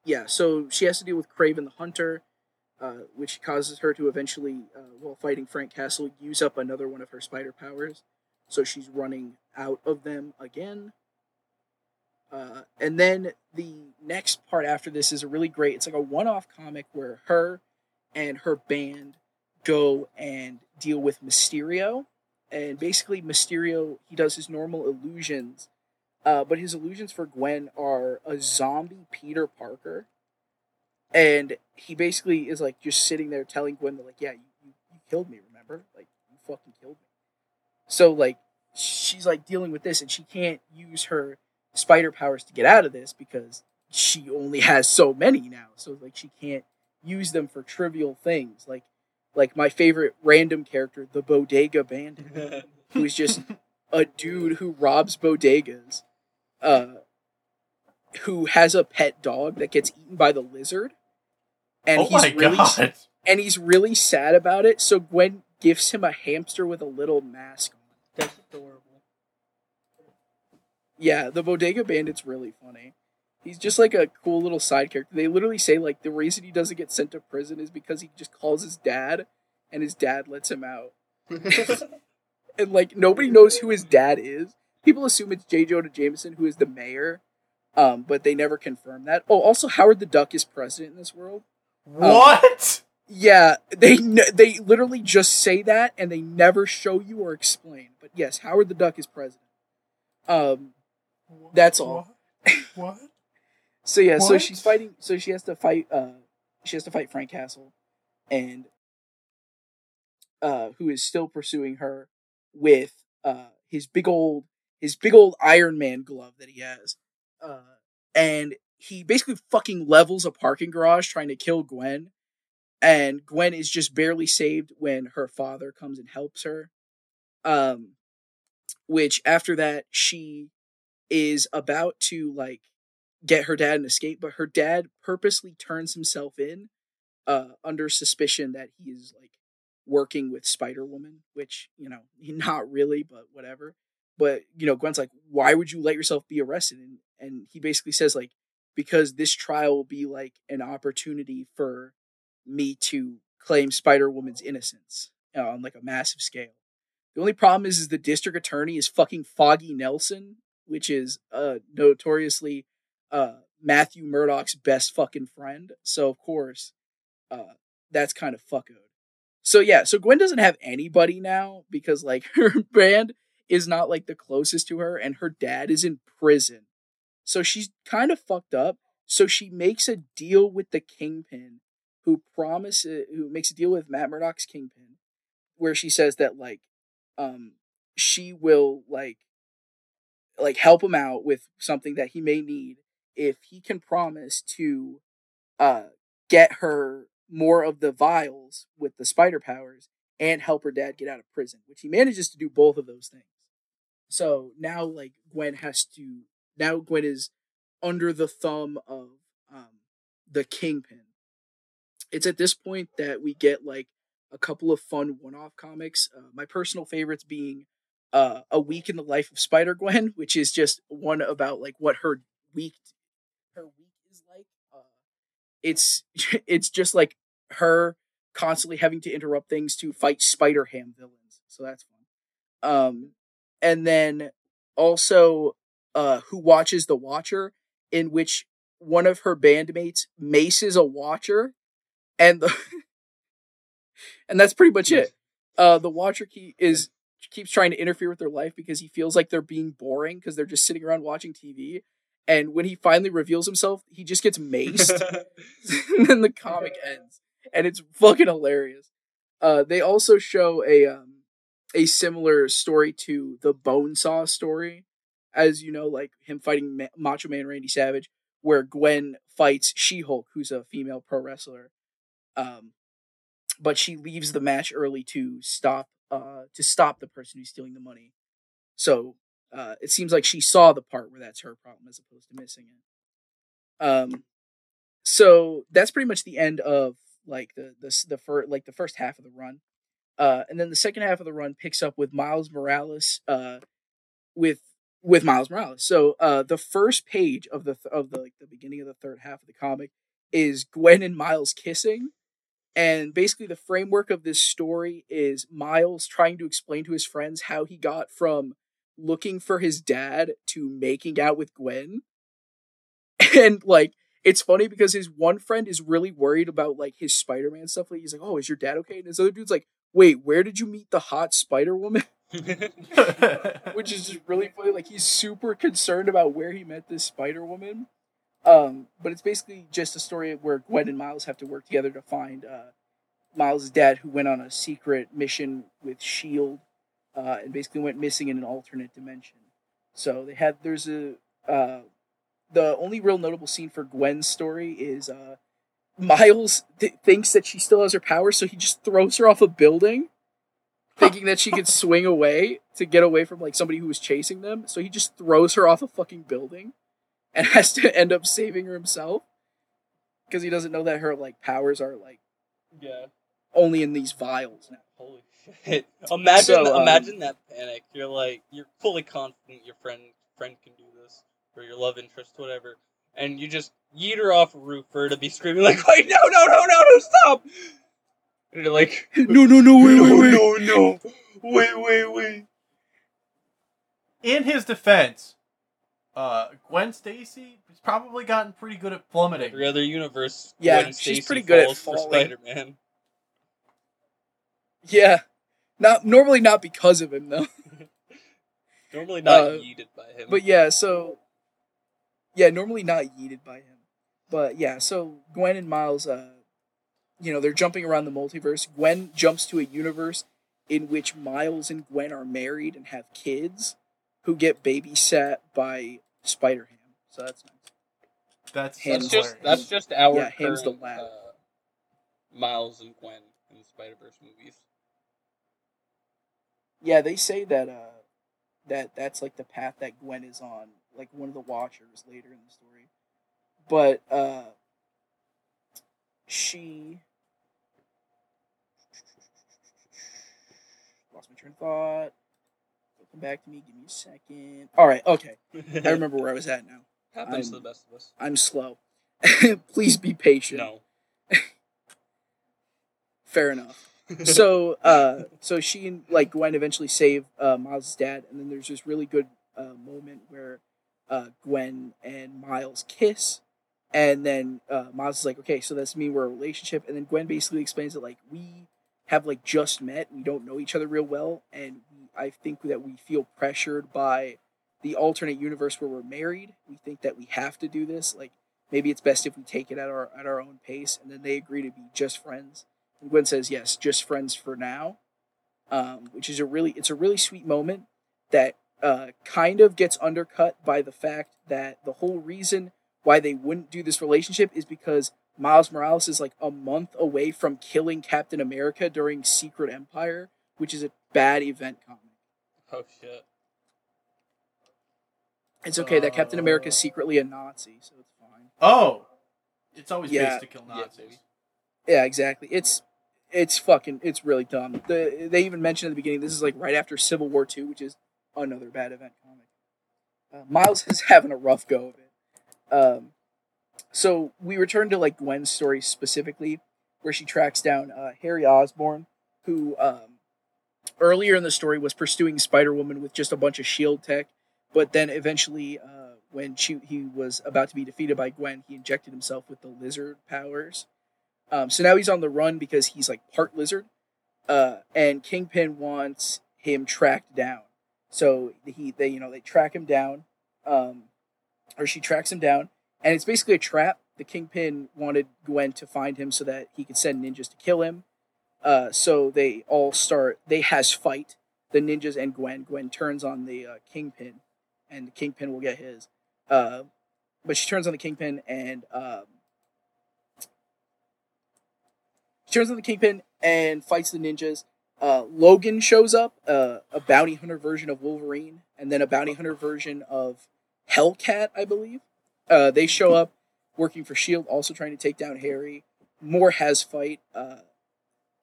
yeah, so she has to deal with Kraven the Hunter, uh, which causes her to eventually, uh, while fighting Frank Castle, use up another one of her spider powers. So she's running out of them again. Uh, and then the next part after this is a really great, it's like a one off comic where her and her band go and deal with Mysterio. And basically, Mysterio, he does his normal illusions uh, but his illusions for Gwen are a zombie Peter Parker, and he basically is like just sitting there telling Gwen that like, yeah, you, you, you killed me, remember? Like you fucking killed me. So like she's like dealing with this, and she can't use her spider powers to get out of this because she only has so many now. So like she can't use them for trivial things like like my favorite random character, the Bodega Bandit, who's just [LAUGHS] a dude who robs bodegas, uh, who has a pet dog that gets eaten by the lizard, and oh he's my really god! and he's really sad about it. So Gwen gifts him a hamster with a little mask on. That's adorable. Yeah, the Bodega Bandit's really funny. He's just like a cool little side character. They literally say like the reason he doesn't get sent to prison is because he just calls his dad, and his dad lets him out. [LAUGHS] and like nobody knows who his dad is. People assume it's J. Jonah Jameson, who is the mayor, um, but they never confirm that. Oh, also Howard the Duck is president in this world. What? Yeah, they they literally just say that, and they never show you or explain. But yes, Howard the Duck is president. Um, That's all. What? [LAUGHS] So yeah, so she's fighting. So she has to fight. Uh, she has to fight Frank Castle, and uh, who is still pursuing her with uh his big old his big old Iron Man glove that he has, uh, and he basically fucking levels a parking garage trying to kill Gwen, and Gwen is just barely saved when her father comes and helps her. Um, which after that she is about to like get her dad and escape, but her dad purposely turns himself in uh, under suspicion that he is like working with Spider Woman, which you know [LAUGHS] not really, but whatever. But you know, Gwen's like, "Why would you let yourself be arrested?" And and he basically says like, "Because this trial will be like an opportunity for me to claim Spider Woman's innocence uh, on like a massive scale." The only problem is, is the district attorney is fucking Foggy Nelson, which is uh notoriously uh Matthew Murdock's best fucking friend. So of course, uh that's kind of fuckoed. So yeah, so Gwen doesn't have anybody now because like [LAUGHS] her band is not like the closest to her and her dad is in prison. So she's kind of fucked up. So she makes a deal with the Kingpin who promises who makes a deal with Matt Murdock's Kingpin where she says that like um she will like like help him out with something that he may need if he can promise to uh get her more of the vials with the spider powers and help her dad get out of prison which he manages to do both of those things so now like gwen has to now gwen is under the thumb of um the kingpin it's at this point that we get like a couple of fun one-off comics uh, my personal favorites being uh, a week in the life of Spider Gwen, [LAUGHS] which is just one about like what her week her week is like. Uh, it's [LAUGHS] it's just like her constantly having to interrupt things to fight Spider Ham villains, so that's fun. Um, and then also uh, who watches the Watcher, in which one of her bandmates maces a Watcher, and the [LAUGHS] and that's pretty much it. Uh, the Watcher key is keeps trying to interfere with their life because he feels like they're being boring because they're just sitting around watching TV. And when he finally reveals himself, he just gets maced. [LAUGHS] [LAUGHS] and then the comic ends. And it's fucking hilarious. Uh, they also show a um, a similar story to the Bonesaw story, as you know, like him fighting Ma- Macho Man Randy Savage, where Gwen fights She Hulk, who's a female pro wrestler. Um, but she leaves the match early to stop uh to stop the person who's stealing the money. So uh it seems like she saw the part where that's her problem as opposed to missing it. Um so that's pretty much the end of like the the the first like the first half of the run. Uh and then the second half of the run picks up with Miles Morales uh with with Miles Morales. So uh the first page of the of the like the beginning of the third half of the comic is Gwen and Miles kissing and basically, the framework of this story is Miles trying to explain to his friends how he got from looking for his dad to making out with Gwen. [LAUGHS] And like, it's funny because his one friend is really worried about like his Spider Man stuff. Like, he's like, "Oh, is your dad okay?" And his other dude's like, "Wait, where did you meet the hot Spider Woman?" [LAUGHS] [LAUGHS] Which is just really funny. Like, he's super concerned about where he met this Spider Woman. Um, but it's basically just a story where Gwen and Miles have to work together to find uh, Miles' dad, who went on a secret mission with Shield, uh, and basically went missing in an alternate dimension. So they had there's a uh, the only real notable scene for Gwen's story is uh, Miles th- thinks that she still has her powers, so he just throws her off a building, thinking that she could swing away to get away from like somebody who was chasing them. So he just throws her off a fucking building and [LAUGHS] has to end up saving her himself because he doesn't know that her like powers are like yeah. only in these vials now. Holy shit! Imagine, So, um, imagine that panic. You're like, you're fully confident your friend friend can do this, or your love interest, whatever, and you just yeet her off a roof for her to be screaming like, "Wait, no, no, no, no, no, stop!" And you're like, [LAUGHS] no, no, no, wait, wait, wait. [LAUGHS] no, no, wait, wait, wait. In his defense, uh, Gwen Stacy has probably gotten pretty good at plummeting. Every other universe, Yeah, Gwen she's Stacy pretty good at falls for falling. Spider-Man. Yeah, not normally not because of him though. [LAUGHS] Normally not Uh, yeeted by him. But yeah, so yeah, normally not yeeted by him. But yeah, so Gwen and Miles, uh, you know, they're jumping around the multiverse. Gwen jumps to a universe in which Miles and Gwen are married and have kids, who get babysat by Spider Ham. So that's nice. That's, that's that's just that's just our Yeah, Ham's the current, lad. uh, Miles and Gwen in the Spider Verse movies. Yeah, they say that uh, that that's like the path that Gwen is on, like one of the Watchers later in the story. But uh, she lost my train of thought. Come back to me. Give me a second. All right. Okay. [LAUGHS] I remember where I was at now. Happens to I'm- the best of us. I'm slow. [LAUGHS] Please be patient. No. [LAUGHS] Fair enough. so uh so she and like Gwen eventually save uh Miles' dad and then there's this really good uh moment where uh Gwen and Miles kiss and then uh Miles is like, Okay, so that's me. we're a relationship and then Gwen basically explains that like we have like just met, we don't know each other real well, and I think that we feel pressured by the alternate universe where we're married. We think that we have to do this. Like maybe it's best if we take it at our at our own pace, and then they agree to be just friends. And Gwen says, "Yes, just friends for now," um, which is a really it's a really sweet moment that uh, kind of gets undercut by the fact that the whole reason why they wouldn't do this relationship is because Miles Morales is like a month away from killing Captain America during Secret Empire, which is a bad event comic. Oh shit. It's okay that Captain America is Uh. secretly a Nazi, so it's fine. Oh, it's always Yeah. based to kill Nazis. baby. Yeah, exactly. It's it's fucking it's really dumb. The they even mentioned at the beginning this is like right after Civil War Two, which is another bad event comic. Uh, Miles is [LAUGHS] having a rough go of it. Um, so we return to like Gwen's story specifically, where she tracks down uh, Harry Osborn, who um, earlier in the story was pursuing Spider Woman with just a bunch of Shield tech, but then eventually, uh, when she he was about to be defeated by Gwen, he injected himself with the lizard powers. Um, so now he's on the run because he's like part lizard, uh, and Kingpin wants him tracked down. So he they you know they track him down, um, or she tracks him down, and it's basically a trap. The Kingpin wanted Gwen to find him so that he could send ninjas to kill him. Uh, so they all start. They has fight the ninjas and Gwen. Gwen turns on the uh, Kingpin, and the Kingpin will get his. Uh, but she turns on the Kingpin and. Um, She turns on the Kingpin and fights the ninjas. Uh, Logan shows up, uh, a bounty hunter version of Wolverine, and then a bounty hunter version of Hellcat, I believe. Uh, they show up working for Shield, also trying to take down Harry. More has fight. Uh,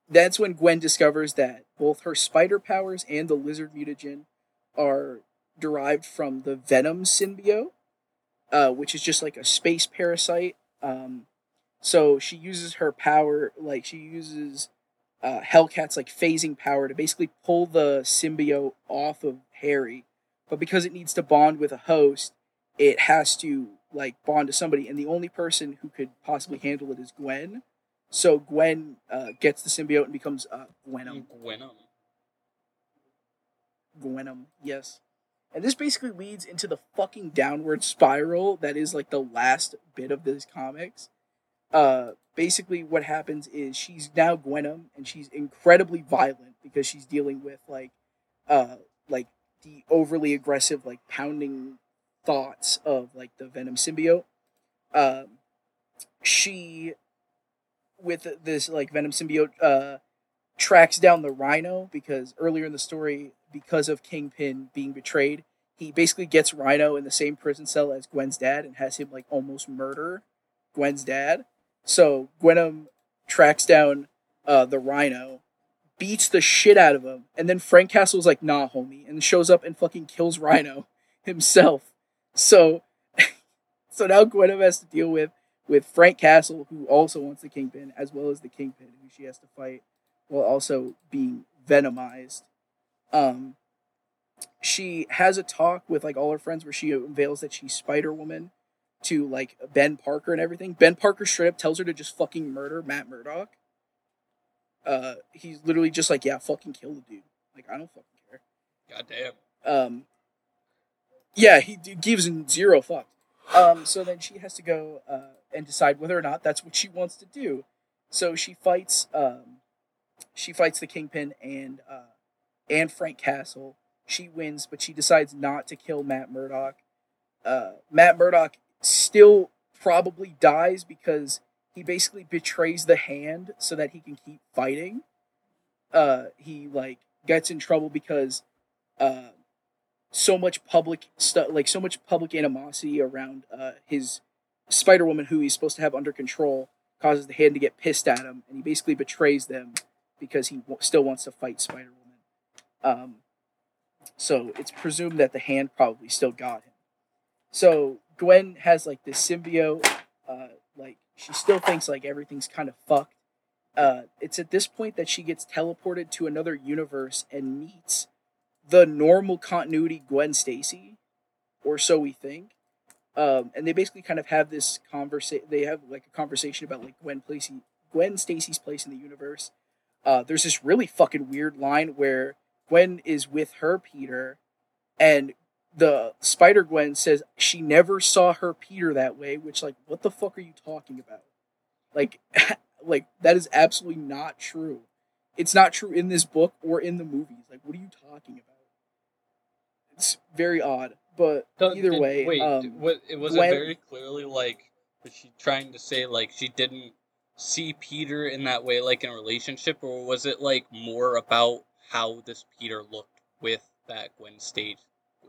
that's when Gwen discovers that both her spider powers and the lizard mutagen are derived from the Venom symbiote, uh, which is just like a space parasite. Um, so she uses her power, like she uses uh, Hellcat's like phasing power to basically pull the symbiote off of Harry. But because it needs to bond with a host, it has to like bond to somebody, and the only person who could possibly handle it is Gwen. So Gwen uh, gets the symbiote and becomes uh, Gwenom. Gwenom. Gwenom, yes. And this basically leads into the fucking downward spiral that is like the last bit of this comics. Uh, basically, what happens is she's now Gwenom, and she's incredibly violent because she's dealing with like, uh, like the overly aggressive, like pounding thoughts of like the Venom symbiote. Um, she, with this like Venom symbiote, uh, tracks down the Rhino because earlier in the story, because of Kingpin being betrayed, he basically gets Rhino in the same prison cell as Gwen's dad and has him like almost murder Gwen's dad. So Gwenom tracks down uh, the Rhino, beats the shit out of him, and then Frank Castle's like, "Nah, homie," and shows up and fucking kills Rhino [LAUGHS] himself. So, [LAUGHS] so now Gwenom has to deal with with Frank Castle, who also wants the Kingpin, as well as the Kingpin, who she has to fight. while also being venomized. Um, she has a talk with like all her friends where she unveils that she's Spider Woman to like Ben Parker and everything. Ben Parker straight up tells her to just fucking murder Matt Murdock. Uh, he's literally just like, yeah, fucking kill the dude. Like I don't fucking care. God damn. Um, yeah, he gives zero fuck. Um, so then she has to go uh, and decide whether or not that's what she wants to do. So she fights. Um, she fights the Kingpin and uh, and Frank Castle. She wins, but she decides not to kill Matt Murdock. Uh, Matt Murdock still probably dies because he basically betrays the hand so that he can keep fighting. Uh, he like gets in trouble because uh, so much public stuff, like so much public animosity around uh, his Spider Woman, who he's supposed to have under control, causes the hand to get pissed at him, and he basically betrays them because he w- still wants to fight Spider Woman. Um, so it's presumed that the hand probably still got him. So Gwen has like this symbiote, uh, like she still thinks like everything's kind of fucked. Uh, it's at this point that she gets teleported to another universe and meets the normal continuity Gwen Stacy, or so we think. Um, and they basically kind of have this conversation. They have like a conversation about like Gwen Stacy, Gwen Stacy's place in the universe. Uh, there's this really fucking weird line where Gwen is with her Peter, and the Spider Gwen says she never saw her Peter that way. Which like, what the fuck are you talking about? Like, [LAUGHS] like that is absolutely not true. It's not true in this book or in the movies. Like, what are you talking about? It's very odd, but Don't- either did- way, wait, um, what, it was Gwen- it very clearly like was she trying to say like she didn't see Peter in that way, like in a relationship, or was it like more about how this Peter looked with that Gwen stage,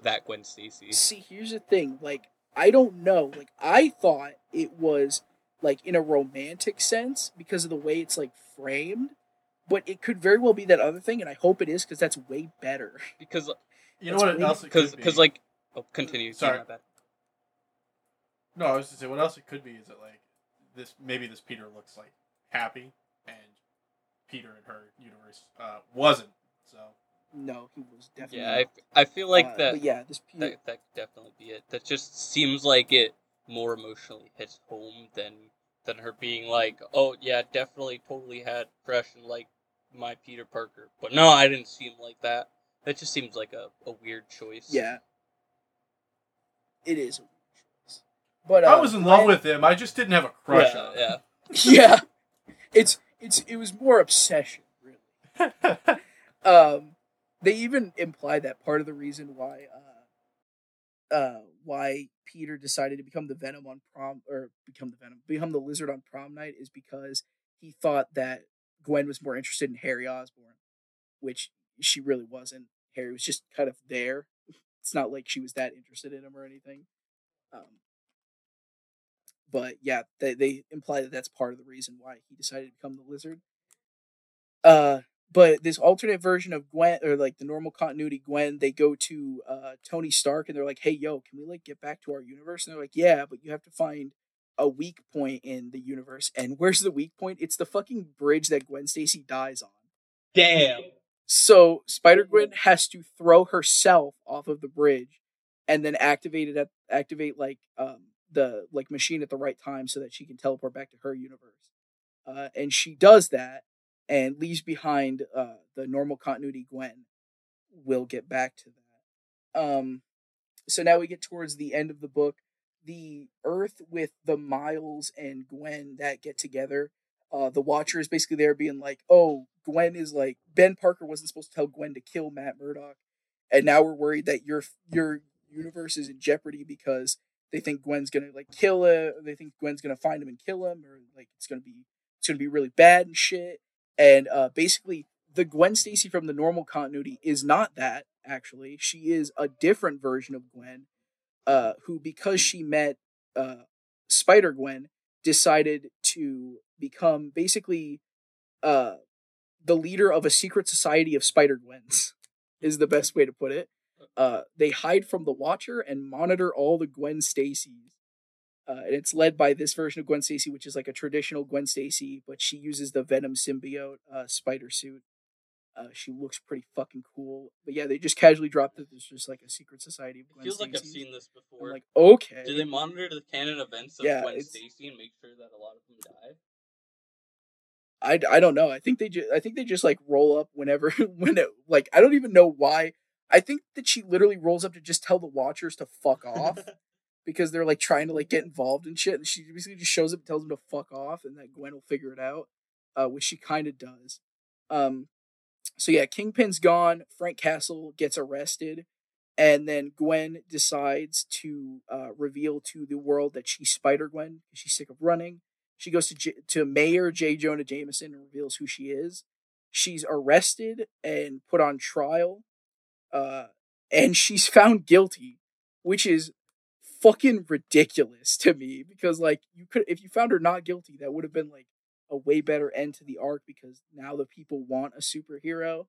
that Gwen Stacy? See, here's the thing. Like, I don't know. Like, I thought it was like in a romantic sense because of the way it's like framed, but it could very well be that other thing, and I hope it is because that's way better. Because [LAUGHS] You know what else because because like oh continue. Sorry. my bad. No, I was to say what else it could be is that like this maybe this Peter looks like happy and Peter in her universe uh, wasn't. So No, he was definitely. Yeah, I, I feel like uh, that, yeah, this Peter. that that could definitely be it. That just seems like it more emotionally hits home than than her being like, oh yeah, definitely totally had crush and like my Peter Parker. But no, I didn't see him like that. That just seems like a, a weird choice. Yeah. It is a weird choice. But uh, I was in love Gwen- with him. I just didn't have a crush yeah, on him. yeah. [LAUGHS] Yeah, it's it's it was more obsession, really. [LAUGHS] Um, they even imply that part of the reason why uh, uh, why Peter decided to become the Venom on prom or become the Venom, become the Lizard on prom night is because he thought that Gwen was more interested in Harry Osborn, which she really wasn't. Harry was just kind of there. [LAUGHS] It's not like she was that interested in him or anything. Um, but yeah, they they imply that that's part of the reason why he decided to become the Lizard. Uh, but this alternate version of Gwen or like the normal continuity Gwen, they go to uh Tony Stark and they're like, "Hey, yo, can we like get back to our universe?" And they're like, "Yeah, but you have to find a weak point in the universe." And where's the weak point? It's the fucking bridge that Gwen Stacy dies on. Damn. So Spider Gwen has to throw herself off of the bridge, and then activate it at activate like um the like machine at the right time so that she can teleport back to her universe. Uh, and she does that and leaves behind uh the normal continuity Gwen. We'll get back to that. Um, so now we get towards the end of the book. The Earth with the Miles and Gwen that get together uh, the Watcher is basically there being like, oh, Gwen is like Ben Parker wasn't supposed to tell Gwen to kill Matt Murdock, and now we're worried that your your universe is in jeopardy because they think Gwen's gonna like kill him. They think Gwen's gonna find him and kill him, or like it's gonna be it's gonna be really bad and shit. And uh, basically, the Gwen Stacy from the normal continuity is not that. Actually, she is a different version of Gwen, uh, who because she met uh, Spider Gwen decided to become basically uh the leader of a secret society of spider gwens is the best way to put it uh they hide from the watcher and monitor all the gwen stacy's Uh, and it's led by this version of Gwen Stacy, which is like a traditional Gwen Stacy, but she uses the Venom symbiote uh, spider suit. Uh, she looks pretty fucking cool. But yeah, they just casually dropped that there's just like a secret society of Gwen feels like I've seen this I'm before. like, okay. Do they monitor the canon events of Yeah, Gwen it's- Stacy and make sure that a lot of them die? I, I don't know. I think they just I think they just like roll up whenever [LAUGHS] when it, like I don't even know why. I think that she literally rolls up to just tell the watchers to fuck off [LAUGHS] because they're like trying to like get involved and shit. And she basically just shows up and tells them to fuck off, and that Gwen will figure it out, uh, which she kind of does. Um, so yeah, Kingpin's gone. Frank Castle gets arrested, and then Gwen decides to uh, reveal to the world that she's Spider Gwen. She's sick of running. She goes to J- to Mayor J. Jonah Jameson and reveals who she is. She's arrested and put on trial, uh, and she's [LAUGHS] found guilty, which is fucking ridiculous to me because like you could if you found her not guilty, that would have been like a way better end to the arc because now the people want a superhero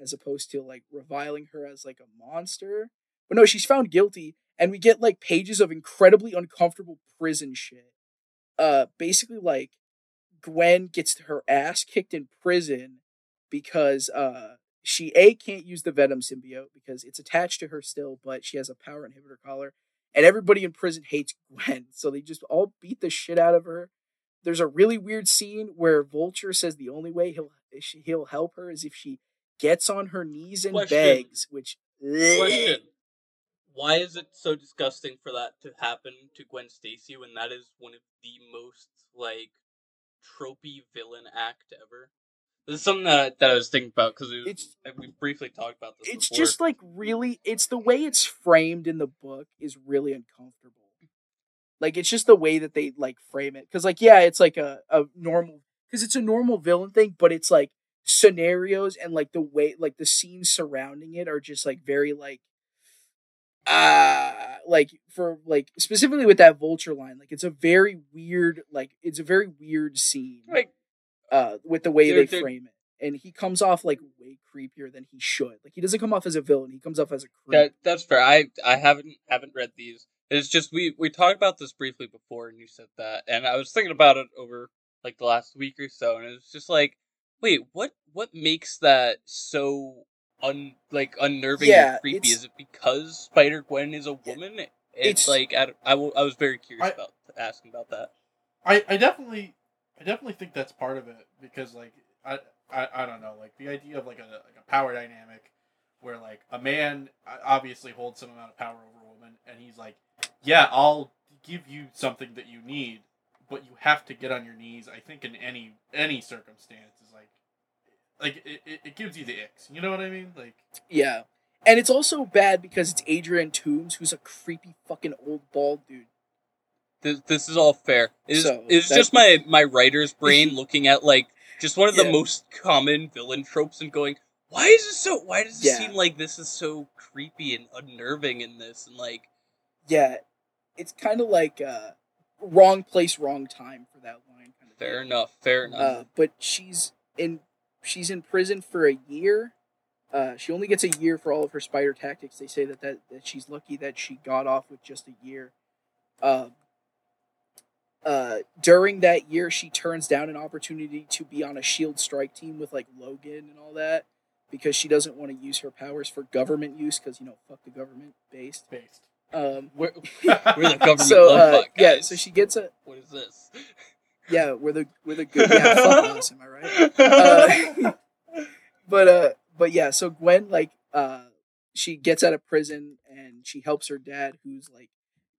as opposed to like reviling her as like a monster. But no, she's found guilty, and we get like pages of incredibly uncomfortable prison shit. Uh, basically, like Gwen gets her ass kicked in prison because uh she a can't use the Venom symbiote because it's attached to her still, but she has a power inhibitor collar, and everybody in prison hates [LAUGHS] Gwen, so they just all beat the shit out of her. There's a really weird scene where Vulture says the only way he'll he'll help her is if she gets on her knees and Question. begs, which Question: [LAUGHS] Why is it so disgusting for that to happen to Gwen Stacy when that is one of the most like tropey villain act ever? This is something that that I was thinking about because we briefly talked about this. it's before. just like really it's the way it's framed in the book is really uncomfortable. Like it's just the way that they like frame it because like yeah it's like a, a normal because it's a normal villain thing but it's like scenarios and like the way like the scenes surrounding it are just like very like ah like for like specifically with that vulture line like it's a very weird like it's a very weird scene like uh with the way They're- they they're- frame it and he comes off like way creepier than he should like he doesn't come off as a villain he comes off as a creep that. That's fair. I I haven't haven't read these. It's just we we talked about this briefly before, and you said that, and I was thinking about it over like the last week or so, and it's just like, wait, what what makes that so un like unnerving Yeah, and creepy? Is it because Spider Gwen is a woman? It's, It's- like I, don't- I, w- I was very curious I- about asking about that. I, I definitely I definitely think that's part of it because like I, I I don't know like the idea of like a like a power dynamic where like a man obviously holds some amount of power over a woman and he's like yeah I'll give you something that you need but you have to get on your knees I think in any any circumstance is like like it, it, it gives you the icks you know what I mean? Like yeah. And it's also bad because it's adrian toomes who's a creepy fucking old bald dude This, this is all fair. It's, So, it's just my my writer's [LAUGHS] brain looking at like just one of the most common villain tropes and going, why is this so? Why does it Yeah. seem like this is so creepy and unnerving in this? And like, yeah it's kind of like uh wrong place wrong time for that line kind of fair thing. enough, fair enough. Uh, but she's in she's in prison for a year. Uh, she only gets a year for all of her spider tactics. They say that, that, that she's lucky that she got off with just a year. Um, uh, during that year, she turns down an opportunity to be on a shield strike team with like Logan and all that because she doesn't want to use her powers for government use because you know fuck the government based. based Um, [LAUGHS] we're, [LAUGHS] we're the government so love uh, fuck, yeah, so she gets a What is this? [LAUGHS] yeah we're the we're the good yeah fuck us am I right? Uh, but uh but yeah so gwen like uh she gets out of prison and she helps her dad who's like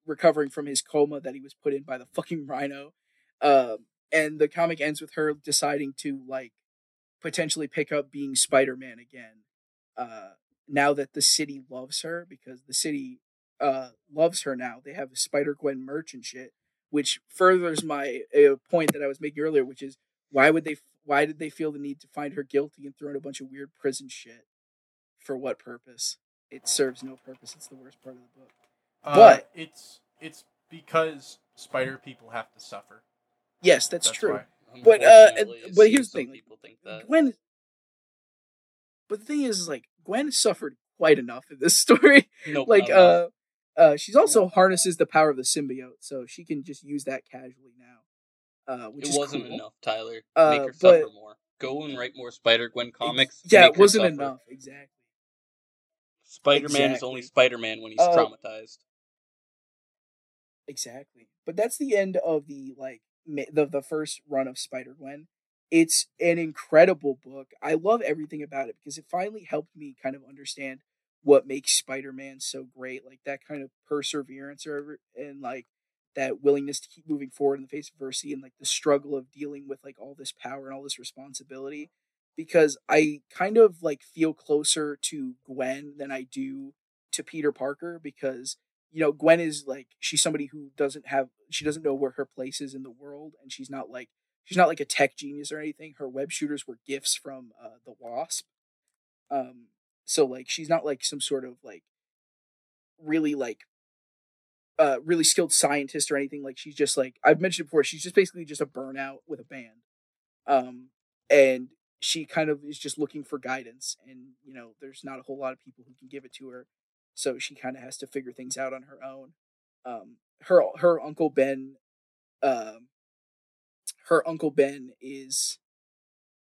recovering from his coma that he was put in by the fucking rhino um and the comic ends with her deciding to like potentially pick up being spider-man again uh now that the city loves her because the city uh loves her now. They have spider gwen merch and shit which furthers my uh, point that i was making earlier which is why would they why did they feel the need to find her guilty and throw in a bunch of weird prison shit? For what purpose? It serves no purpose. It's the worst part of the book Uh, But- it's it's because spider people have to suffer yes that's, That's true. But, uh, but here's the thing, people think that. gwen but the thing is like gwen suffered quite enough in this [LAUGHS] story Nope, like uh Uh, she's also harnesses the power of the symbiote, so she can just use that casually now. Uh, which it is wasn't cool. enough, Tyler. Uh, Make her but- suffer more. Go and write more Spider Gwen comics. Yeah, Make it wasn't enough. Exactly. Spider Man is only Spider Man when he's Uh, traumatized. Exactly. But that's the end of the like the the first run of Spider Gwen. It's an incredible book. I love everything about it because it finally helped me kind of understand what makes Spider Man so great. Like that kind of perseverance or and like that willingness to keep moving forward in the face of adversity and like the struggle of dealing with like all this power and all this responsibility. Because I kind of like feel closer to Gwen than I do to Peter Parker because you know gwen is like she's somebody who doesn't have she doesn't know where her place is in the world and she's not like she's not like a tech genius or anything. Her web shooters were gifts from uh, the wasp. Um so like she's not like some sort of like really like uh really skilled scientist or anything. Like she's just like i've mentioned before she's just basically just a burnout with a band. Um and she kind of is just looking for guidance and you know there's not a whole lot of people who can give it to her so she kind of has to figure things out on her own. Um, her her uncle Ben, um, her uncle Ben is,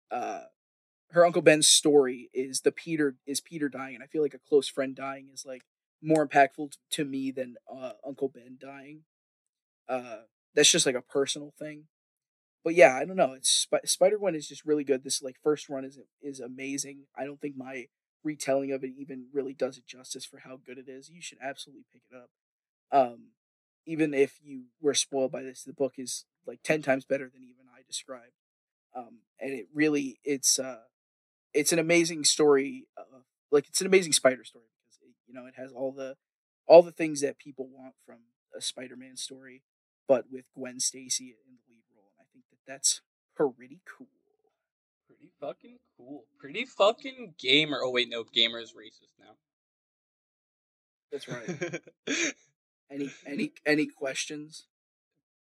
uh, her uncle Ben's story is the Peter is Peter dying, and I feel like a close friend dying is like more impactful to me than uh, Uncle Ben dying. Uh, that's just like a personal thing. But yeah, I don't know. It's Sp- Spider Gwen is just really good. This like first run is is amazing. I don't think my retelling of it even really does it justice for how good it is. You should absolutely pick it up. Um, even if you were spoiled by this, the book is like ten times better than even I described. Um, and it really it's uh it's an amazing story. Uh, like it's an amazing spider story because it, you know it has all the all the things that people want from a Spider-Man story, but with Gwen Stacy in the lead role. And I think that that's pretty cool. Fucking cool. Pretty fucking gamer. Oh wait, no, gamer is racist now. That's right. [LAUGHS] any any any questions?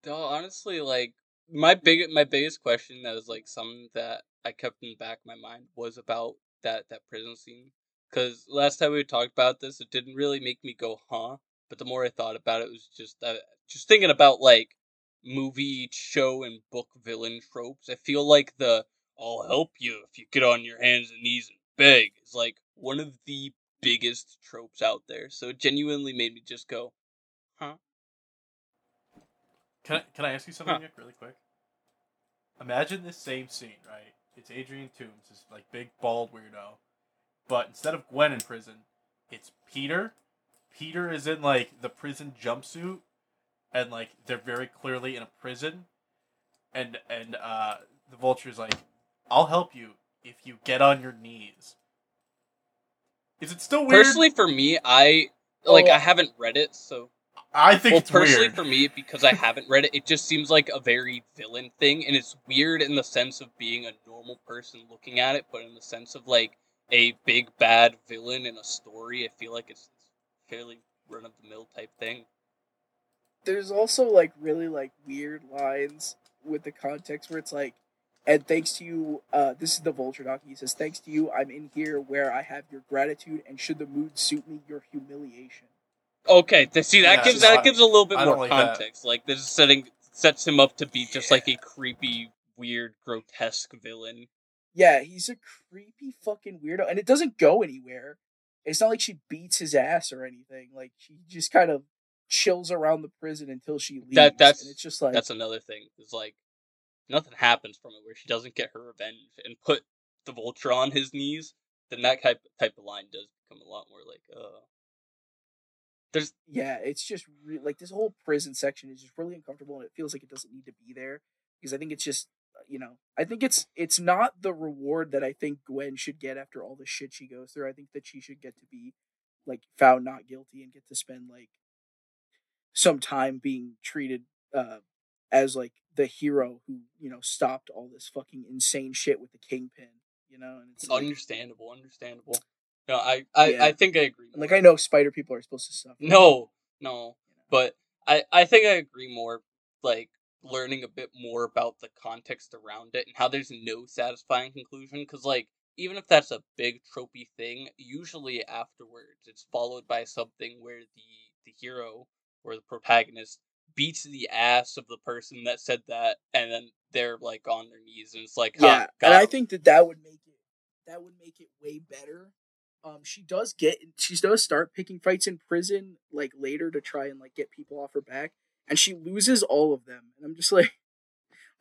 No, honestly, like my big my biggest question that was like something that I kept in the back of my mind was about that that prison scene. Because last time we talked about this, it didn't really make me go, huh? But the more I thought about it, it was just uh, just thinking about like movie, show, and book villain tropes. I feel like the "I'll help you if you get on your hands and knees and beg" is like one of the biggest tropes out there. So it genuinely made me just go, huh? Can I, can I ask you something, Huh. Nick, really quick? Imagine this same scene, right? It's Adrian Toomes, this like big bald weirdo, but instead of Gwen in prison, it's Peter. Peter is in like the prison jumpsuit, and like they're very clearly in a prison, and and uh, the Vulture's like, "I'll help you if you get on your knees." Is it still weird? Personally, for me, I like Oh. I haven't read it, so I think well, it's personally weird. for me because I haven't read it, it just seems like a very villain thing, and it's weird in the sense of being a normal person looking at it, but in the sense of like a big bad villain in a story, I feel like it's fairly run of the mill type thing. there's also like really like weird lines with the context where it's like and thanks to you uh this is the vulture doc he says thanks to you i'm in here where i have your gratitude and should the mood suit me your humiliation Okay, th- see that Yeah, gives I- that gives a little bit more don't like that. context. Like this is setting sets him up to be just like a creepy, weird, grotesque villain. yeah he's a creepy fucking weirdo and it doesn't go anywhere it's not like she beats his ass or anything like she just kind of chills around the prison until she leaves That- that's- and it's just like That's another thing. It's like nothing happens from it where she doesn't get her revenge and put the vulture on his knees. Then that type type of line does become a lot more like uh. There's yeah, it's just re- like this whole prison section is just really uncomfortable, and it feels like it doesn't need to be there because I think it's just uh, you know I think it's it's not the reward that I think Gwen should get after all the shit she goes through. I think that she should get to be like found not guilty and get to spend like some time being treated uh as like the hero who you know stopped all this fucking insane shit with the kingpin. You know, and it's like, understandable, understandable. No, I I, Yeah. I think I agree. like. I know spider people are supposed to suffer. No, no, but I I think I agree more. Like learning a bit more about the context around it and how there's no satisfying conclusion. Because like even if that's a big tropey thing, usually afterwards it's followed by something where the the hero or the protagonist beats the ass of the person that said that, and then they're like on their knees, and it's like, huh, yeah, and I think that that would make it that would make it way better. Um, she does get she does start picking fights in prison like later to try and like get people off her back, and she loses all of them. And I'm just [LAUGHS] like,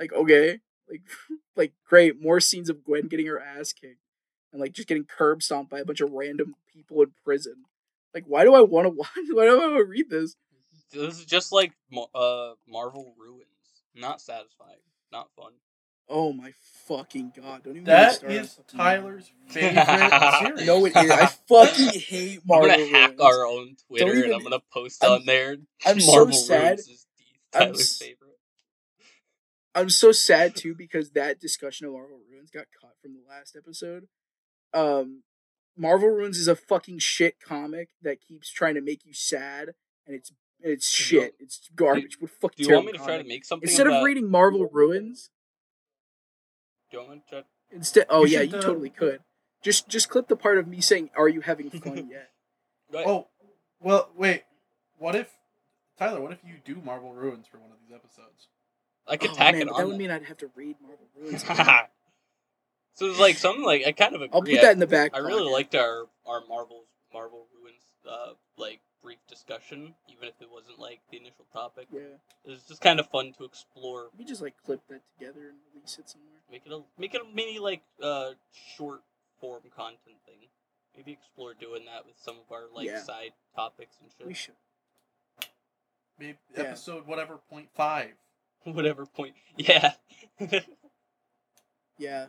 like okay, like [LAUGHS] like great, more scenes of Gwen getting her ass kicked and like just getting curb stomped by a bunch of random people in prison. Like, why do I want to [LAUGHS] watch? Why do I want to read this? This is just like uh Marvel Ruins. Not satisfying. Not fun. Oh my fucking god! Don't even get me That started is Tyler's favorite [LAUGHS] series. No, it is. I fucking hate Marvel. I'm Marvel. gonna hack our own Twitter and I'm gonna post I'm- on there. [LAUGHS] I'm so sad. Ruins is I'm s- favorite. I'm so sad too because that discussion of Marvel Ruins got cut from the last episode. Um, Marvel Ruins is a fucking shit comic that keeps trying to make you sad, and it's it's shit. It's garbage. What fucking Do you want me terrible to try to make something Instead of that- reading Marvel Ruins, Do you want me to try? instead oh You yeah, should, you uh, totally could. Just just clip the part of me saying, "Are you having fun [LAUGHS] yet?" Right. Oh, well, wait. What if Tyler? What if you do Marvel Ruins for one of these episodes? I could Oh, tack man, it but on. that would there. mean I'd have to read Marvel Ruins. [LAUGHS] so it's like something like I kind of agree. I'll put that in the back. I really pocket. liked our our Marvel Marvel Ruins uh like brief discussion, even if it wasn't like the initial topic. Yeah, It was just kind of fun to explore. we just like clip that together and release it somewhere. Make it a make it a mini like uh short form content thing. Maybe explore doing that with some of our like Yeah. side topics and shit. We should. Maybe Yeah. episode whatever point five. [LAUGHS] Whatever point. Yeah. [LAUGHS] Yeah.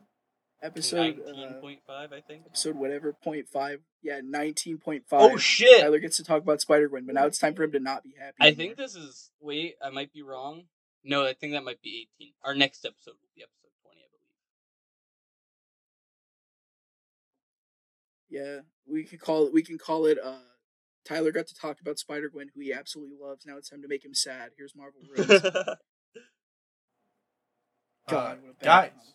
Episode Nineteen uh, point I think. episode whatever point five. Yeah, nineteen point five. Oh shit! Tyler gets to talk about Spider Gwen, but now it's time for him to not be happy. I anymore. think this is wait, I might be wrong. No, I think that might be eighteen. Our next episode will be episode twenty, I believe. Yeah, we could call it. We can call it. Uh, Tyler got to talk about Spider Gwen, who he absolutely loves. Now it's time to make him sad. Here's Marvel Ruins. [LAUGHS] God, Uh, what a bad guys, comic.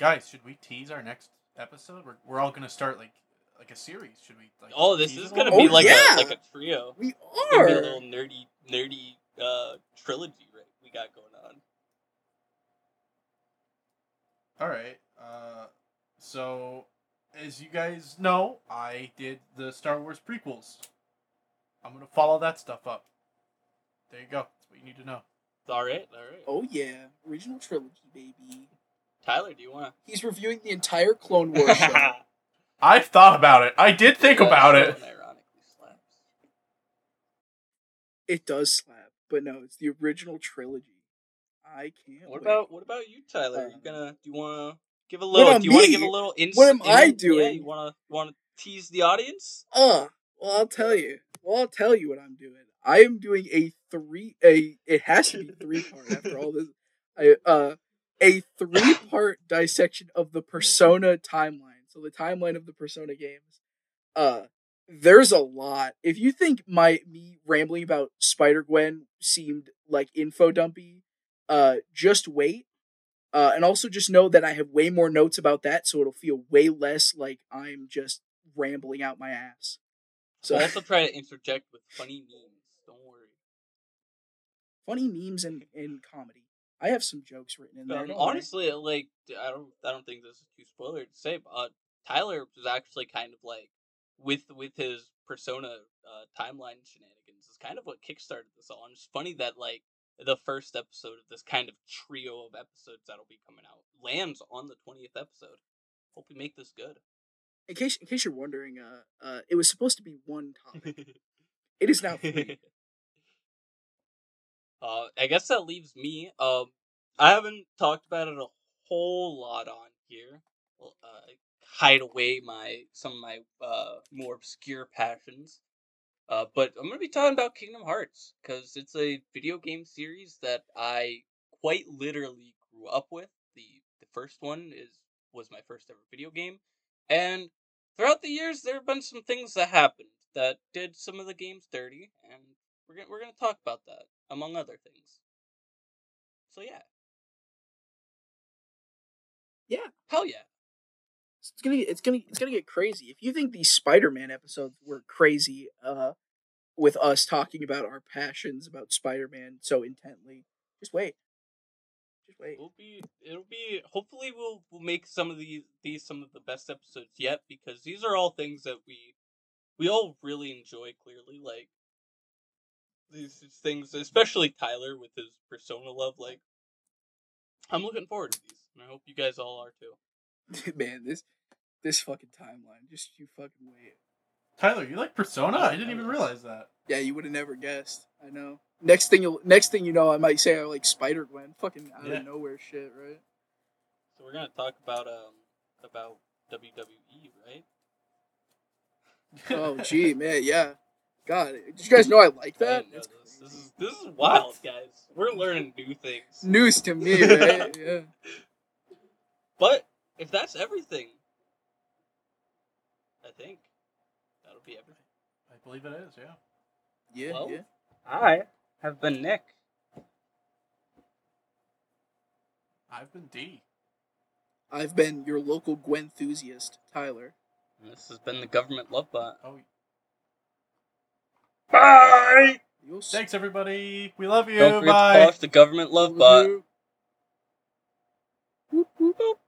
Guys, should we tease our next episode? We're, we're all gonna start like like a series. Should we? Like, oh, this is gonna be Oh, like yeah. a like a trio. we are be a little nerdy nerdy uh trilogy right we got going on. All right. Uh, so, as you guys know, I did the Star Wars prequels. I'm gonna follow that stuff up. There you go. That's what you need to know. Alright, alright. Oh yeah, original trilogy, baby. Tyler, do you wanna He's reviewing the entire Clone Wars show. [LAUGHS] I've thought about it. I did think That about it. Ironically slaps. it does slap, but no, it's the original trilogy. I can't. What wait. about what about you, Tyler? Uh, you gonna do you wanna give a little do you wanna give a little insight? What am I Yeah, doing? you wanna wanna tease the audience? Uh, well, I'll tell you. Well, I'll tell you what I'm doing. I am doing a three. A it has to be three part after all this. I uh a three part [LAUGHS] dissection of the Persona timeline. So the timeline of the Persona games. Uh, there's a lot. If you think my me rambling about Spider Gwen seemed like info dumpy, uh, just wait. Uh, and also just know that I have way more notes about that, so it'll feel way less like I'm just rambling out my ass. So So [LAUGHS] also try to interject with funny memes. Don't worry. funny memes and, and comedy. I have some jokes written in there. Um, honestly, like I don't, I don't think this is too spoiler to say, but uh, Tyler was actually kind of like with with his persona uh, timeline shenanigans is kind of what kickstarted this all. And it's funny that like the first episode of this kind of trio of episodes that'll be coming out lands on the twentieth episode. Hope we make this good. in case in case you're wondering, uh, uh, it was supposed to be one [LAUGHS] topic. It is now three. [LAUGHS] uh, I guess that leaves me. Um, I haven't talked about it a whole lot on here. Well, uh, hide away my some of my uh more obscure passions. Uh, but I'm gonna be talking about Kingdom Hearts because it's a video game series that I quite literally grew up with. the The first one is was my first ever video game, and throughout the years there have been some things that happened that did some of the games dirty, and we're gonna we're gonna talk about that among other things. So yeah, Yeah. hell yeah. It's gonna it's gonna it's gonna get crazy. If you think these Spider-Man episodes were crazy, uh, with us talking about our passions about Spider-Man so intently. Just wait. Just wait. It'll be it'll be hopefully we'll we'll make some of these these some of the best episodes yet because these are all things that we we all really enjoy clearly like these these things especially Tyler with his persona love like I'm looking forward to these and I hope you guys all are too. [LAUGHS] Man, this this fucking timeline. Just you fucking wait. Tyler, you like Persona? I didn't even realize that. Yeah, you would have never guessed. I know. Next thing you will next thing you know, I might say I like Spider Gwen. Fucking out Yeah. of nowhere shit, right? So we're going to talk about um about WWE, right? Oh gee, man, yeah. God, did you guys know I like I that? didn't know this. This is this is wild, guys. We're learning new things. news to me, right? [LAUGHS] yeah. But if that's everything, I think that'll be everything. I believe it is, yeah. Yeah, Well, yeah. I have been Nick. I've been D. I've been your local Gwen enthusiast, Tyler. And this has been the government love bot. Oh, Bye. Thanks everybody. We love you. Don't forget Bye. to call us the government love bot. Whoop, whoop, whoop.